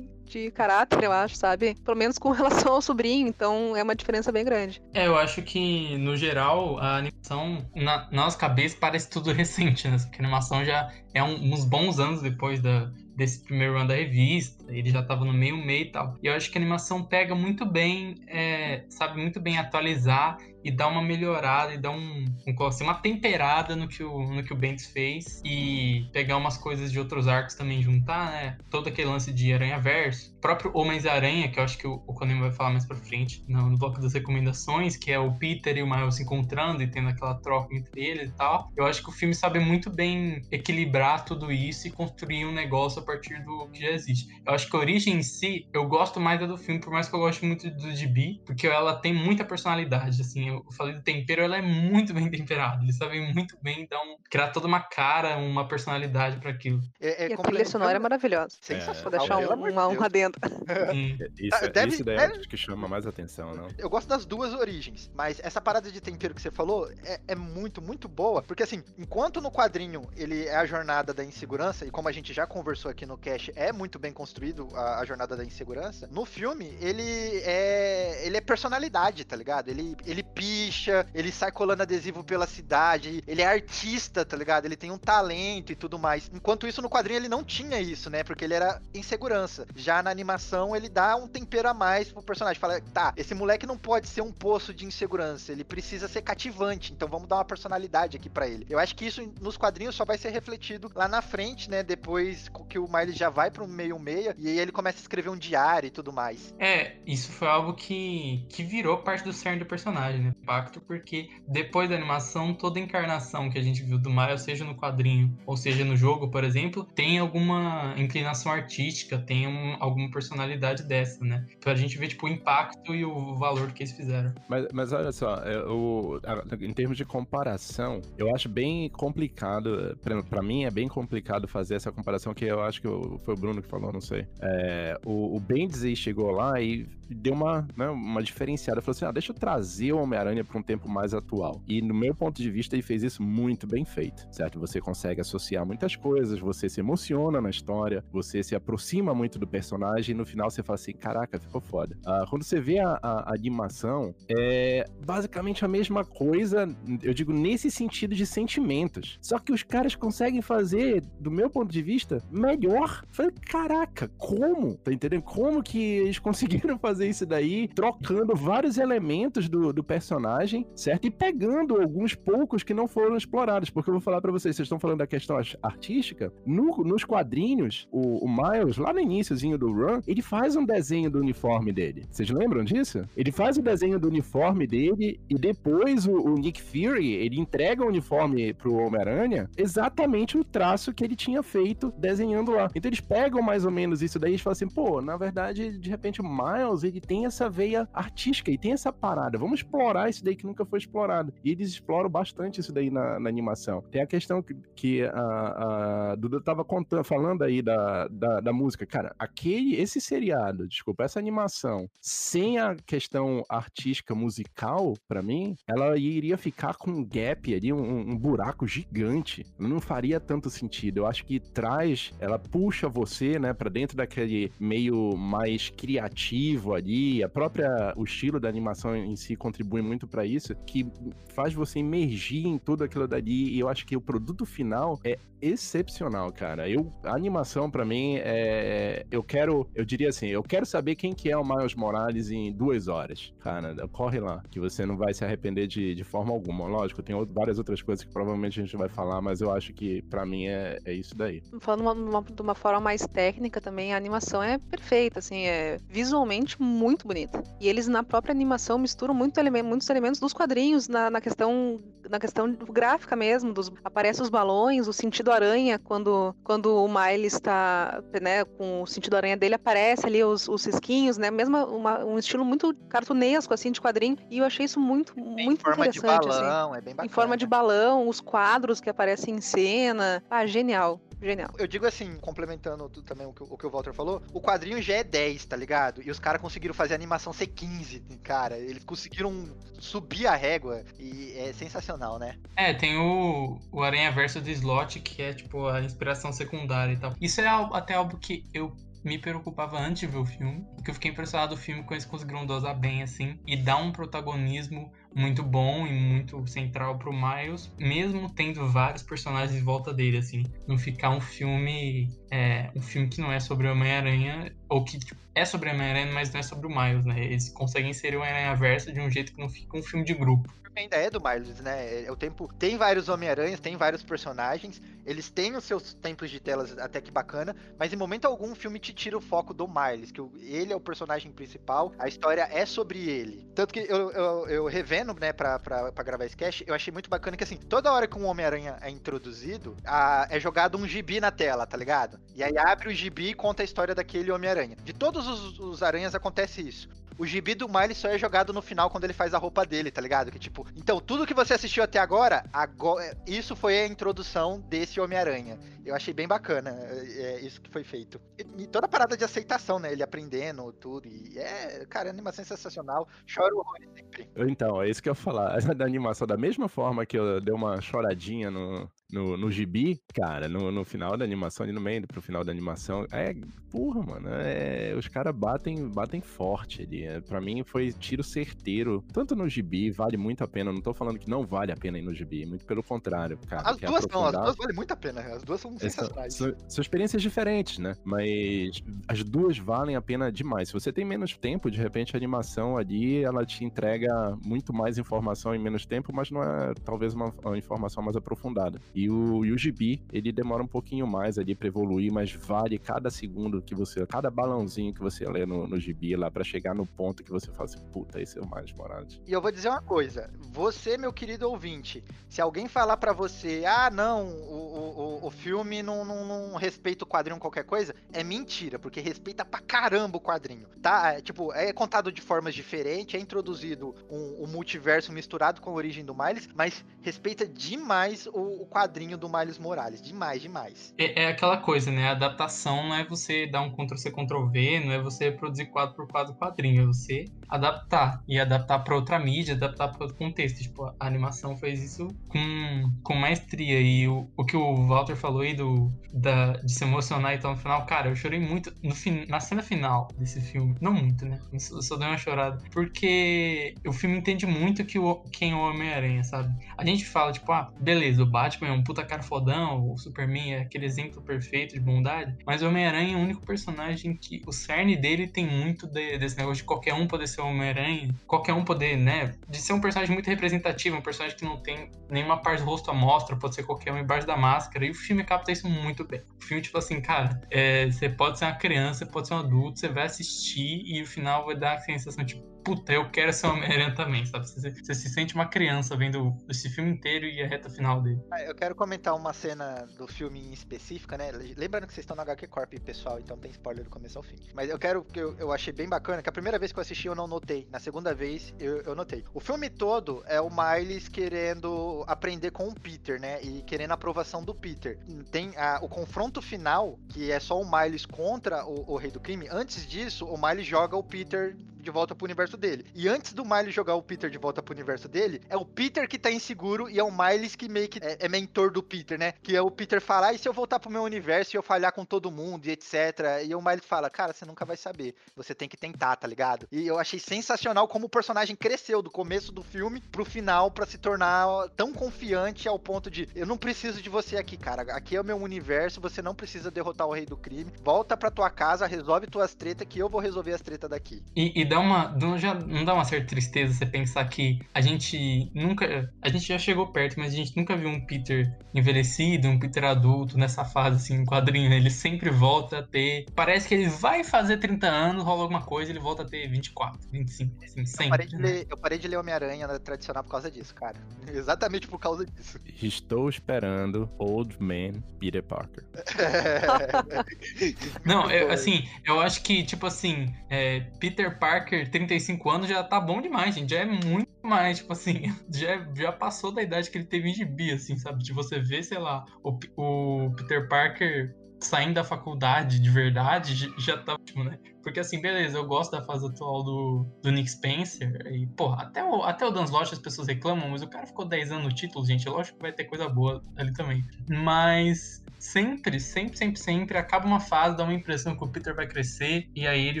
de caráter, eu acho, sabe? Pelo menos com relação ao sobrinho, então é uma diferença bem grande. É, eu acho que, no geral, a animação, na, na nossa cabeça, parece tudo recente, né? Porque a animação já é um, uns bons anos depois da, desse primeiro run da revista, ele já tava no meio meio e tal. E eu acho que a animação pega muito bem, é, sabe muito bem atualizar e dar uma melhorada e dar um, um assim, uma temperada no que o no que o Bendis fez e pegar umas coisas de outros arcos também juntar, né? Todo aquele lance de Aranha Verso, próprio Homens-Aranha, que eu acho que o, o Konami vai falar mais pra frente no, no, bloco das recomendações, que é o Peter e o Miles se encontrando e tendo aquela troca entre eles e tal. Eu acho que o filme sabe muito bem equilibrar tudo isso e construir um negócio a partir do que já existe. Eu acho que a origem em si, eu gosto mais da do filme, por mais que eu goste muito do GB, porque ela tem muita personalidade, assim, eu falei do tempero, ela é muito bem temperada. Eles sabem muito bem dar um, criar toda uma cara, uma personalidade para aquilo. É, é e a trilha sonora é maravilhosa. Sensacional. Vou deixar um, um, um adendo. isso, é, deve, isso daí deve... acho que chama mais atenção, não? Eu gosto das duas origens, mas essa parada de tempero que você falou é, é muito, muito boa, porque assim, enquanto no quadrinho ele é a jornada da insegurança, e como a gente já conversou aqui no cast, é muito bem construído a, a jornada da insegurança, no filme ele é ele é personalidade, tá ligado? Ele, ele picha, ele sai colando adesivo pela cidade, ele é artista, tá ligado? Ele tem um talento e tudo mais. Enquanto isso, no quadrinho ele não tinha isso, né? Porque ele era insegurança. Já na animação, ele dá um tempero a mais pro personagem. Fala, tá, esse moleque não pode ser um poço de insegurança, ele precisa ser cativante, então vamos dar uma personalidade aqui para ele. Eu acho que isso nos quadrinhos só vai ser refletido lá na frente, né? Depois que o Miles já vai pro meio meia e aí ele começa a escrever um diário e tudo mais. É, isso foi algo que, que virou parte do cerne do personagem, né? Impacto, porque depois da animação, toda encarnação que a gente viu do Miles, seja no quadrinho ou seja no jogo, por exemplo, tem alguma inclinação artística, tem um, alguma personalidade dessa, né? Pra gente ver, tipo, o impacto e o valor que eles fizeram. Mas, mas olha só, eu, é, em termos de comparação, eu acho bem complicado, para mim é bem complicado fazer essa comparação, que eu acho que foi o Bruno que falou, não sei. É, o, o Bendis chegou lá e deu uma, né, uma diferenciada. Falou assim: ah, deixa eu trazer o Homem-Aranha para um tempo mais atual. E no meu ponto de vista, ele fez isso muito bem feito, certo? Você consegue associar muitas coisas, você se emociona na história, você se aproxima muito do personagem e no final você fala assim: caraca, ficou foda. Ah, quando você vê a, a, a, animação, é basicamente a mesma coisa, eu digo nesse sentido de sentimentos. Só que os caras conseguem fazer, do meu ponto de vista, melhor. Falei, caraca, como? Tá entendendo? Como que eles conseguiram fazer isso daí, trocando vários elementos do, do personagem, certo? E pegando alguns poucos que não foram explorados. Porque eu vou falar para vocês, vocês estão falando da questão artística, no, nos quadrinhos, o, o, Miles, lá no iníciozinho do run, ele faz um desenho do uniforme dele. Vocês lembram disso? Ele faz o desenho do uniforme dele e depois o, o Nick Fury, ele entrega o uniforme pro Homem-Aranha exatamente o traço que ele tinha feito desenhando lá. Então eles pegam mais ou menos isso daí e falam assim, pô, na verdade, de repente o Miles, ele tem essa veia artística e tem essa parada. Vamos explorar isso daí que nunca foi explorado. E eles exploram bastante isso daí na, na animação. Tem a questão que, que a, a Duda tava contando, falando aí da, da, da, música. Cara, aquele, esse seriado, desculpa, essa animação, sem a questão artística musical, para mim, ela iria ficar com um gap ali, um, um buraco gigante. Não faria tanto sentido. Eu acho que traz, ela puxa você, né, para dentro muito daquele meio mais criativo ali, a própria o estilo da animação em si contribui muito para isso, que faz você emergir em tudo aquilo dali e eu acho que o produto final é excepcional, cara. Eu a animação para mim é eu quero, eu diria assim, eu quero saber quem que é o Miles Morales em duas horas, cara. Corre lá, que você não vai se arrepender de, de forma alguma. Lógico, tem várias outras coisas que provavelmente a gente vai falar, mas eu acho que para mim é, é isso daí. Falando uma, de uma forma mais técnica também, a animação é perfeita, assim, é visualmente muito bonita. E eles na própria animação misturam muito ele muitos elementos dos quadrinhos na, na questão na questão gráfica mesmo, dos, aparece os balões, o sentido aranha, quando, quando o Miles está, né, com o sentido aranha dele, aparece ali os, os cisquinhos, né, mesmo uma, um estilo muito cartunesco, assim, de quadrinho, e eu achei isso muito, muito interessante, de assim. balão, é bem bacana. Em forma de balão, os quadros que aparecem em cena, ah, genial. Genial. Eu digo assim, complementando também o que, o que, o Walter falou, o quadrinho já é 10, tá ligado? E os caras conseguiram fazer a animação ser 15, cara. Eles conseguiram subir a régua e é sensacional, né? É, tem o, o Aranha Verso do Slot, que é tipo a inspiração secundária e tal. Isso é até algo que eu me preocupava antes de ver o filme, porque eu fiquei impressionado do filme com eles conseguiram dosar bem assim e dar um protagonismo muito bom e muito central pro Miles, mesmo tendo vários personagens em volta dele, assim. Não ficar um filme. É, um filme que não é sobre o Homem-Aranha, ou que tipo, é sobre o Homem-Aranha, mas não é sobre o Miles, né? Eles conseguem inserir o Aranha Verso de um jeito que não fica um filme de grupo ainda é do Miles, né? É, o tempo tem vários Homem-Aranhas, tem vários personagens, eles têm os seus tempos de telas até que bacana, mas em momento algum o filme te tira o foco do Miles, que ele é o personagem principal, a história é sobre ele. Tanto que eu, eu, eu revendo, né, pra, pra, pra, gravar esse cast, eu achei muito bacana que assim, toda hora que um Homem-Aranha é introduzido, a, é jogado um gibi na tela, tá ligado? E aí abre o gibi e conta a história daquele Homem-Aranha. De todos os, os aranhas acontece isso. O gibi do Miles só é jogado no final quando ele faz a roupa dele, tá ligado? Que tipo, então tudo que você assistiu até agora, agora isso foi a introdução desse Homem-Aranha. Eu achei bem bacana é, é isso que foi feito. E, e, toda a parada de aceitação, né? Ele aprendendo tudo. E é, cara, animação é sensacional. Choro horror sempre. Então, é isso que eu ia falar. Da animação, da mesma forma que eu dei uma choradinha no, no, no gibi, cara, no, no final da animação, ali no meio pro final da animação, é, porra, mano, é, os caras batem, batem forte ali. É, pra mim foi tiro certeiro, tanto no gibi, vale muito a pena, não tô falando que não vale a pena ir no gibi, muito pelo contrário, cara. As duas não, as duas valem muito a pena, as duas são sensacionais. São, são experiências diferentes, né, mas as duas valem a pena demais. Se você tem menos tempo, de repente a animação ali, ela te entrega muito mais informação em menos tempo, mas não é talvez uma, uma informação mais aprofundada. E e o, e o gibi, ele demora um pouquinho mais ali pra evoluir, mas vale cada segundo que você, cada balãozinho que você lê no, no gibi lá para chegar no ponto que você fala assim, puta, esse é o Miles Morales. E eu vou dizer uma coisa, você, meu querido ouvinte, se alguém falar para você, ah, não, o, o, o filme não, não, não, respeita o quadrinho qualquer coisa, é mentira, porque respeita pra caramba o quadrinho, tá? É, tipo, é contado de formas diferentes, é introduzido um, um multiverso misturado com a origem do Miles, mas respeita demais o, o quadrinho do Miles Morales. Demais, demais. É, é, aquela coisa, né? A adaptação não é você dar um Ctrl-C, Ctrl-V, não é você produzir quadro por quadro quadrinho, você adaptar. E adaptar para outra mídia, adaptar para outro contexto. Tipo, a animação fez isso com, com maestria. E o, o que o Walter falou aí do, da, de se emocionar e tal no final, cara, eu chorei muito no fin, na cena final desse filme. Não muito, né? Eu só, dei uma chorada. Porque o filme entende muito que o, quem é o Homem-Aranha, sabe? A gente fala, tipo, ah, beleza, o Batman é um puta cara fodão, o Superman é aquele exemplo perfeito de bondade, mas o Homem-Aranha é o único personagem que o cerne dele tem muito de, desse negócio de qualquer um poder ser Homem-Aranha, qualquer um poder, né, de ser um personagem muito representativo, um personagem que não tem nenhuma parte do rosto à mostra, pode ser qualquer um embaixo da máscara, e o filme capta isso muito bem. O filme, tipo assim, cara, é, você pode ser uma criança, pode ser um adulto, você vai assistir e o final vai dar a sensação, tipo, puta, eu quero ser Homem-Aranha também, sabe? Você, você, se sente uma criança vendo esse filme inteiro e a reta final dele. Ah, eu quero comentar uma cena do filme em específica, né? Lembrando que vocês estão no HQ Corp, pessoal, então tem spoiler do começo ao fim. Mas eu quero que eu, eu achei bem bacana, que a primeira vez que eu assisti eu não notei, na segunda vez eu, eu notei. O filme todo é o Miles querendo aprender com o Peter, né? E querendo a aprovação do Peter. Tem a, o confronto final, que é só o Miles contra o, o Rei do Crime. Antes disso, o Miles joga o Peter de volta pro universo dele. E antes do Miles jogar o Peter de volta pro universo dele, é o Peter que tá inseguro e é o Miles que meio que é, é mentor do Peter, né? Que é o Peter falar, e se eu voltar pro meu universo e eu falhar com todo mundo e etc. E o Miles fala, cara, você nunca vai saber. Você tem que tentar, tá ligado? E eu achei sensacional como o personagem cresceu do começo do filme pro final para se tornar tão confiante ao ponto de eu não preciso de você aqui, cara. Aqui é o meu universo, você não precisa derrotar o rei do crime. Volta pra tua casa, resolve tuas tretas que eu vou resolver as tretas daqui. E, e dá uma. Não, já, não dá uma certa tristeza você pensar que a gente nunca. A gente já chegou perto, mas a gente nunca viu um Peter envelhecido, um Peter adulto nessa fase, assim, um quadrinho. Né? Ele sempre volta a ter. Parece que ele vai fazer 30 anos, rola alguma coisa, ele volta a ter 24, 25, assim, sempre. Eu parei de né? ler, eu parei de ler Homem-Aranha na tradicional por causa disso, cara. Exatamente por causa disso. Estou esperando Old Man Peter Parker. Não, eu, assim, eu acho que, tipo assim, é, Peter Parker, 35 anos, já tá bom demais, gente. Já é muito mais, tipo assim, já, já passou da idade que ele teve em gibi, assim, sabe? De você ver, sei lá, o, o Peter Parker saindo da faculdade de verdade, já, tá ótimo, né? Porque assim, beleza, eu gosto da fase atual do, do Nick Spencer. E, porra, até o, até o Dan Slott as pessoas reclamam, mas o cara ficou 10 anos no título, gente. Lógico que vai ter coisa boa ali também. Mas sempre, sempre, sempre, sempre acaba uma fase, dá uma impressão que o Peter vai crescer e aí ele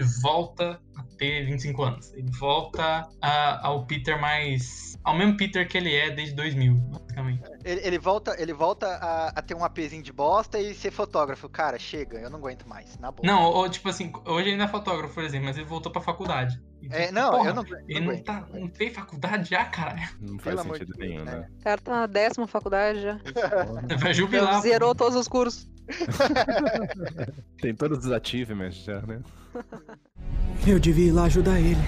volta a ter 25 anos. Ele volta a- ao Peter mais. ao mesmo Peter que ele é desde 2000, basicamente. Ele, ele volta, ele volta a, a ter um APzinho de bosta e ser fotógrafo. Cara, chega, eu não aguento mais, na boa. Não, ou tipo assim, hoje ele ainda é fotógrafo, por exemplo, mas ele voltou pra faculdade. É, tipo, não, porra, eu não, Ele não tá, não fez faculdade já, cara. Não Pelo faz amor sentido de nenhum, né? né? O cara tá na décima faculdade já. Vai jubilar. pô. Zerou todos os cursos. Tem todos os achievements já, né? Eu devia ir lá ajudar ele.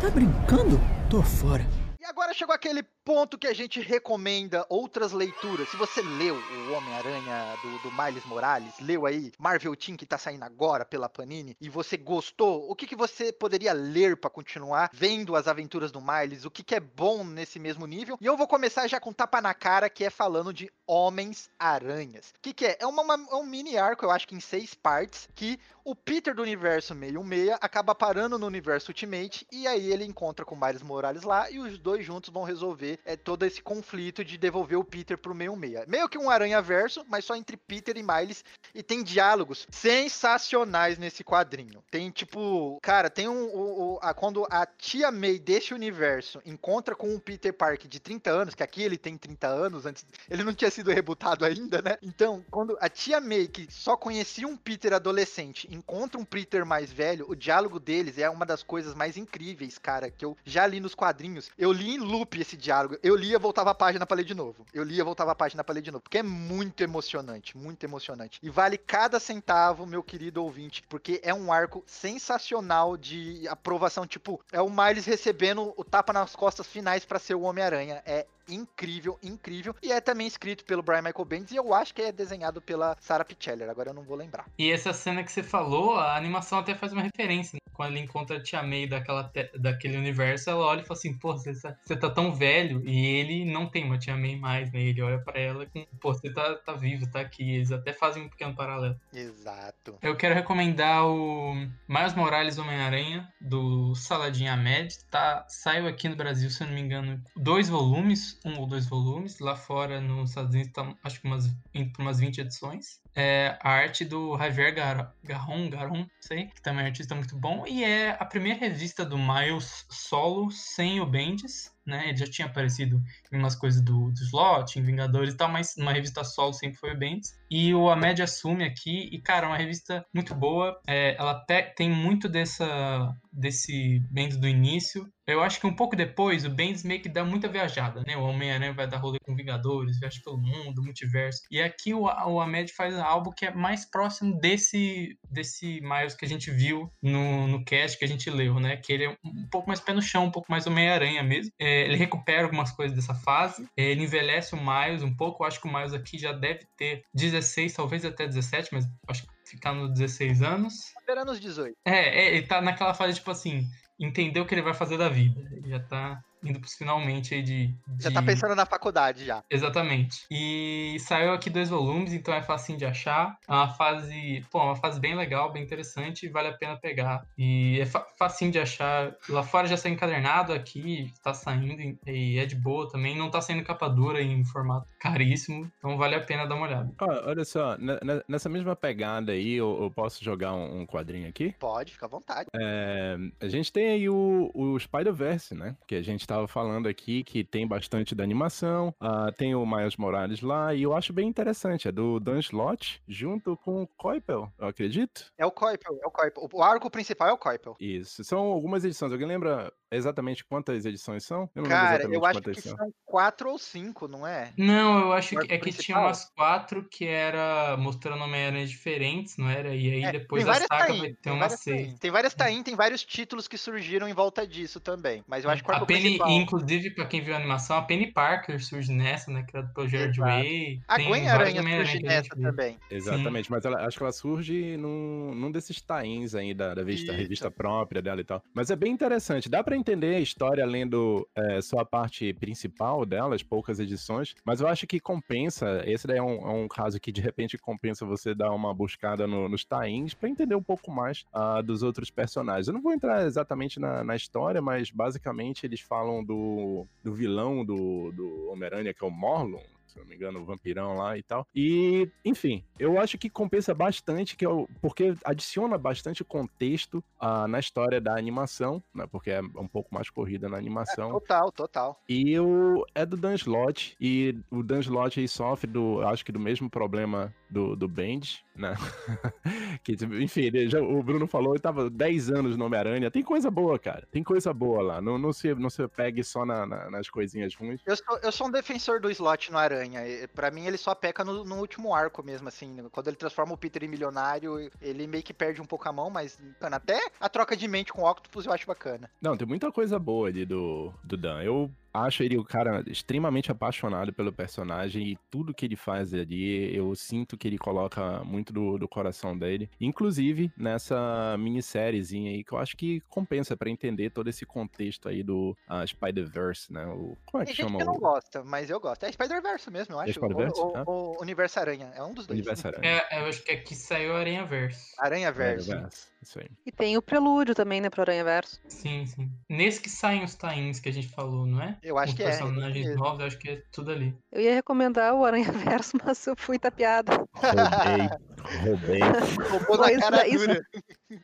Tá brincando? Tô fora. E agora chegou aquele ponto que a gente recomenda outras leituras. Se você leu o Homem-Aranha do, do Miles Morales, leu aí Marvel Team que tá saindo agora pela Panini, e você gostou, o que, que você poderia ler pra continuar vendo as aventuras do Miles? O que, que é bom nesse mesmo nível? E eu vou começar já com tapa na cara, que é falando de Homens-Aranhas. O que, que é? É, uma- uma- é um mini arco, eu acho que em seis partes, que o Peter do universo 616 acaba parando no universo Ultimate e aí ele encontra com o Miles Morales lá e os dois juntos vão resolver é, todo esse conflito de devolver o Peter pro 616. Meio que um aranha verso, mas só entre Peter e Miles e tem diálogos sensacionais nesse quadrinho. Tem tipo, cara, tem um o- o- a- quando a tia May desse universo encontra com um Peter Parker de 30 anos, que aqui ele tem 30 anos, antes ele não tinha sido rebutado ainda, né? Então, quando a tia May, que só conhecia um Peter adolescente, encontra um Peter mais velho, o diálogo deles é uma das coisas mais incríveis, cara, que eu já li nos quadrinhos. Eu li em loop esse diálogo. Eu lia, voltava a página pra ler de novo. Eu lia, voltava a página pra ler de novo. Porque é muito emocionante, muito emocionante. E vale cada centavo, meu querido ouvinte, porque é um arco sensacional de aprovação. Tipo, é o Miles recebendo o tapa nas costas finais pra ser o Homem-Aranha. É incrível, incrível. E é também escrito pelo Brian Michael Bendis e eu acho que é desenhado pela Sarah Pichelli. Agora eu não vou lembrar. E essa cena que você falou, a animação até faz uma referência. né? Quando ele encontra a Tia May daquela te- daquele universo, ela olha e fala assim, pô, você tá, você tá tão velho. E ele não tem uma Tia May mais, né? Ele olha pra ela com, pô, você tá, tá vivo, tá aqui. Eles até fazem um pequeno paralelo. Exato. Eu quero recomendar o Miles Morales Homem-Aranha, do Saladin Ahmed. Tá, saiu aqui no Brasil, se eu não me engano, dois volumes, um ou dois volumes. Lá fora, nos Estados Unidos, tá, acho que umas, pra umas 20 edições. É a arte do Javier Gar Garron, Garron, sei, que também é um artista muito bom. E é a primeira revista do Miles solo, sem o Bendis. Né? Ele já tinha aparecido em umas coisas do, do Slot, em Vingadores e tal, mas numa revista solo sempre foi o Bendis. E o Ahmed assume aqui, e cara, é uma revista muito boa. É, ela te- tem muito dessa desse Bendis do início. Eu acho que um pouco depois o Bendis meio que dá muita viajada, né? O Homem-Aranha vai dar rolê com Vingadores, viaja pelo mundo, multiverso. E aqui o, o Ahmed faz algo que é mais próximo desse desse Miles que a gente viu no, no cast que a gente leu, né? Que ele é um pouco mais pé no chão, um pouco mais Homem-Aranha mesmo. É, ele recupera algumas coisas dessa fase. É, ele envelhece o Miles um pouco. Eu acho que o Miles aqui já deve ter 16, talvez até 17, mas acho que ficar nos 16 anos. Esperando os 18. É, é, ele tá naquela fase, tipo assim, entender o que ele vai fazer da vida. Ele já tá indo pros finalmente aí de, Já tá de- pensando na faculdade já. Exatamente. E saiu aqui dois volumes, então é facinho de achar. É uma fase, pô, uma fase bem legal, bem interessante, e vale a pena pegar. E é fa- facinho de achar. Lá fora já saiu encadernado, aqui tá saindo e é de boa também. Não tá saindo capa dura em formato caríssimo, então vale a pena dar uma olhada. Ó, olha só, ne- ne- nessa mesma pegada aí, eu, eu posso jogar um, um quadrinho aqui? Pode, fica à vontade. É, a gente tem aí o, o Spider-Verse, né? Que a gente tava falando aqui, que tem bastante da animação, ah, tem o Miles Morales lá, e eu acho bem interessante, é do Dan Slott, junto com o Coipel, eu acredito? É o Coipel, é o Coipel. O arco principal é o Coipel. Isso, são algumas edições, alguém lembra exatamente quantas edições são? Eu Cara, eu acho que são. são quatro ou cinco, não é? Não, eu acho que é que tinha umas quatro que era mostrando Homem-Aranha diferentes, não era? E aí É, depois tem a várias saga tain, vai ter tem uma várias seis. Tem várias tain, tem vários títulos que surgiram em volta disso também. Mas eu acho que o A Penny, inclusive, pra quem viu a animação, a Penny Parker surge nessa, né? Criada pelo Gerard Exato. Way. A Gwen Aranha surge que nessa também. Exatamente, mas ela, acho que ela surge num, num desses tains aí da, da revista, Isso. revista própria dela e tal. Mas é bem interessante, dá pra entender a história lendo é, só a parte principal delas, poucas edições, mas eu acho que compensa, esse daí é um, é um caso que de repente compensa você dar uma buscada no- nos tains pra entender um pouco mais ah, dos outros personagens. Eu não vou entrar exatamente na, na história, mas basicamente eles falam do, do vilão do, do Homem-Aranha, que é o Morlun, se não me engano, o vampirão lá e tal. E, enfim, eu acho que compensa bastante, que é o- porque adiciona bastante contexto ah, na história da animação, né? Porque é um pouco mais corrida na animação. Total, total. E o é do Dan Slott, e o Dan Slott aí sofre do, acho que do mesmo problema do, do Bend, né? que, tipo, enfim, já- o Bruno falou, ele tava 10 anos no Homem-Aranha, tem coisa boa, cara, tem coisa boa lá, não, não, se, não se pegue só na- na- nas coisinhas ruins. Eu sou, eu sou um defensor do slot no Aranha. Pra mim, ele só peca no, no último arco mesmo, assim. Quando ele transforma o Peter em milionário, ele meio que perde um pouco a mão, mas bacana. até a troca de mente com o Octopus eu acho bacana. Não, tem muita coisa boa ali do, do Dan. Eu acho ele o cara extremamente apaixonado pelo personagem e tudo que ele faz ali, eu sinto que ele coloca muito do, do coração dele. Inclusive nessa minissériezinha aí, que eu acho que compensa pra entender todo esse contexto aí do ah, Spider-Verse, né? O, como é Tem que gente chama que não o gosta, mas eu gosto. É Spider-Verse mesmo, eu acho. Spider-Verse? O, o- Ah. o Universo Aranha. É um dos dois. Universo Aranha? É, eu acho que aqui saiu Aranha Verso. Aranha Verso. Spider-Verse, Isso aí. E tem o prelúdio também, né, pro Aranha Verso. Sim, sim. Nesse que saem os tains que a gente falou, não é? Eu acho Os que é. personagens mesmo. novos, eu acho que é tudo ali. Eu ia recomendar o Aranha Verso, mas eu fui tapeada. Roubei, roubei. Roubou na cara isso- dura.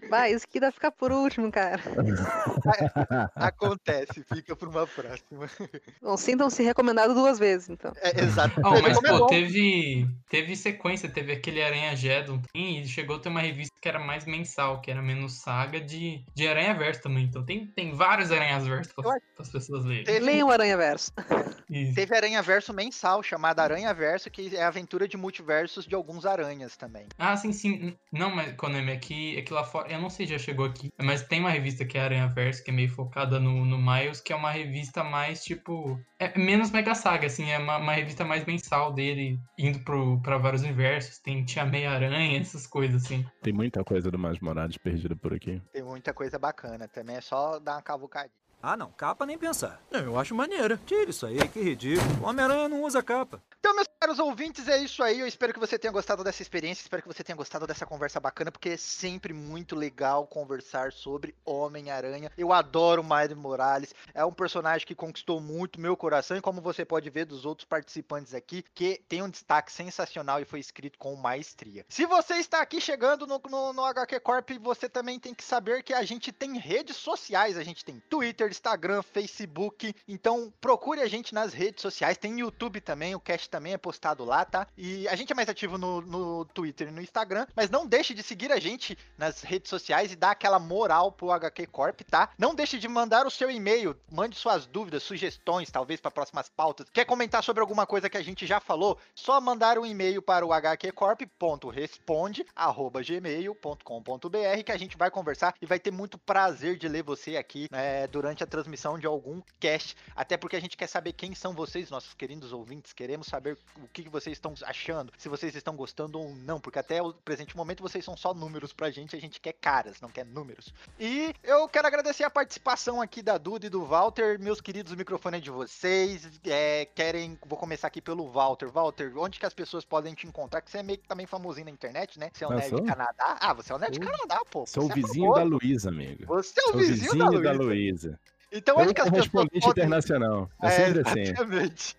Vai, isso aqui dá ficar por último, cara. Acontece, fica pra uma próxima. Bom, sintam-se recomendado duas vezes, então. É, exato. Oh, mas é pô, teve, teve sequência, teve aquele Aranha Geddon e chegou a ter uma revista que era mais mensal, que era menos saga de, de Aranha Verso também. Então tem, tem vários Aranhas Verso para as pessoas lerem. Leiam o Aranha Verso. Isso. Teve Aranha Verso mensal, chamada Aranha Verso, que é a aventura de multiversos de alguns aranhas também. Ah, sim, sim. Não, mas Konami, aqui, aqui lá fora, eu não sei se já chegou aqui, mas tem uma revista que é Aranha Verso, que é meio focada no, no Miles, que é uma revista mais, tipo, é menos Mega Saga, assim, é uma, uma revista mais mensal dele, indo pro, pra vários universos, tem Tia Meia-Aranha, essas coisas, assim. Tem muita coisa do Mais Morales perdida por aqui. Tem muita coisa bacana também, é só dar uma cavucadinha. Ah, não, capa nem pensar. Não, eu acho maneira. Tira isso aí, que ridículo. O Homem-Aranha não usa capa. Então, meus caros ouvintes, é isso aí. Eu espero que você tenha gostado dessa experiência, espero que você tenha gostado dessa conversa bacana, porque é sempre muito legal conversar sobre Homem-Aranha. Eu adoro o Miles Morales, é um personagem que conquistou muito meu coração, e como você pode ver dos outros participantes aqui, que tem um destaque sensacional e foi escrito com maestria. Se você está aqui chegando no, no, no HQ Corp, você também tem que saber que a gente tem redes sociais, a gente tem Twitter, Instagram, Facebook, então procure a gente nas redes sociais, tem YouTube também, o cast também é postado lá, tá? E a gente é mais ativo no, no Twitter e no Instagram, mas não deixe de seguir a gente nas redes sociais e dar aquela moral pro HQ Corp, tá? Não deixe de mandar o seu e-mail, mande suas dúvidas, sugestões, talvez para próximas pautas. Quer comentar sobre alguma coisa que a gente já falou? Só mandar um e-mail para o hqcorp.responde@gmail.com.br que a gente vai conversar e vai ter muito prazer de ler você aqui né, durante a transmissão de algum cast, até porque a gente quer saber quem são vocês, nossos queridos ouvintes, queremos saber o que vocês estão achando, se vocês estão gostando ou não, porque até o presente momento vocês são só números pra gente, a gente quer caras, não quer números. E eu quero agradecer a participação aqui da Duda e do Walter, meus queridos, o microfone é de vocês, é, querem, vou começar aqui pelo Walter. Walter, onde que as pessoas podem te encontrar? Que você é meio que também famosinho na internet, né? Você é o Ah, Nerd? Canadá. Ah, você é o Nerd. Canadá, pô. Sou o é vizinho da famoso. Luísa, amigo. Você é o Sou vizinho, da Luísa. Então onde que as pessoas podem... internacional. É É, sempre assim. exatamente.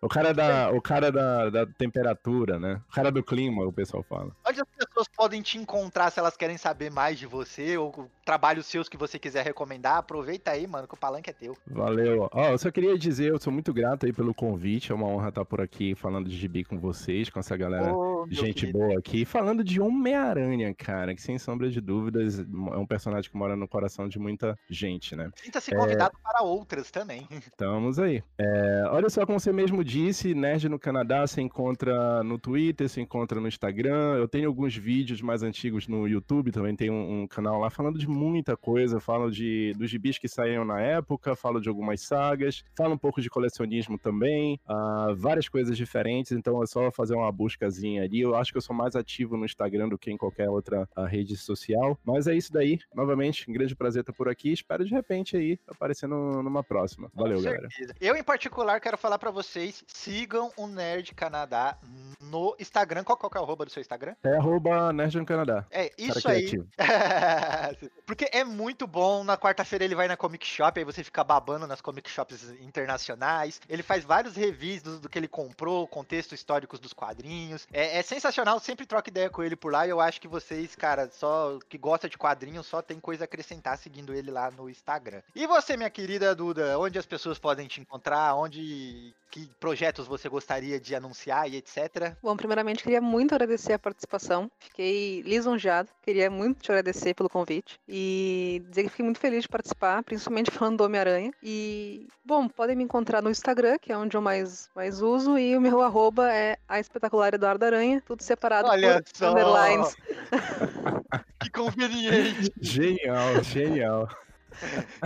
O cara, da, o cara da, da temperatura, né? O cara do clima, o pessoal fala. Onde as pessoas podem te encontrar se elas querem saber mais de você ou trabalhos seus que você quiser recomendar? Aproveita aí, mano, que o palanque é teu. Valeu. Ó, eu só queria dizer, eu sou muito grato aí pelo convite. É uma honra estar por aqui falando de gibi com vocês, com essa galera. Meu Gente querido. boa aqui. Falando de Homem-Aranha, cara, que sem sombra de dúvidas é um personagem que mora no coração de muita gente, né? Sinta-se convidado para outras também. Estamos aí. É, olha só, como você mesmo disse, Nerd no Canadá se encontra no Twitter, se encontra no Instagram. Eu tenho alguns vídeos mais antigos no YouTube, também tem um, um canal lá falando de muita coisa. Falo de, dos gibis que saíram na época, falo de algumas sagas, falo um pouco de colecionismo também, ah, várias coisas diferentes. Então é só fazer uma buscazinha ali. Eu acho que eu sou mais ativo no Instagram do que em qualquer outra ah, rede social. Mas é isso daí. Novamente, um grande prazer estar por aqui. Espero de repente aí aparecer no- numa próxima. Valeu, Com galera. certeza. Eu, em particular, quero falar pra vocês: sigam o Nerd Canadá no Instagram. Qual, qual é o arroba do seu Instagram? É arroba Nerd Canadá. É, isso aí. Porque é muito bom. Na quarta-feira ele vai na Comic Shop, aí você fica babando nas Comic Shops internacionais. Ele faz vários reviews do, do que ele comprou, contexto históricos dos quadrinhos. É, é sensacional, sempre troco ideia com ele por lá. E eu acho que vocês, cara, só que gosta de quadrinhos, só tem coisa a acrescentar seguindo ele lá no Instagram. E você, minha querida Duda, onde as pessoas podem te encontrar? Onde. Que projetos você gostaria de anunciar e etc. Bom, primeiramente queria muito agradecer a participação. Fiquei lisonjeado. Queria muito te agradecer pelo convite e dizer que fiquei muito feliz de participar, principalmente falando do Homem-Aranha. E, bom, podem me encontrar no Instagram, que é onde eu mais, mais uso, e o meu arroba é a espetacular Eduardo Aranha, tudo separado Olha por só! underlines. Que conveniente! Genial, genial.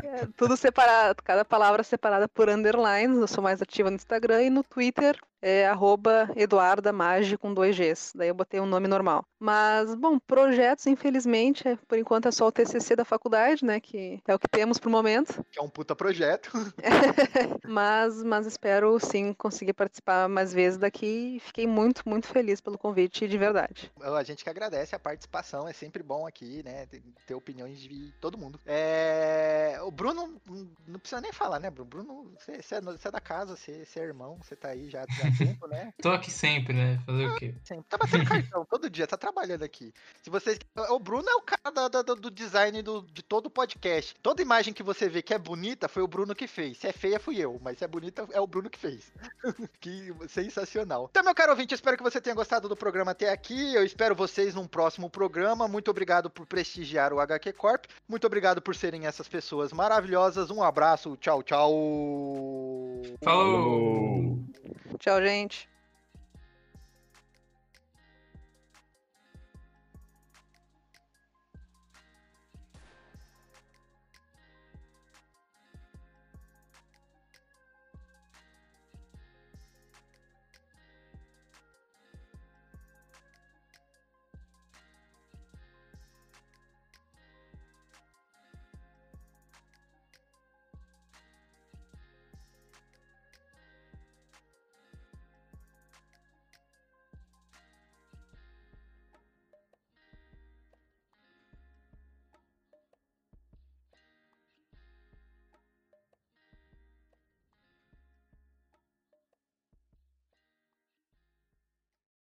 É, tudo separado, cada palavra separada por underlines. Eu sou mais ativa no Instagram e no Twitter é arroba Eduarda Magi com dois Gs. Daí eu botei um nome normal. Mas, bom, projetos, infelizmente, é- por enquanto é só o TCC da faculdade, né? Que é o que temos pro momento. Que é um puta projeto. Mas, mas espero sim conseguir participar mais vezes daqui. Fiquei muito, muito feliz pelo convite, de verdade. A gente que agradece a participação, é sempre bom aqui, né? ter- opiniões de todo mundo. É, O Bruno, hum, não precisa nem falar, né, Bruno? Bruno, você, é, é da casa, você, você é irmão, você tá aí já, já junto, né? Tô aqui sempre, né? Fazer o quê? Sempre. Tá batendo cartão todo dia, tá trabalhando aqui. Se vocês. O Bruno é o cara da- da- do design do, de todo o podcast. Toda imagem que você vê que é bonita foi o Bruno que fez. Se é feia, fui eu. Mas se é bonita, é o Bruno que fez. que sensacional. Então, meu caro ouvinte, eu espero que você tenha gostado do programa até aqui. Eu espero vocês num próximo programa. Muito obrigado por prestigiar o HQ Corp. Muito obrigado por serem essas pessoas maravilhosas. Um abraço. Tchau, tchau. Falou! Gente.